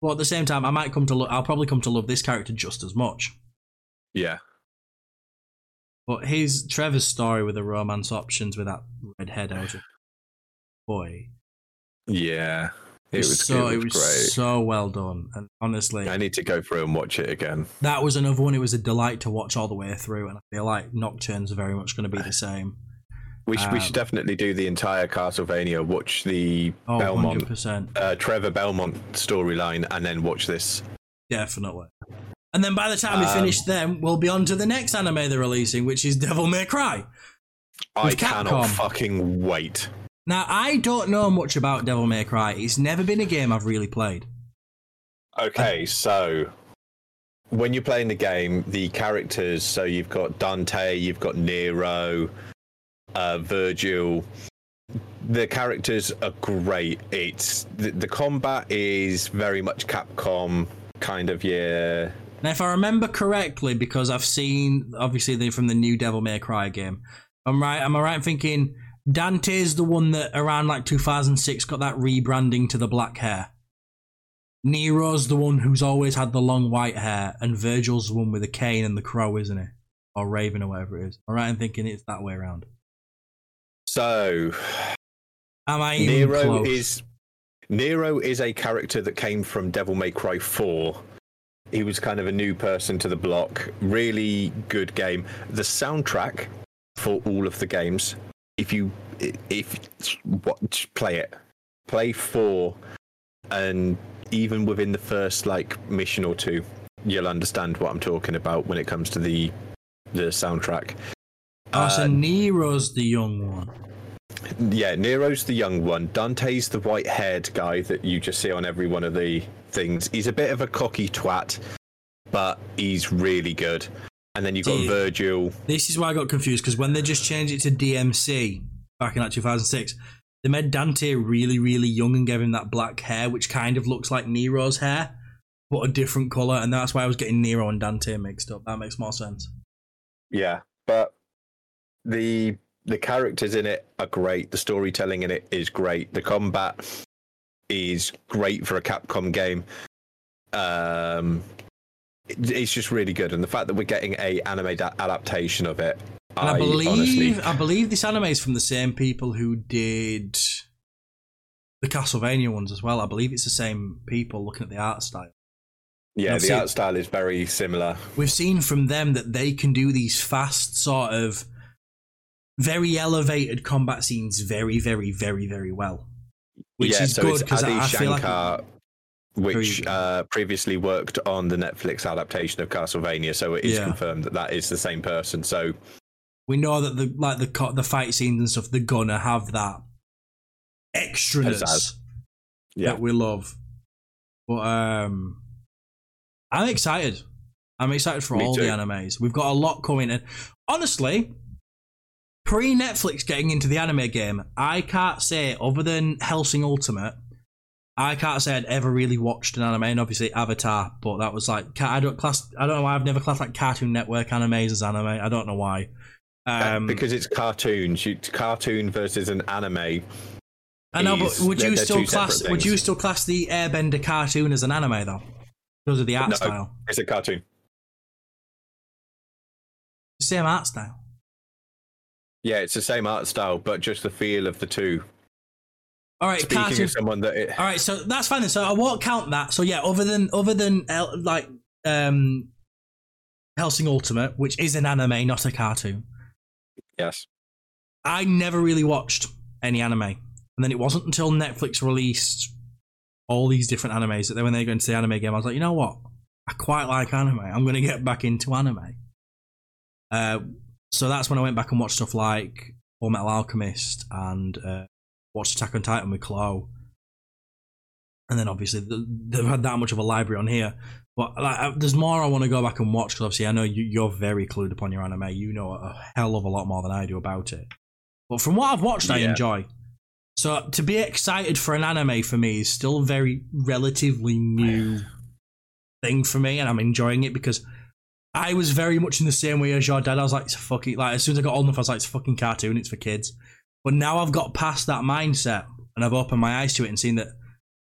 But at the same time, I might come to lo- I'll probably come to love this character just as much. Yeah, But his Trevor's story with the romance options with that redhead, I was just, boy, yeah, it was, so it was great. so well done, and honestly, I need to go through and watch it again. that was another one. It was a delight to watch all the way through, and I feel like Nocturne's are very much going to be the same. We should, we should Um, definitely do the entire Castlevania. Watch the Oh, Belmont, 100%. uh, Trevor Belmont storyline, and then watch this. Definitely. And then by the time we Um, finish them, we'll be on to the next anime they're releasing, which is Devil May Cry. I cannot fucking wait. Now, I don't know much about Devil May Cry. It's never been a game I've really played. Okay, so when you're playing the game, the characters, so you've got Dante, you've got Nero, uh, Virgil. The characters are great. It's the, the combat is very much Capcom kind of yeah. Now, if I remember correctly, because I've seen obviously they from the new Devil May Cry game, I'm right. Am I right in thinking Dante's the one that around like 2006 got that rebranding to the black hair? Nero's the one who's always had the long white hair, and Virgil's the one with the cane and the crow, isn't it? Or Raven or whatever it is. All right, I'm thinking it's that way around. So Am I Nero close? is Nero is a character that came from Devil May Cry 4. He was kind of a new person to the block. Really good game. The soundtrack for all of the games, if you if watch play it, play 4 and even within the first like mission or two, you'll understand what I'm talking about when it comes to the the soundtrack. Oh, so Uh, Nero's the young one. Yeah, Nero's the young one. Dante's the white haired guy that you just see on every one of the things. He's a bit of a cocky twat, but he's really good. And then you've got Virgil. This is why I got confused because when they just changed it to DMC back in like 2006, they made Dante really, really young and gave him that black hair, which kind of looks like Nero's hair, but a different color, and that's why I was getting Nero and Dante mixed up. That makes more sense. Yeah, but the the characters in it are great. The storytelling in it is great. The combat is great for a Capcom game. Um, it- it's just really good, and the fact that we're getting a anime da- adaptation of it, And I, I, believe honestly I believe this anime is from the same people who did the Castlevania ones as well. I believe it's the same people looking at the art style. Yeah, the seen- art style is very similar. we've seen from them that they can do these fast sort of very elevated combat scenes very very very very well. Which yeah, is so good because I, I feel like which uh, previously worked on the Netflix adaptation of Castlevania, so it is Yeah. confirmed that that is the same person. So we know that the like the the fight scenes and stuff they're gonna have that extraness yeah, that we love. But um i'm excited. I'm excited for Me all too. the animes. We've got a lot coming and honestly pre netflix getting into the anime game i can't say other than hellsing ultimate i can't say i'd ever really watched an anime and obviously avatar but that was like i don't class i don't know why i've never classed like cartoon network animes as anime i don't know why Uh, um because it's cartoons. You, cartoon versus an anime. I know, but would you still class would you still class the Airbender cartoon as an anime though? Because of the art No. style, It's a cartoon. same art style. Yeah, it's the same art style, but just the feel of the two. All right, Speaking cartoon. of someone that it, All right, so that's fine. Then. So I won't count that. So yeah, other than other than uh, like um, Hellsing Ultimate, which is an anime, not a cartoon. yes, I never really watched any anime, and then it wasn't until Netflix released all these different animes that then when they go into the anime game, I was like, you know what? I quite like anime. I'm going to get back into anime. Uh, so that's when I went back and watched stuff like Fullmetal Alchemist and uh, watched Attack on Titan with Chloe. And then obviously th- they've had that much of a library on here. But like, there's more I want to go back and watch because obviously I know you, you're very clued upon your anime. You know a hell of a lot more than I do about it. But from what I've watched, I enjoy. So to be excited for an anime for me is still a very relatively new *sighs* thing for me, and I'm enjoying it because I was very much in the same way as your dad. I was like, it's fucking like as soon as I got old enough, I was like, it's a fucking cartoon, it's for kids. But now I've got past that mindset and I've opened my eyes to it and seen that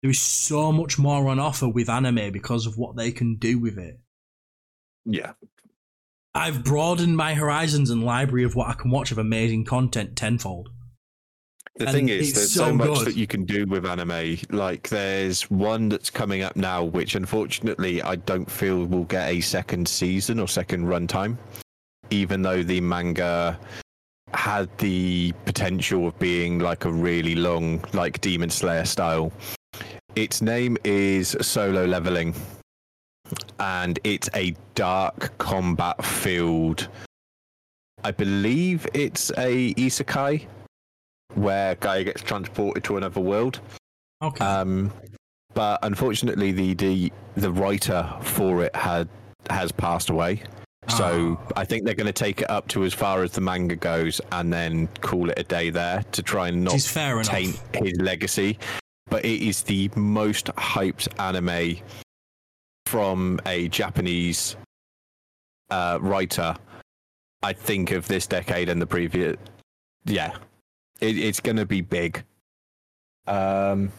there is so much more on offer with anime because of what they can do with it. yeah, I've broadened my horizons and library of what I can watch of amazing content tenfold. The And thing is, there's so so, much that you can do with anime. Like, there's one that's coming up now, which unfortunately I don't feel will get a second season or second runtime, even though the manga had the potential of being like a really long, like Demon Slayer style. Its name is Solo Leveling, and it's a dark combat filled. I believe it's a isekai where guy gets transported to another world. Okay. Um, but unfortunately, the, the the writer for it had has passed away. So Ah. I think they're going to take it up to as far as the manga goes, and then call it a day there to try and not is fair enough. taint his legacy. But it is the most hyped anime from a Japanese uh, writer, I think, of this decade and the previous. Yeah, it, it's going to be big. Um,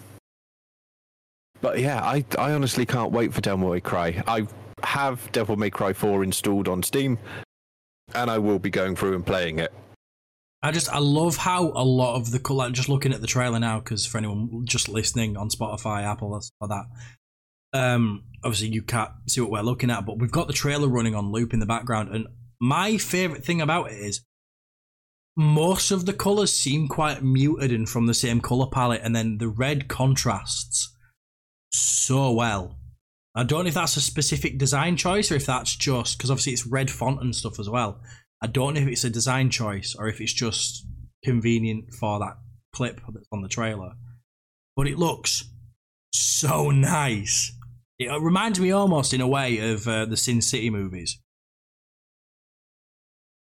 but yeah, I I honestly can't wait for Devil May Cry. I have Devil May Cry 4 installed on Steam, and I will be going through and playing it. I just I love how a lot of the col- like just looking at the trailer now because for anyone just listening on Spotify, Apple, or that, um, obviously you can't see what we're looking at, but we've got the trailer running on loop in the background, and my favorite thing about it is most of the colors seem quite muted and from the same color palette, and then the red contrasts so well. I don't know if that's a specific design choice or if that's just because obviously it's red font and stuff as well. I don't know if it's a design choice or if it's just convenient for that clip that's on the trailer. But it looks so nice. It reminds me almost in a way of uh, the Sin City movies.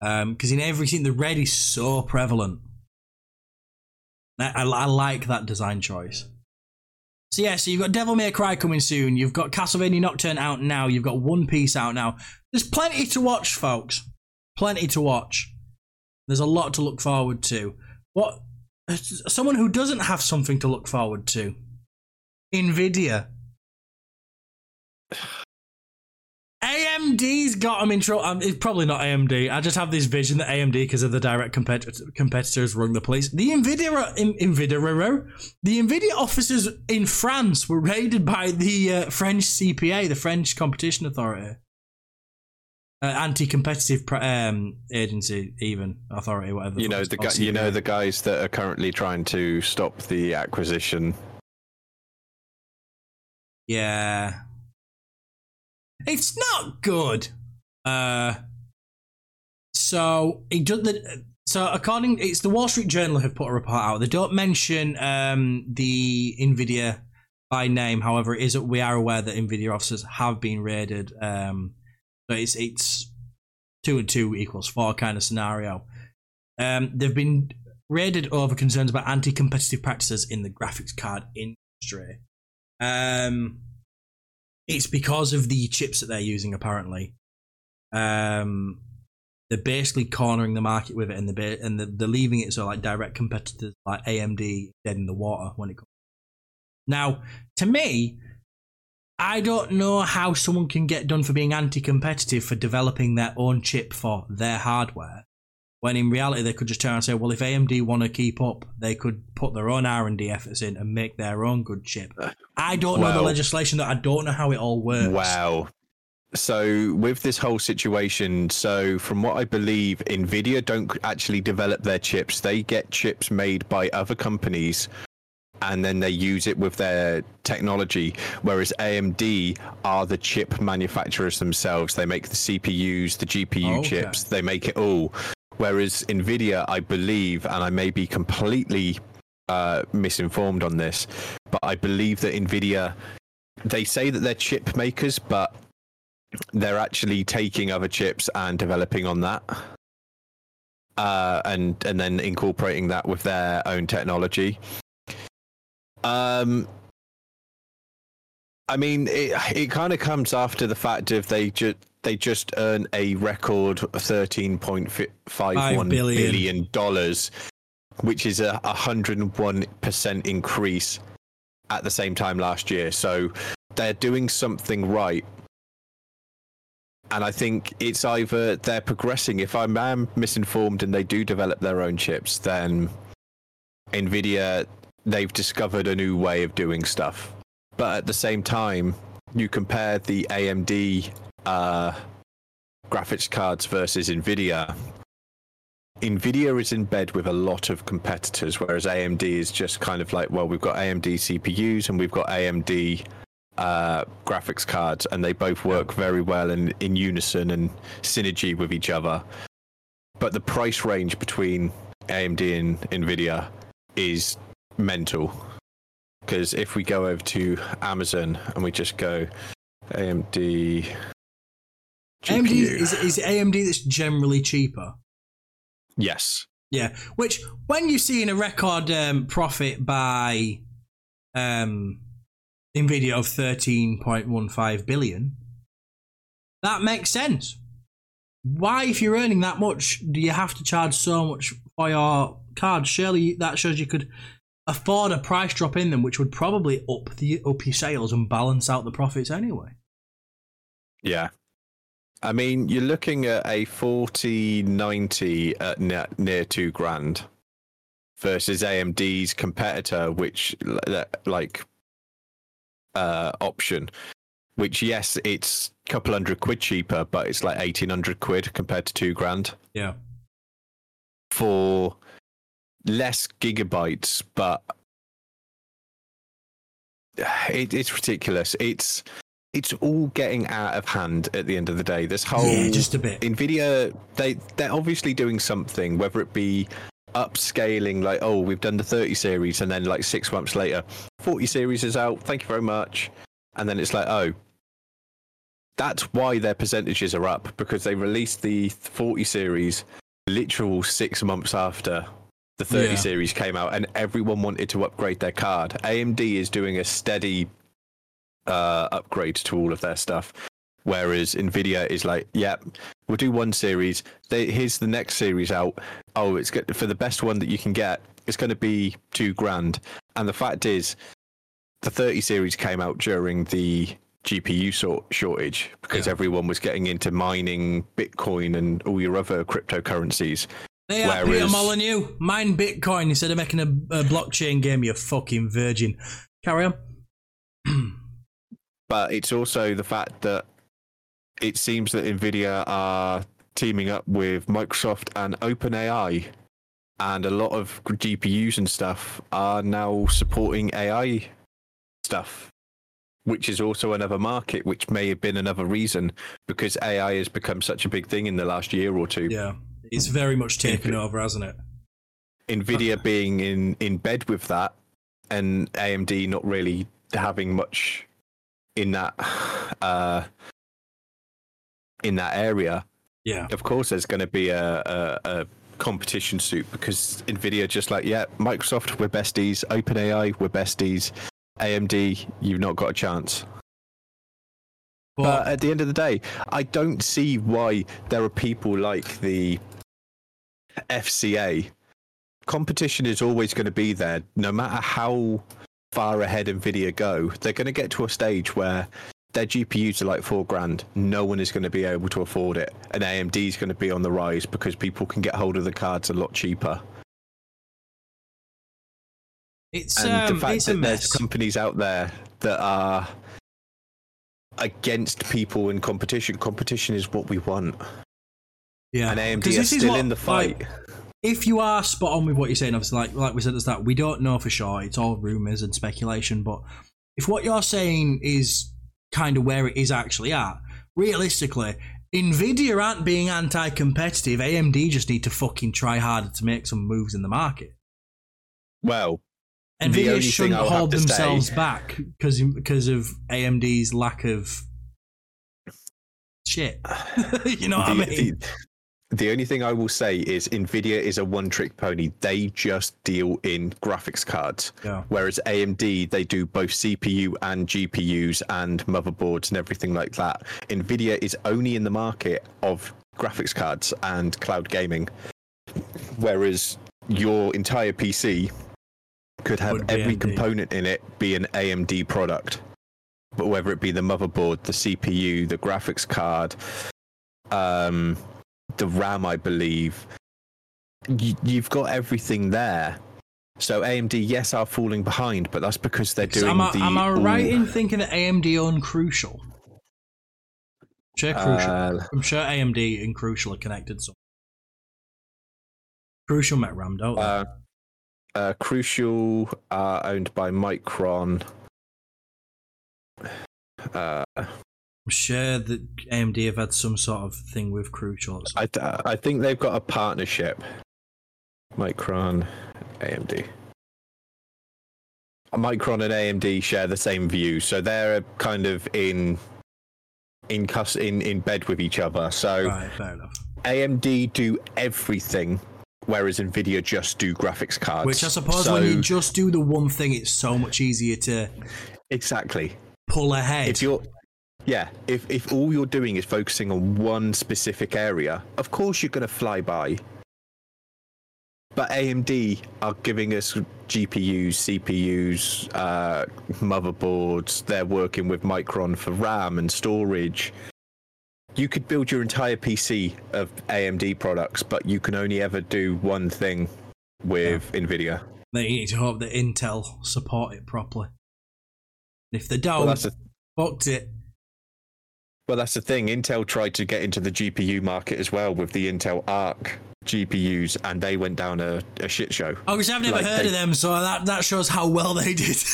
Um, because in everything, the red is so prevalent. I, I, I like that design choice. So yeah, so you've got Devil May Cry coming soon. You've got Castlevania Nocturne out now. You've got One Piece out now. There's plenty to watch, folks. Plenty to watch. There's a lot to look forward to. What? Someone who doesn't have something to look forward to. Nvidia. AMD's got them in trouble. Um, it's probably not AMD. I just have this vision that AMD, because of the direct compet- competitors, rung the police. The Nvidia, in, Nvidia, the Nvidia offices in France were raided by the uh, French CPA, the French Competition Authority, uh, anti-competitive pr- um, agency, even authority, whatever. You know the gu- you know the guys that are currently trying to stop the acquisition. Yeah. It's not good. Uh so it does the so according it's the Wall Street Journal have put a report out. They don't mention um the Nvidia by name, however, it is we are aware that Nvidia officers have been raided. Um so it's it's two and two equals four kind of scenario. Um they've been raided over concerns about anti competitive practices in the graphics card industry. Um, it's because of the chips that they're using. Apparently, um, they're basically cornering the market with it, and they're and they're, they're leaving it so like direct competitors like AMD dead in the water when it comes. Now, to me, I don't know how someone can get done for being anti-competitive for developing their own chip for their hardware when in reality they could just turn and say, well, if AMD want to keep up, they could put their own R and D efforts in and make their own good chip. Uh, I don't know the legislation that I don't know how it all works. Wow. So with this whole situation, so from what I believe, Nvidia don't actually develop their chips. They get chips made by other companies and then they use it with their technology. Whereas AMD are the chip manufacturers themselves. They make the CPUs, the GPU oh, Okay. chips, they make it all. Whereas Nvidia, I believe, and I may be completely uh, misinformed on this, but I believe that Nvidia they say that they're chip makers, but they're actually taking other chips and developing on that, uh, and and then incorporating that with their own technology. Um, I mean, it it kind of comes after the fact of they just they just earn a record thirteen point five one billion. billion dollars, which is a hundred and one percent increase at the same time last year. So they're doing something right. And I think it's either they're progressing. If I'm, am misinformed and they do develop their own chips, then Nvidia they've discovered a new way of doing stuff. But at the same time, you compare the AMD uh, graphics cards versus Nvidia. Nvidia is in bed with a lot of competitors, whereas AMD is just kind of like, well, we've got AMD CPUs and we've got AMD uh, graphics cards, and they both work very well in, in unison and synergy with each other. But the price range between AMD and Nvidia is mental. Because if we go over to Amazon and we just go AMD. AMD is is AMD that's generally cheaper. Yes. Yeah, which when you're seeing a record um, profit by um, Nvidia of 13.15 billion, that makes sense. Why, if you're earning that much, do you have to charge so much for your card? Surely that shows you could afford a price drop in them, which would probably up the up your sales and balance out the profits anyway. Yeah. I mean, you're looking at a 4090 at ne- near two grand versus AMD's competitor, which like uh, option, which yes, it's a couple hundred quid cheaper, but it's like 1800 quid compared to two grand Yeah, for less gigabytes, but *sighs* it, it's ridiculous. It's it's all getting out of hand at the end of the day. This whole yeah, just a bit. Nvidia, they they're obviously doing something, whether it be upscaling, like oh we've done the 30 series, and then like six months later, 40 series is out. Thank you very much, and then it's like oh. That's why their percentages are up because they released the 40 series literal six months after the 30 Yeah. series came out, and everyone wanted to upgrade their card. AMD is doing a steady uh, upgrade to all of their stuff, whereas Nvidia is like, yeah, we'll do one series. They, here's the next series out. Oh, it's good for the best one that you can get. It's going to be two grand. And the fact is, the 30 series came out during the GPU sort shortage because Yeah. everyone was getting into mining Bitcoin and all your other cryptocurrencies. They are Peter Whereas- Molyneux. Mine Bitcoin instead of making a, a blockchain game, you fucking virgin. Carry on. *clears throat* but it's also the fact that it seems that Nvidia are teaming up with Microsoft and OpenAI, and a lot of GPUs and stuff are now supporting AI stuff, which is also another market, which may have been another reason because AI has become such a big thing in the last year or two. Yeah, it's very much taken over, hasn't it? Nvidia being in in bed with that, and AMD not really having much in that uh, in that area. Yeah, Of course, there's going to be a, a, a competition suit because Nvidia just like yeah, Microsoft we're besties, OpenAI we're besties, AMD you've not got a chance. But but at the end of the day, I don't see why there are people like the FCA. Competition is always going to be there, no matter how far ahead Nvidia go. They're going to get to a stage where their GPUs are like four grand. No one is going to be able to afford it, and AMD is going to be on the rise because people can get hold of the cards a lot cheaper. it's and um, the fact that there's companies out there that are against people in competition. Competition is what we want. yeah, and AMD 'Cause are this is still what, in the like, fight. If you are spot on with what you're saying, obviously, like like we said at that, we don't know for sure. It's all rumors and speculation. But if what you're saying is kind of where it is actually at, realistically, Nvidia aren't being anti-competitive. AMD just need to fucking try harder to make some moves in the market. well, The Nvidia shouldn't hold to say- themselves back because because of AMD's lack of shit. *laughs* you know what I mean? the, the only thing I will say is Nvidia is a one-trick pony. They just deal in graphics cards, Yeah. whereas AMD they do both CPU and GPUs and motherboards and everything like that. Nvidia is only in the market of graphics cards and cloud gaming, whereas your entire PC could have every AMD. component in it be an AMD product. But whether it be the motherboard, the CPU, the graphics card, um, the RAM, I believe, you, you've got everything there. So AMD, yes, are falling behind, but that's because they're doing am I, the. am I all- right in thinking that AMD own Crucial? Sure, Crucial. Uh, I'm sure AMD and Crucial are connected. So Crucial Met RAM, don't they? Uh, uh, Crucial are owned by Micron. I'm sure that AMD have had some sort of thing with Crucial. or I, I think they've got a partnership. Micron, AMD. Micron and AMD share the same view, so they're kind of in in in in bed with each other. So Right, fair enough. AMD do everything, whereas Nvidia just do graphics cards. Which I suppose so, when you just do the one thing, it's so much easier to exactly pull ahead. if you're yeah if if all you're doing is focusing on one specific area of course you're going to fly by but AMD are giving us GPUs, CPUs, uh, motherboards. They're working with Micron for RAM and storage. You could build your entire PC of AMD products, but you can only ever do one thing with NVIDIA. They need to hope that Intel support it properly. If they don't, Well, that's the fucked it. Well, that's the thing. Intel tried to get into the GPU market as well with the Intel Arc GPUs, and they went down a, a shit show. Oh, because I've never Like heard they- of them, so that, that shows how well they did. *laughs*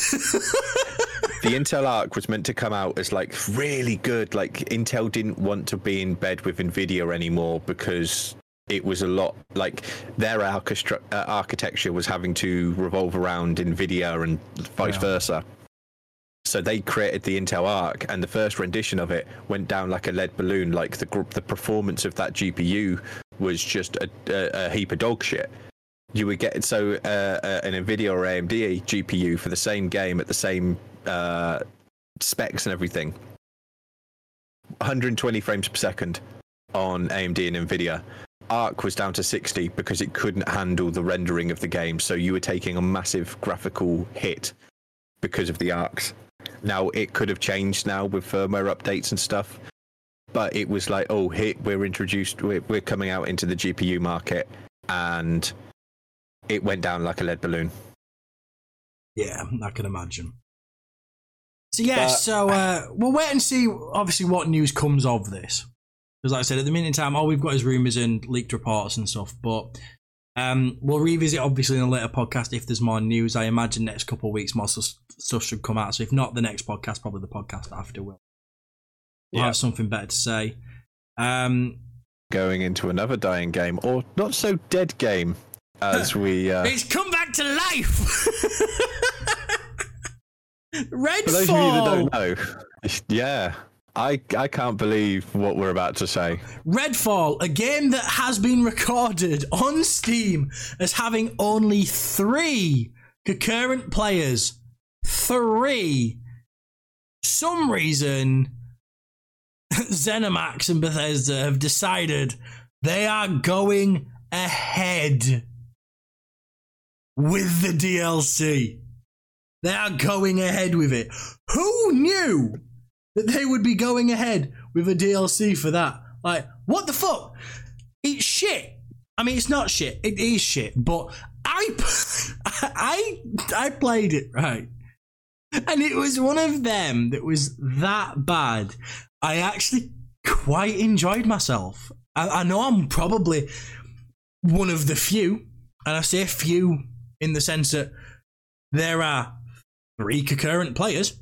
The Intel Arc was meant to come out as like really good. Like Intel didn't want to be in bed with Nvidia anymore because it was a lot like their archestra- uh, architecture was having to revolve around Nvidia and vice Yeah. versa. So they created the Intel Arc, and the first rendition of it went down like a lead balloon. Like the the performance of that GPU was just a, a, a heap of dog shit. You would get so uh, uh, an Nvidia or AMD GPU for the same game at the same uh, specs and everything. 120 frames per second on AMD and Nvidia. Arc was down to 60 because it couldn't handle the rendering of the game. So you were taking a massive graphical hit because of the arcs. Now it could have changed now with firmware updates and stuff, but it was like, oh, hit, we're introduced, we're, we're coming out into the GPU market, and it went down like a lead balloon. yeah, I can imagine. So yeah, But- so uh, we'll wait and see. Obviously, what news comes of this? Because, like I said, at the minute in time, all we've got is rumors and leaked reports and stuff. But um, we'll revisit obviously in a later podcast if there's more news. I imagine next couple of weeks more sus- stuff should come out. So if not the next podcast, probably the podcast after will. We'll Yeah. have something better to say. Um, Going into another dying game, or not so dead game, as *laughs* we. Uh, it's come back to life. Redfall. *laughs* For those of you that don't know, *laughs* yeah, I I can't believe what we're about to say. Redfall, a game that has been recorded on Steam as having only three concurrent players. Three. Some reason *laughs* Zenimax and Bethesda have decided they are going ahead with the DLC. They are going ahead with it. Who knew that they would be going ahead with a DLC for that? Like, what the fuck? It's shit. I mean, it's not shit. It is shit. But I, *laughs* I, I played it right, and it was one of them that was that bad. I actually quite enjoyed myself. I, I know I'm probably one of the few, and I say few in the sense that there are three concurrent players.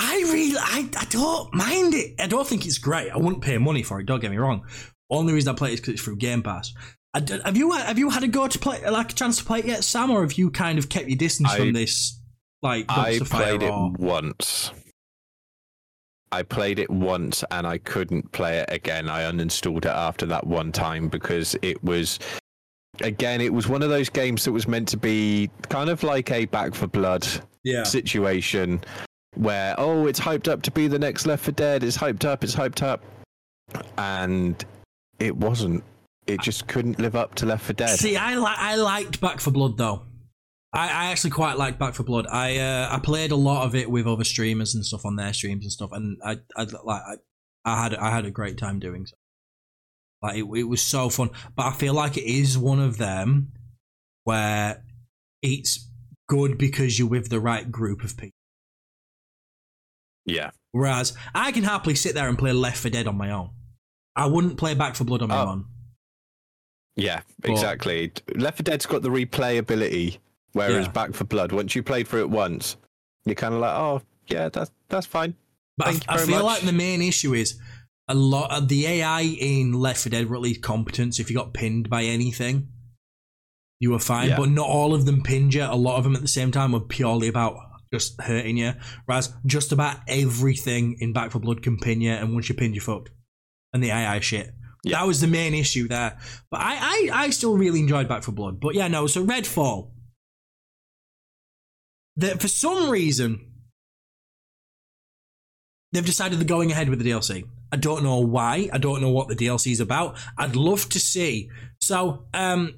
I really, I, I don't mind it. I don't think it's great. I wouldn't pay money for it. Don't get me wrong. Only reason I play it is because it's through Game Pass. I have you have you had a go to play like a chance to play it yet, Sam, or have you kind of kept your distance I- from this? Like I played it or- once. I played it once and I couldn't play it again. I uninstalled it after that one time because it was again it was one of those games that was meant to be kind of like a back for blood yeah. situation where oh it's hyped up to be the next Left for Dead, it's hyped up, it's hyped up. And it wasn't. It just couldn't live up to Left for Dead. See, I like I liked Back for Blood though. I, I actually quite liked Back for Blood. I uh, I played a lot of it with other streamers and stuff on their streams and stuff, and I I like I, I had I had a great time doing so. Like it, it was so fun, but I feel like it is one of them where it's good because you're with the right group of people. Yeah. Whereas I can happily sit there and play Left for Dead on my own. I wouldn't play Back for Blood on my Oh. own. Yeah, But- exactly. Left 4 Dead's got the replayability, whereas Yeah. Back for Blood, once you played through it once, you're kind of like, oh yeah, that's that's fine. But I- Thank you I, feel much. like the main issue is a lot of the AI in Left 4 Dead were at least competent. If you got pinned by anything, you were fine. Yeah. But not all of them pinned you. A lot of them at the same time were purely about just hurting you. Whereas just about everything in Back for Blood can pin you, and once you're pinned, you're fucked. And the AI shit. Yeah. That was the main issue there. But I, I, I still really enjoyed Back for Blood. But yeah, no, so Redfall. That for some reason, they've decided they're going ahead with the DLC. I don't know why. I don't know what the DLC is about. I'd love to see. So, um,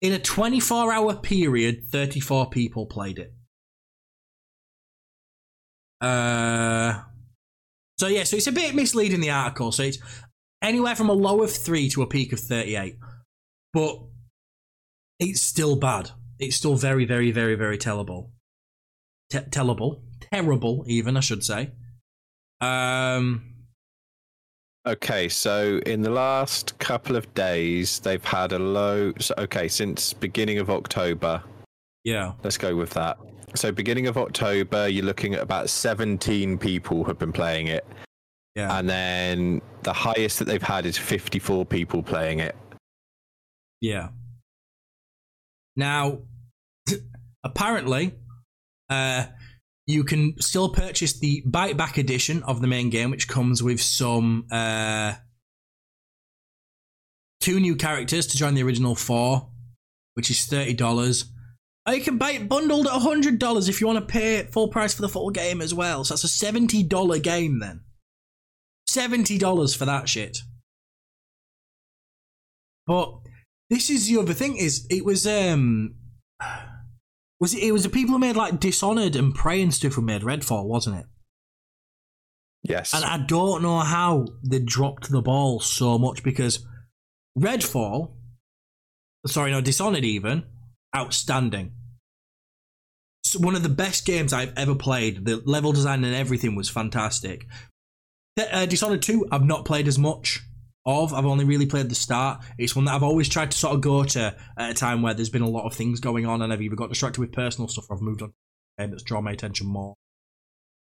in a 24 hour period, 34 people played it. Uh, so yeah, so it's a bit misleading the article. So it's anywhere from a low of three to a peak of 38, but it's still bad. It's still very, very, very, very tellable. Te- tellable, terrible, even I should say. Um, Okay, so in the last couple of days, they've had a low. So, okay, since beginning of October, yeah, let's go with that. So beginning of October, you're looking at about 17 people have been playing it, yeah, and then the highest that they've had is 54 people playing it. yeah. Now, *clears throat* apparently, uh, you can still purchase the Bite Back edition of the main game, which comes with some uh, two new characters to join the original four, which is thirty dollars. Or you can buy it bundled at hundred dollars if you want to pay full price for the full game as well. So that's a seventy dollar game then. Seventy dollars for that shit. But this is the other thing: is it was um *sighs* was it, it was the people who made like Dishonored and Prey and stuff who made Redfall, wasn't it? Yes. And I don't know how they dropped the ball so much because Redfall, sorry, no, Dishonored even, outstanding. It's one of the best games I've ever played. The level design and everything was fantastic. Uh, Dishonored 2, I've not played as much of. I've only really played the start. It's one that I've always tried to sort of go to at a time where there's been a lot of things going on and I've either got distracted with personal stuff or I've moved on to a game that's drawn my attention more.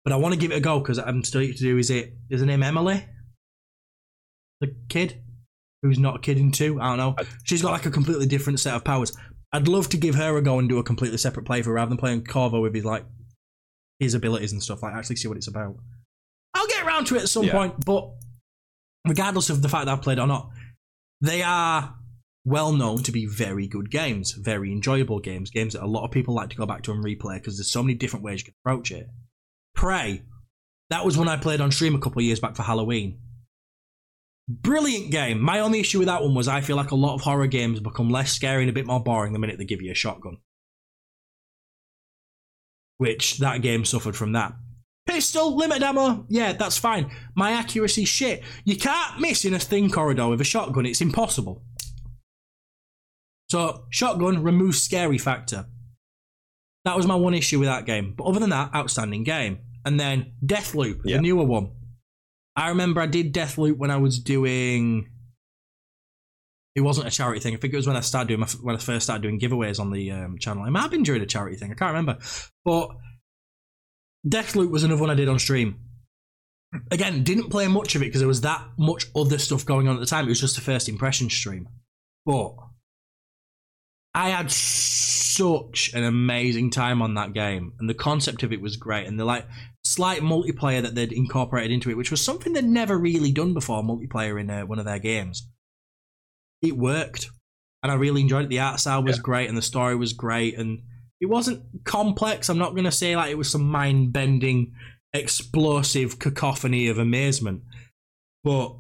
But I want to give it a go because I'm still to do. Is it? Is her name Emily? The kid who's not a kid in two. I don't know. She's got like a completely different set of powers. I'd love to give her a go and do a completely separate playthrough rather than playing Corvo with his like his abilities and stuff. Like actually see what it's about. I'll get around to it at some Yeah. point, but regardless of the fact that I've played or not, they are well known to be very good games, very enjoyable games, games that a lot of people like to go back to and replay because there's so many different ways you can approach it. Prey, that was one I played on stream a couple of years back for Halloween. Brilliant game. My only issue with that one was I feel like a lot of horror games become less scary and a bit more boring the minute they give you a shotgun. Which that game suffered from that. Pistol, limit ammo, yeah, that's fine. My accuracy, shit. You can't miss in a thin corridor with a shotgun, it's impossible. So, shotgun removes scary factor. That was my one issue with that game. But other than that, outstanding game. And then Deathloop, Yeah. the newer one. I remember I did Deathloop when I was doing. It wasn't a charity thing. I think it was when I started doing my, when I first started doing giveaways on the um, channel. It might have been during a charity thing. I can't remember. But Deathloop was another one I did on stream. Again, didn't play much of it because there was that much other stuff going on at the time. It was just a first impression stream. But I had such an amazing time on that game, and the concept of it was great, and the like slight multiplayer that they'd incorporated into it, which was something they'd never really done before, multiplayer in uh, one of their games. It worked, and I really enjoyed it. The art style was Yeah. great, and the story was great, and it wasn't complex. I'm not going to say like it was some mind bending, explosive cacophony of amazement, but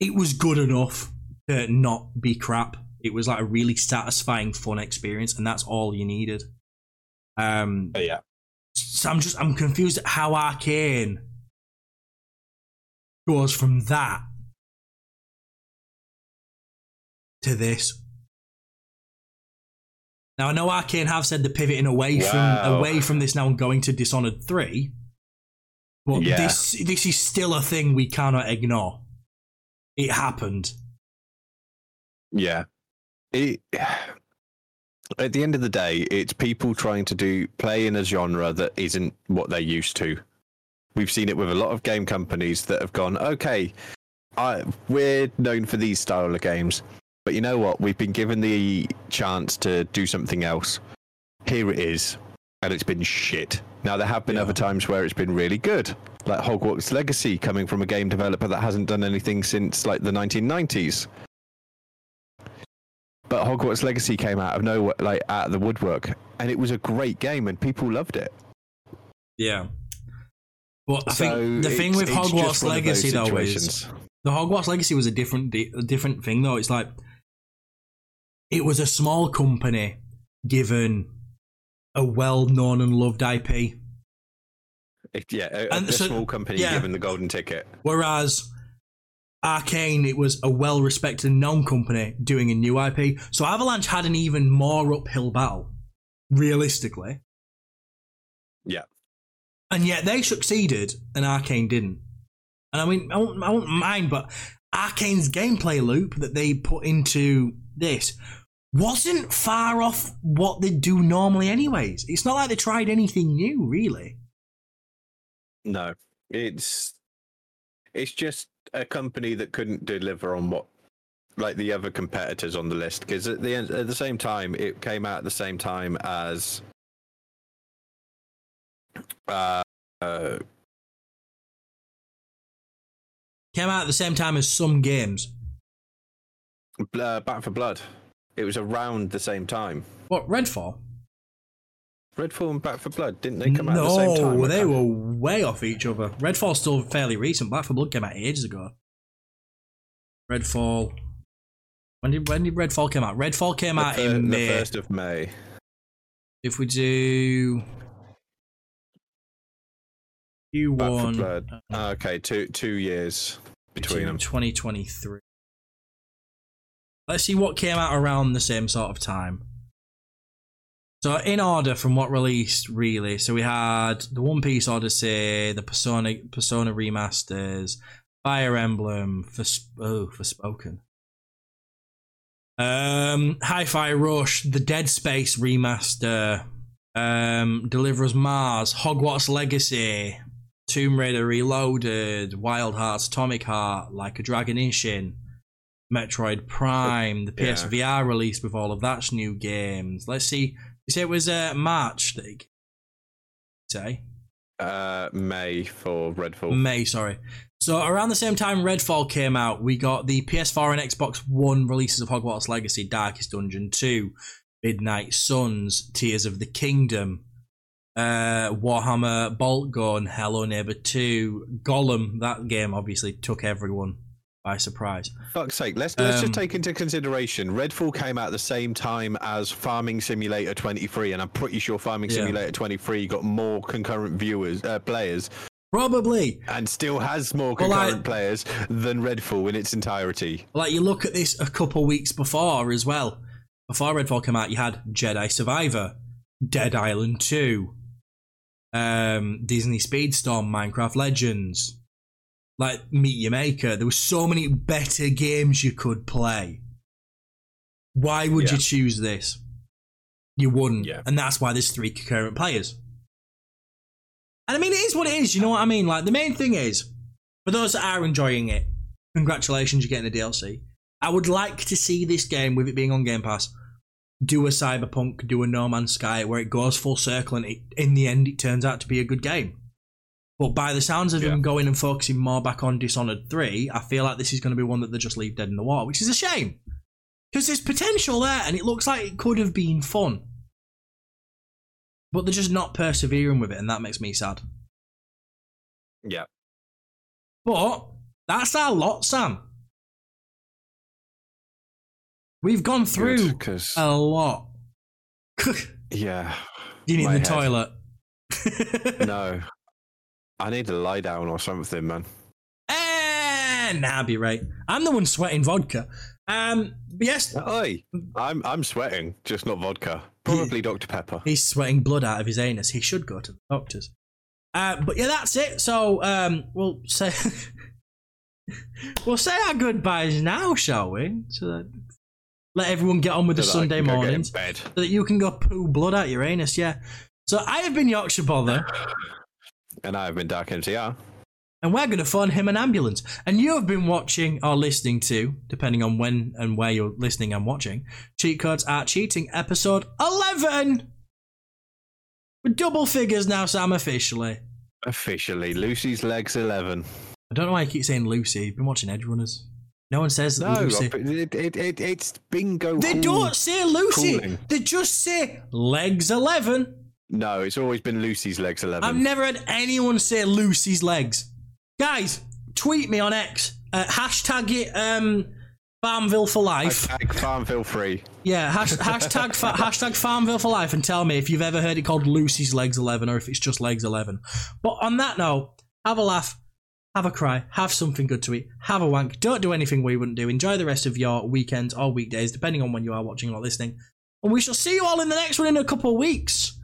it was good enough to not be crap. It was like a really satisfying, fun experience, and that's all you needed. Um, Oh, yeah. So I'm just I'm confused at how Arkane goes from that to this. Now I know Arkane have said they're pivoting away Wow. from away from this now and going to Dishonored three, but Yeah. this this is still a thing we cannot ignore. It happened. Yeah. It, at the end of the day, it's people trying to do play in a genre that isn't what they're used to. We've seen it with a lot of game companies that have gone, okay, I, we're known for these style of games, but you know what? We've been given the chance to do something else. Here it is, and it's been shit. Now there have been Yeah. other times where it's been really good, like Hogwarts Legacy, coming from a game developer that hasn't done anything since like the 1990s. But Hogwarts Legacy came out of nowhere, like out of the woodwork, and it was a great game, and people loved it. Yeah. Well, I So think the thing with it's- it's just Hogwarts one of those Legacy though is the Hogwarts Legacy was a different a different thing though. It's like it was a small company given a well-known and loved IP, It- yeah, a, And a so- small company yeah. given the golden ticket. whereas Arkane it was a well-respected known company doing a new IP. So Avalanche had an even more uphill battle, realistically. Yeah. and yet they succeeded and Arkane didn't. And I mean, I won't, I won't mind, but Arkane's gameplay loop that they put into this wasn't far off what they do normally, anyways. It's not like they tried anything new, really. No, it's it's just a company that couldn't deliver on what like the other competitors on the list because at the end, at the same time it came out at the same time as uh, uh Came out at the same time as some games. Uh, Back for Blood. It was around the same time. What, Redfall? Redfall and Back for Blood didn't they come out at the same time? No, they were way off each other. Redfall's still fairly recent. Back for Blood came out ages ago. Redfall. When did when did Redfall come out? Redfall came the, out in the May. first of May. If we do Q Back for one Blood. Ah, okay, two two years between them. 2023. Let's see what came out around the same sort of time. So, in order from what released, really, so we had the One Piece Odyssey, the Persona Persona remasters, Fire Emblem, for oh, Forspoken. Um, Hi-Fi Rush, the Dead Space remaster, um, Deliver Us Mars, Hogwarts Legacy, Tomb Raider Reloaded, Wild Hearts, Atomic Heart, Like a Dragon Ishin, Metroid Prime, the Yeah. PSVR release with all of that's new games. Let's see. You say it was uh, March, that say? Uh, May for Redfall. May, sorry. So around the same time Redfall came out, we got the PS4 and Xbox One releases of Hogwarts Legacy, Darkest Dungeon 2, Midnight Suns, Tears of the Kingdom, uh, Warhammer Boltgun, Hello Neighbor 2, Gollum. That game obviously took everyone by surprise. Fuck's sake, let's let's Um, just take into consideration Redfall came out at the same time as Farming Simulator 23, and I'm pretty sure Farming Yeah. Simulator 23 got more concurrent viewers, uh, players, Probably. and still has more concurrent players than Redfall in its entirety. Like you look at this a couple weeks before as well. Before Redfall came out, you had Jedi Survivor, Dead Island 2, um, Disney Speedstorm, Minecraft Legends, like Meet Your Maker. There were so many better games you could play. Why would Yeah. you choose this? You wouldn't. Yeah. And that's why there's three concurrent players. And I mean, it is what it is. You know what I mean? Like, the main thing is, for those that are enjoying it, congratulations, you're getting a DLC. I would like to see this game, with it being on Game Pass, do a Cyberpunk, do a No Man's Sky, where it goes full circle and it, in the end it turns out to be a good game. But by the sounds of Yeah. them going and focusing more back on Dishonored 3, I feel like this is going to be one that they just leave dead in the water, which is a shame. Because there's potential there and it looks like it could have been fun. But they're just not persevering with it, and that makes me sad. Yeah. But that's our lot, Sam. We've gone through because a lot. *laughs* yeah, you need the head. toilet. *laughs* no, I need to lie down or something, man. And nah, be right. I'm the one sweating vodka. Um, yes, Oi, I'm I'm sweating, just not vodka. Probably Dr Pepper. he's sweating blood out of his anus. He should go to the doctors. Uh, but yeah, that's it. So um, we'll say *laughs* we'll say our goodbyes now, shall we? So that Let everyone get on with the So I Sunday can go get in mornings so that you can go poo blood out your anus. Yeah. So I have been Yorkshire Bother, And I have been Dark MTR. and we're going to phone him an ambulance. And you have been watching or listening to, depending on when and where you're listening and watching, Cheat Codes Are Cheating, episode 11. With double figures now, Sam, officially. Officially, Lucy's Legs 11. I don't know why you keep saying Lucy. You've been watching Edgerunners. No one says No, Lucy. it, it, it, it's bingo. They don't say Lucy. Cooling. They just say Legs 11. No, it's always been Lucy's Legs 11. I've never had anyone say Lucy's legs. Guys, tweet me on X. Uh, hashtag it um, Farmville for life. Hashtag Farmville free. Yeah, hash, hashtag fa- *laughs* hashtag Farmville for life, and tell me if you've ever heard it called Lucy's Legs Eleven or if it's just Legs Eleven. But on that note, have a laugh, have a cry, have something good to eat, have a wank. Don't do anything we wouldn't do. Enjoy the rest of your weekends or weekdays, depending on when you are watching or listening. And we shall see you all in the next one in a couple of weeks.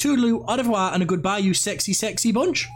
Toodaloo, au revoir, and a goodbye, you sexy, sexy bunch.